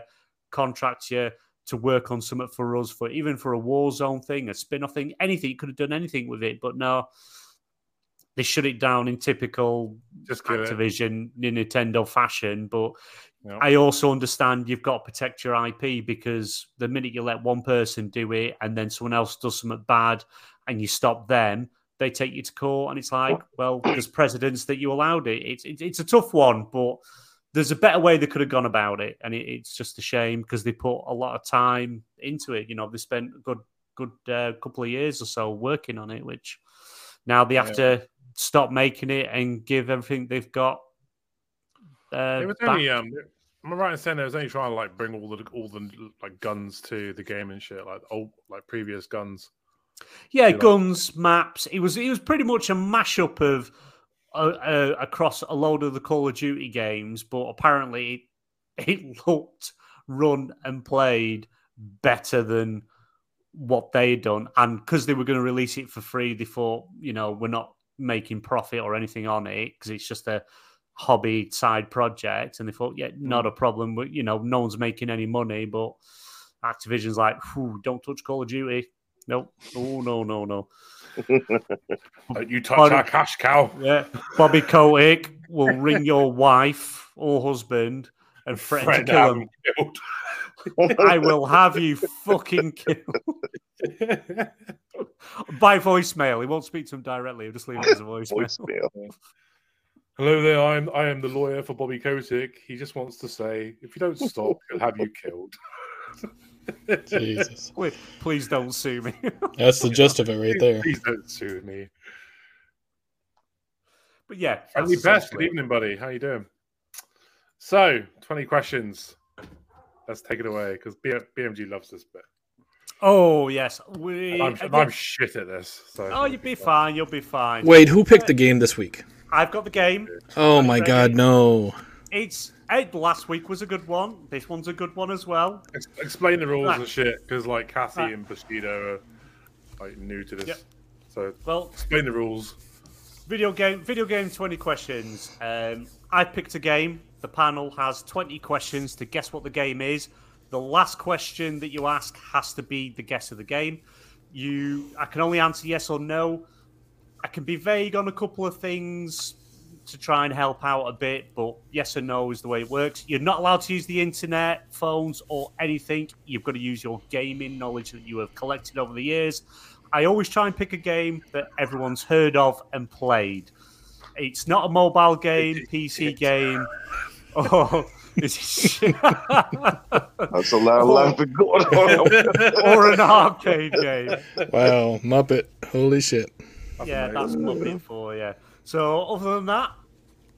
contract you to work on something for us, for even for a war zone thing, a spin off thing, anything. You could have done anything with it, but no, they shut it down in typical Just. Activision, Nintendo fashion. But. I also understand you've got to protect your IP because the minute you let one person do it and then someone else does something bad and you stop them, they take you to court. And it's like, well, there's precedents that you allowed it. It's, it's, it's a tough one, but there's a better way they could have gone about it. And it, it's just a shame because they put a lot of time into it. You know, they spent a good, good uh, couple of years or so working on it, which now they have Yeah. to stop making it and give everything they've got. Uh, It was back. only um. Am I right in saying they was only trying to like bring all the all the like guns to the game and shit, like old like previous guns. Yeah, you know. guns, maps. It was it was pretty much a mashup of uh, uh, across a load of the Call of Duty games, but apparently it, <laughs> it looked, run, and played better than what they'd done. And because they were going to release it for free, they thought, you know, we're not making profit or anything on it because it's just a hobby side project. And they thought, yeah, hmm. not a problem. But you know, no one's making any money, but Activision's like, "Phew, don't touch Call of Duty. Nope. Oh no, no, no. <laughs> You touch Pardon? our cash cow. Yeah. Bobby Kotick will ring your wife or husband and threaten Friend to kill have him. him killed. <laughs> I will have you fucking killed <laughs> by voicemail. He won't speak to him directly. He'll just leave it as a <laughs> voicemail. Voicemail. Hello there, I'm I am the lawyer for Bobby Kotick. He just wants to say, if you don't stop, <laughs> he'll have you killed. Jesus, Wait, please don't sue me. <laughs> that's the gist of it right there. Please don't sue me. but yeah, Friendly that's Pest, good evening, buddy. How you doing? So, 20 questions. Let's take it away because BMG loves this bit. Oh yes, we. I'm, and I'm shit at this. So oh, you'll be fine. You'll be fine. Wait, who picked the game this week? I've got the game. Oh my God, no! It's it, last week was a good one. This one's a good one as well. Ex- explain the rules Right. and shit because like Cassie Right. and Bushido are like new to this. Yep. So Well, explain the rules. Video game, video game, twenty questions. Um, I picked a game. The panel has twenty questions to guess what the game is. The last question that you ask has to be the guess of the game. You, I can only answer yes or no. I can be vague on a couple of things to try and help out a bit, but yes or no is the way it works. You're not allowed to use the internet, phones, or anything. You've got to use your gaming knowledge that you have collected over the years. I always try and pick a game that everyone's heard of and played. It's not a mobile game, <laughs> PC game. It's That's a lot of laughing going on. <laughs> or an arcade game. Wow, Muppet! Holy shit! Yeah, that's amazing. Muppet for yeah. So, other than that,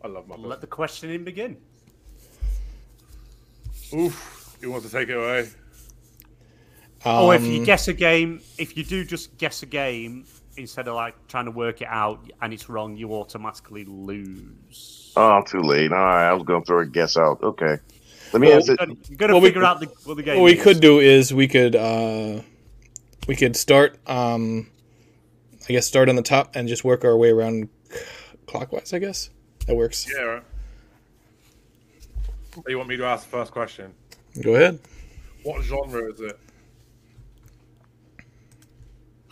I love my let the questioning begin. Oof. Who wants to take it away? Oh, if you Um, guess a game, if you do just guess a game instead of like trying to work it out and it's wrong, you automatically lose. Oh, too late. All right, I was going to throw a guess out. Okay. Let me Well, answer. You got to Well, we- out the, what the game What we is. could do is we could uh, we could start um, I guess start on the top and just work our way around clockwise. I guess that works. Yeah. Right. So you want me to ask the first question? Go ahead. What genre is it?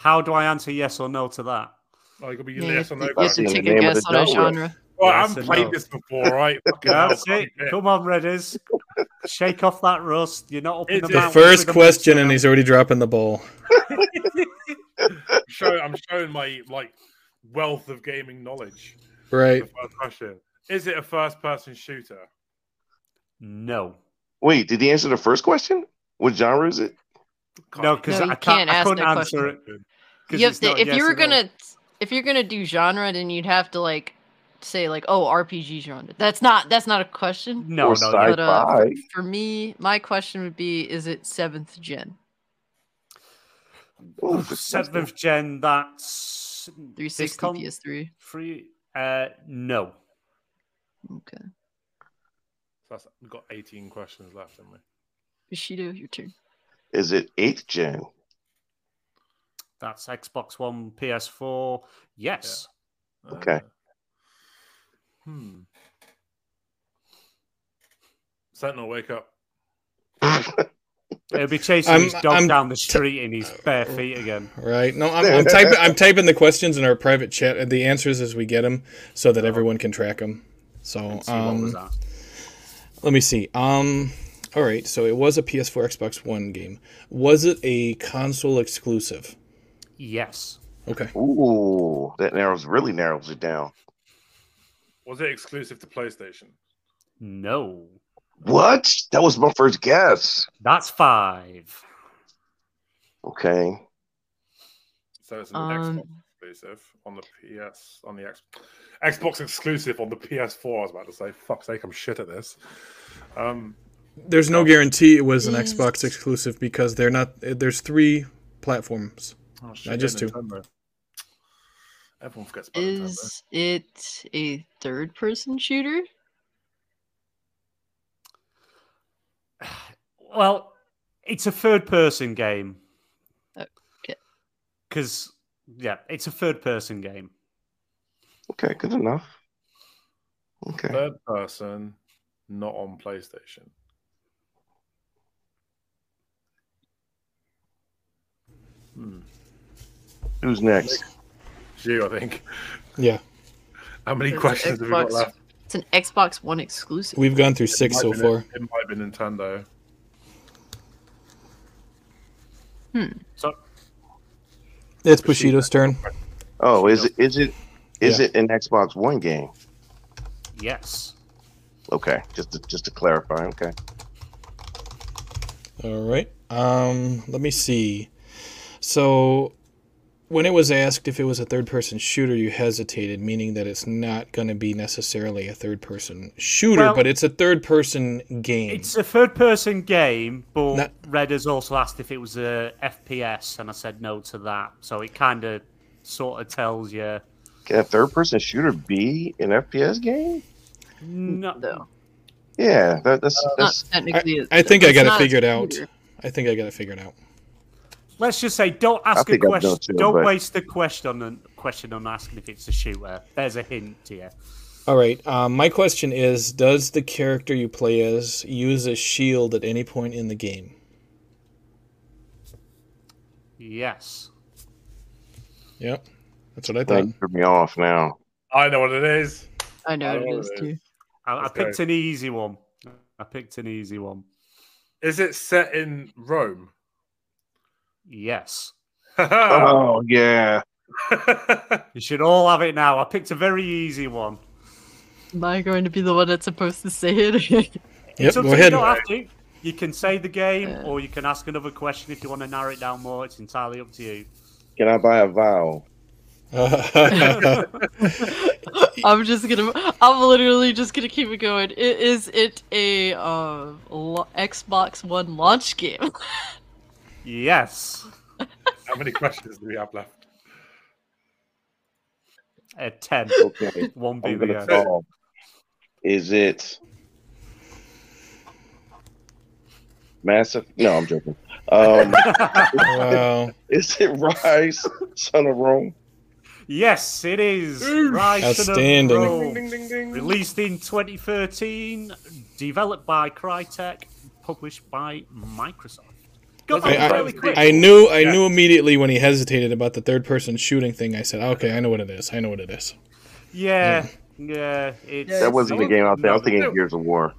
How do I answer yes or no to that? Oh, you could be Yeah, yes or no. you have to question. question. take a guess on a genre. genre. Well, I haven't played no? this before, right? <laughs> That's it. Come on, Redders. Shake off that rust. You're not up in It's the the The first question, and he's already dropping the ball. <laughs> I'm showing, I'm showing my like wealth of gaming knowledge. Right. The Is it a first-person shooter? No. Wait, did he answer the first question? What genre is it? No, because No, I can't, can't I couldn't that answer it. question. 'cause You have to if yes you were gonna if you're gonna do genre, then you'd have to like say like oh RPG genre. That's not that's not a question. No, or no, sci-fi? But uh, for me, my question would be: Is it seventh gen? Ooh, seventh gen. That's 360 Discon- PS3. free. Uh, no. Okay, So that's, we've got 18 questions left, haven't we? Bushido, your turn. Is it eighth gen? That's Xbox One, PS4. Yes. Okay. Uh, hmm. Sentinel, wake up. He'll be chasing I'm- his dog I'm down the street in his bare feet again. Right. No, I'm, I'm <laughs> typing. I'm typing the questions in our private chat, and the answers as we get them, so that everyone can track them. So, And see what was um, let me see. Um, all right. So it was a PS4, Xbox One game. Was it a console exclusive? Yes. Okay. Ooh, that narrows really narrows it down. Was it exclusive to PlayStation? No. What? That was my first guess. That's five. Okay. So it's an Um, Xbox exclusive on the PS on the X, Xbox exclusive on the PS4. I was about to say, fuck's sake, I'm shit at this. Um, There's no guarantee it was an Xbox exclusive because they're not. There's three platforms. Oh, I just yeah, do. Everyone forgets about Nintendo. Is it a third person shooter? <sighs> Well, it's a third person game. Okay. Because, yeah, it's a third person game. Okay, good enough. Okay. Third person, not on PlayStation. Hmm. Who's next? It's you, I think. Yeah, How many It's questions have we got left? It's an Xbox One exclusive. we've gone through six so be- far. It might be Nintendo. So, It's Bushido's turn. Oh, is it is it is Yeah. it an Xbox One game? yes. Okay, just to, just to clarify. Okay. All right. Um, let me see. So, when it was asked if it was a third-person shooter, you hesitated, meaning that it's not going to be necessarily a third-person shooter, Well- but it's a third-person game. It's a third person game, but Not- Red has also asked if it was a FPS, and I said no to that. So it kind of sort of tells you. Can a third person shooter be an FPS game? No, though. Yeah, that, that's uh, Not that's technically. a- I think I got it figured out. I think I got it figured out. Let's just say, don't ask a question. too, don't but- waste the question on the question on asking if it's a shooter. There's a hint here. All right. Um, my question is: Does the character you play as use a shield at any point in the game? Yes. Yep, that's what I that thought. threw me off now. I know what it is. I know I know is it too. I, I picked go. an easy one. I picked an easy one. Is it set in Rome? Yes. Oh <laughs> yeah. You should all have it now. I picked a very easy one. Am I going to be the one that's supposed to say it? <laughs> Yep, It's go you, ahead. You don't have to. You can say the game, Uh. or you can ask another question if you want to narrow it down more. It's entirely up to you. Can I buy a vowel? <laughs> I'm just gonna. I'm literally just gonna keep it going. Is it a uh, lo- Xbox One launch game? Yes. <laughs> How many questions do we have left? A ten. Okay. One be I'm the gonna yes. call. Is it Massive? No, I'm joking. Um, Wow. <laughs> is it Ryse, Son of Rome? yes, it is. Ooh. Ryse of Outstanding. Rome. Ding, ding, ding, ding. Released in 2013, developed by Crytek, published by Microsoft. Got I, that I, really quick. I knew I Yeah. knew immediately when he hesitated about the third person shooting thing. I said, "Okay, I know what it is. I know what it is." yeah, yeah. It's, Yeah, That wasn't the game out there. I was thinking Gears of War.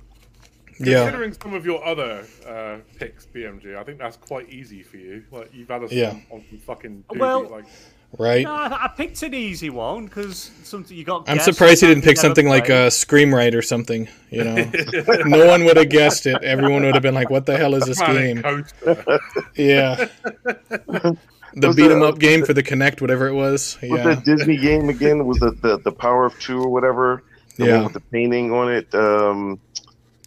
Yeah, Considering some of your other uh, picks, BMG, I think that's quite easy for you. Like you've had us Yeah. on, on some fucking doozy, Well- like right. No, I I picked an easy one because something you got. I'm surprised he didn't pick you never something like played. uh, ScreamRide or something. You know, <laughs> no one would have guessed it. Everyone would have been like, "What the hell is this game?" <laughs> Yeah, the Was beat 'em the- up game for the Kinect, whatever it was. Was Yeah, that Disney game again? Was it the, the Power of Two or whatever? The Yeah. one with the painting on it. Um,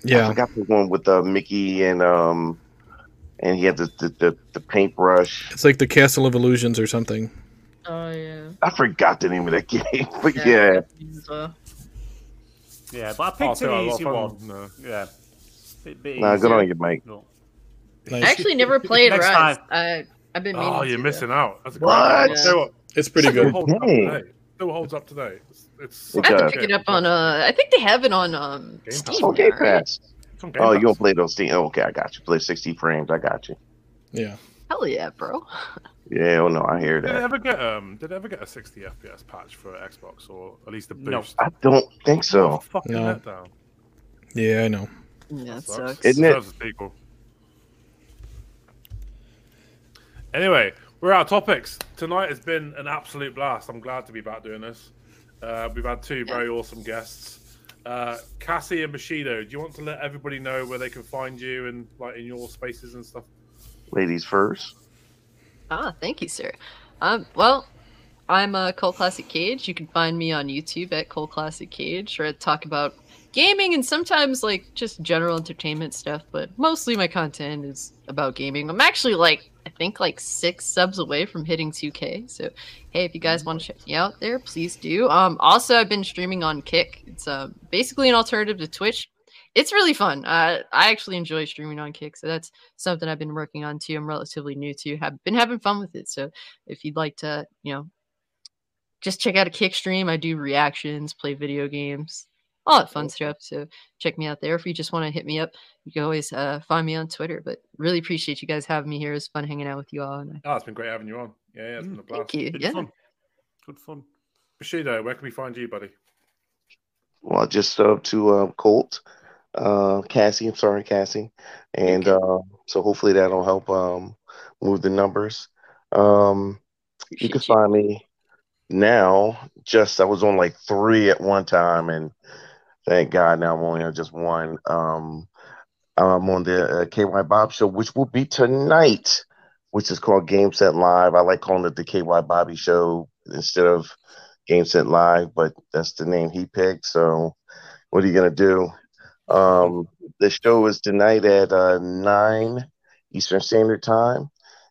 I got the one with uh, Mickey and um, and he had the the, the, the paintbrush. It's like the Castle of Illusions or something. Oh yeah. I forgot the name of that <laughs> game, but Yeah. yeah. Yeah, but I Oh, picked so an a lot of easy fun. one. No. Yeah. Bit, bit nah, good easier. on you, Mike. No. I actually never <laughs> played Next Ryse. I I've been meaning Oh, you're though. missing out. That's a What? great game. Tell what, It's pretty still good. holds up Still holds up today. It's, it's It I have to pick it up on. Uh, I think they have it on um Game Pass. Steam. Oh, Game right? Pass. Game Oh, you Pass. gonna play those things? Oh, okay, I got you. Play 60 frames. I got you. Yeah. Hell yeah, bro. <laughs> Yeah, oh no, I hear that. Did it that. ever get um? Did it ever get a 60 FPS patch for Xbox or at least a boost? No. boost? I don't think Oh, so. fucking No. letdown. Yeah, I know. Yeah, it Sucks. sucks. Isn't it? Deserves a. Anyway, we're out of topics. Tonight has been an absolute blast. I'm glad to be back doing this. Uh, we've had two very awesome guests. Uh, Cassie and Bushido, do you want to let everybody know where they can find you and like in your spaces and stuff? Ladies first. Ah, thank you, sir. Um, well, I'm a Cole Classic Cage. You can find me on YouTube at Cole Classic Cage, where I talk about gaming and sometimes like just general entertainment stuff. But mostly my content is about gaming. I'm actually like I think like six subs away from hitting 2K. So hey, if you guys want to check me out there, please do. Um, also I've been streaming on Kick. It's uh, basically an alternative to Twitch. It's really fun. Uh, I actually enjoy streaming on Kick, so that's something I've been working on too. I'm relatively new to. Have been having fun with it. So if you'd like to, you know, just check out a Kick stream. I do reactions, play video games, all that fun stuff. So check me out there. If you just want to hit me up, you can always uh, find me on Twitter. But really appreciate you guys having me here. It's fun hanging out with you all. And I, Oh, it's been great having you on. Yeah, yeah, it's been a blast. thank you. Good Yeah. fun. Good fun. Bushido, where can we find you, buddy? Well, just sub to uh, Colt, uh, Cassie. I'm sorry, Cassie, and uh, so hopefully that'll help um, move the numbers. Um, you can find me now. Just I was on like three at one time, and thank God now I'm only on just one. Um, I'm on the uh, KY Bob show, which will be tonight, which is called Game Set Live. I like calling it the KY Bobby show instead of Game Set Live, but that's the name he picked. So, what are you gonna do? Um, the show is tonight at uh, nine Eastern Standard Time,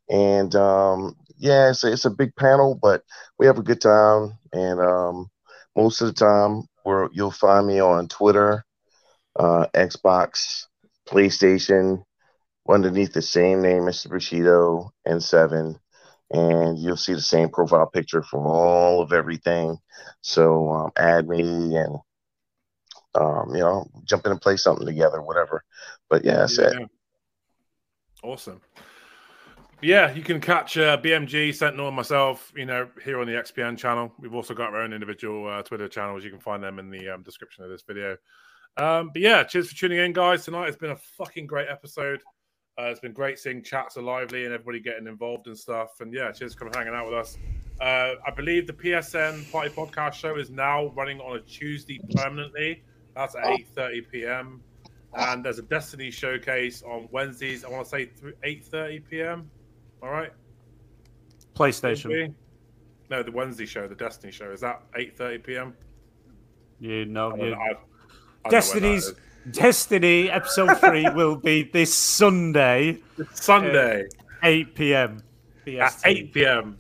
and um, yeah, it's a, it's a big panel, but we have a good time. And um, most of the time, where you'll find me on Twitter, uh, Xbox, PlayStation, underneath the same name, Mr. Bushido and Seven and you'll see the same profile picture from all of everything. So um, add me and um, you know jump in and play something together, whatever. But yeah, that's it. Awesome. Yeah, you can catch uh, BMG, Sentinel, and myself, you know, here on the XPN channel. We've also got our own individual uh, Twitter channels. You can find them in the um, description of this video. Um, but yeah, cheers for tuning in, guys. Tonight has been a fucking great episode. Uh, it's been great seeing chats are lively and everybody getting involved and stuff. And yeah, cheers for coming hanging out with us. Uh, I believe the PSN Party Podcast Show is now running on a Tuesday permanently. That's at 8:30 p.m. And there's a Destiny showcase on Wednesdays. I want to say through 8:30 p.m. All right. PlayStation. No, the Wednesday show, the Destiny show, is that 8:30 p.m. You know, I don't you, know, I- I don't know when that Destiny's. Destiny episode three <laughs> will be this Sunday, Sunday 8 p.m. at 8 p.m.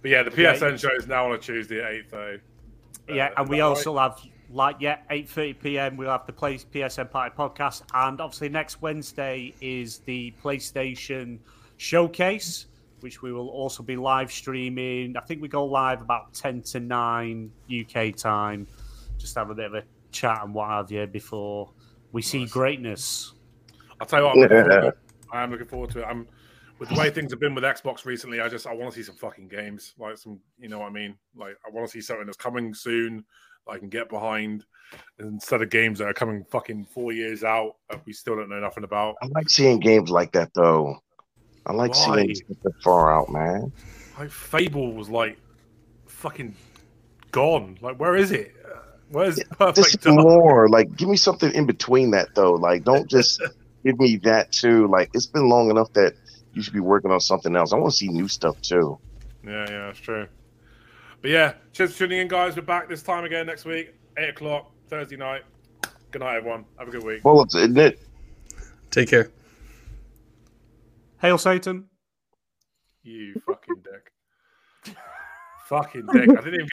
But yeah, the Yeah. PSN show is now on a Tuesday at 8:30. Yeah, Uh, and we is that also have like yeah, 8:30 p.m. We'll have the Play PSN Party podcast, and obviously next Wednesday is the PlayStation Showcase, which we will also be live streaming. I think we go live about 10 to 9 UK time. Just have a bit of a chat and what have you before we see Nice. greatness. I'll tell you what, I'm looking forward to it. I am looking forward to it. I'm with the way things have been with Xbox recently. I just I want to see some fucking games, like some, you know what I mean? Like I want to see something that's coming soon that I can get behind instead of games that are coming fucking four years out that we still don't know nothing about. I like seeing games like that though. I like Why? seeing that far out, man. Like Fable was like fucking gone. Like where is it? Where's Perfect more. Like, give me something in between that though. Like, don't just <laughs> give me that too. Like, it's been long enough that you should be working on something else. I want to see new stuff too. Yeah, yeah, that's true. But yeah, cheers for tuning in, guys. We're back this time again next week, eight o'clock Thursday night. Good night, everyone. Have a good week. Well, it's, isn't it? Take care. Hail Satan! You fucking dick. <laughs> fucking dick. I didn't even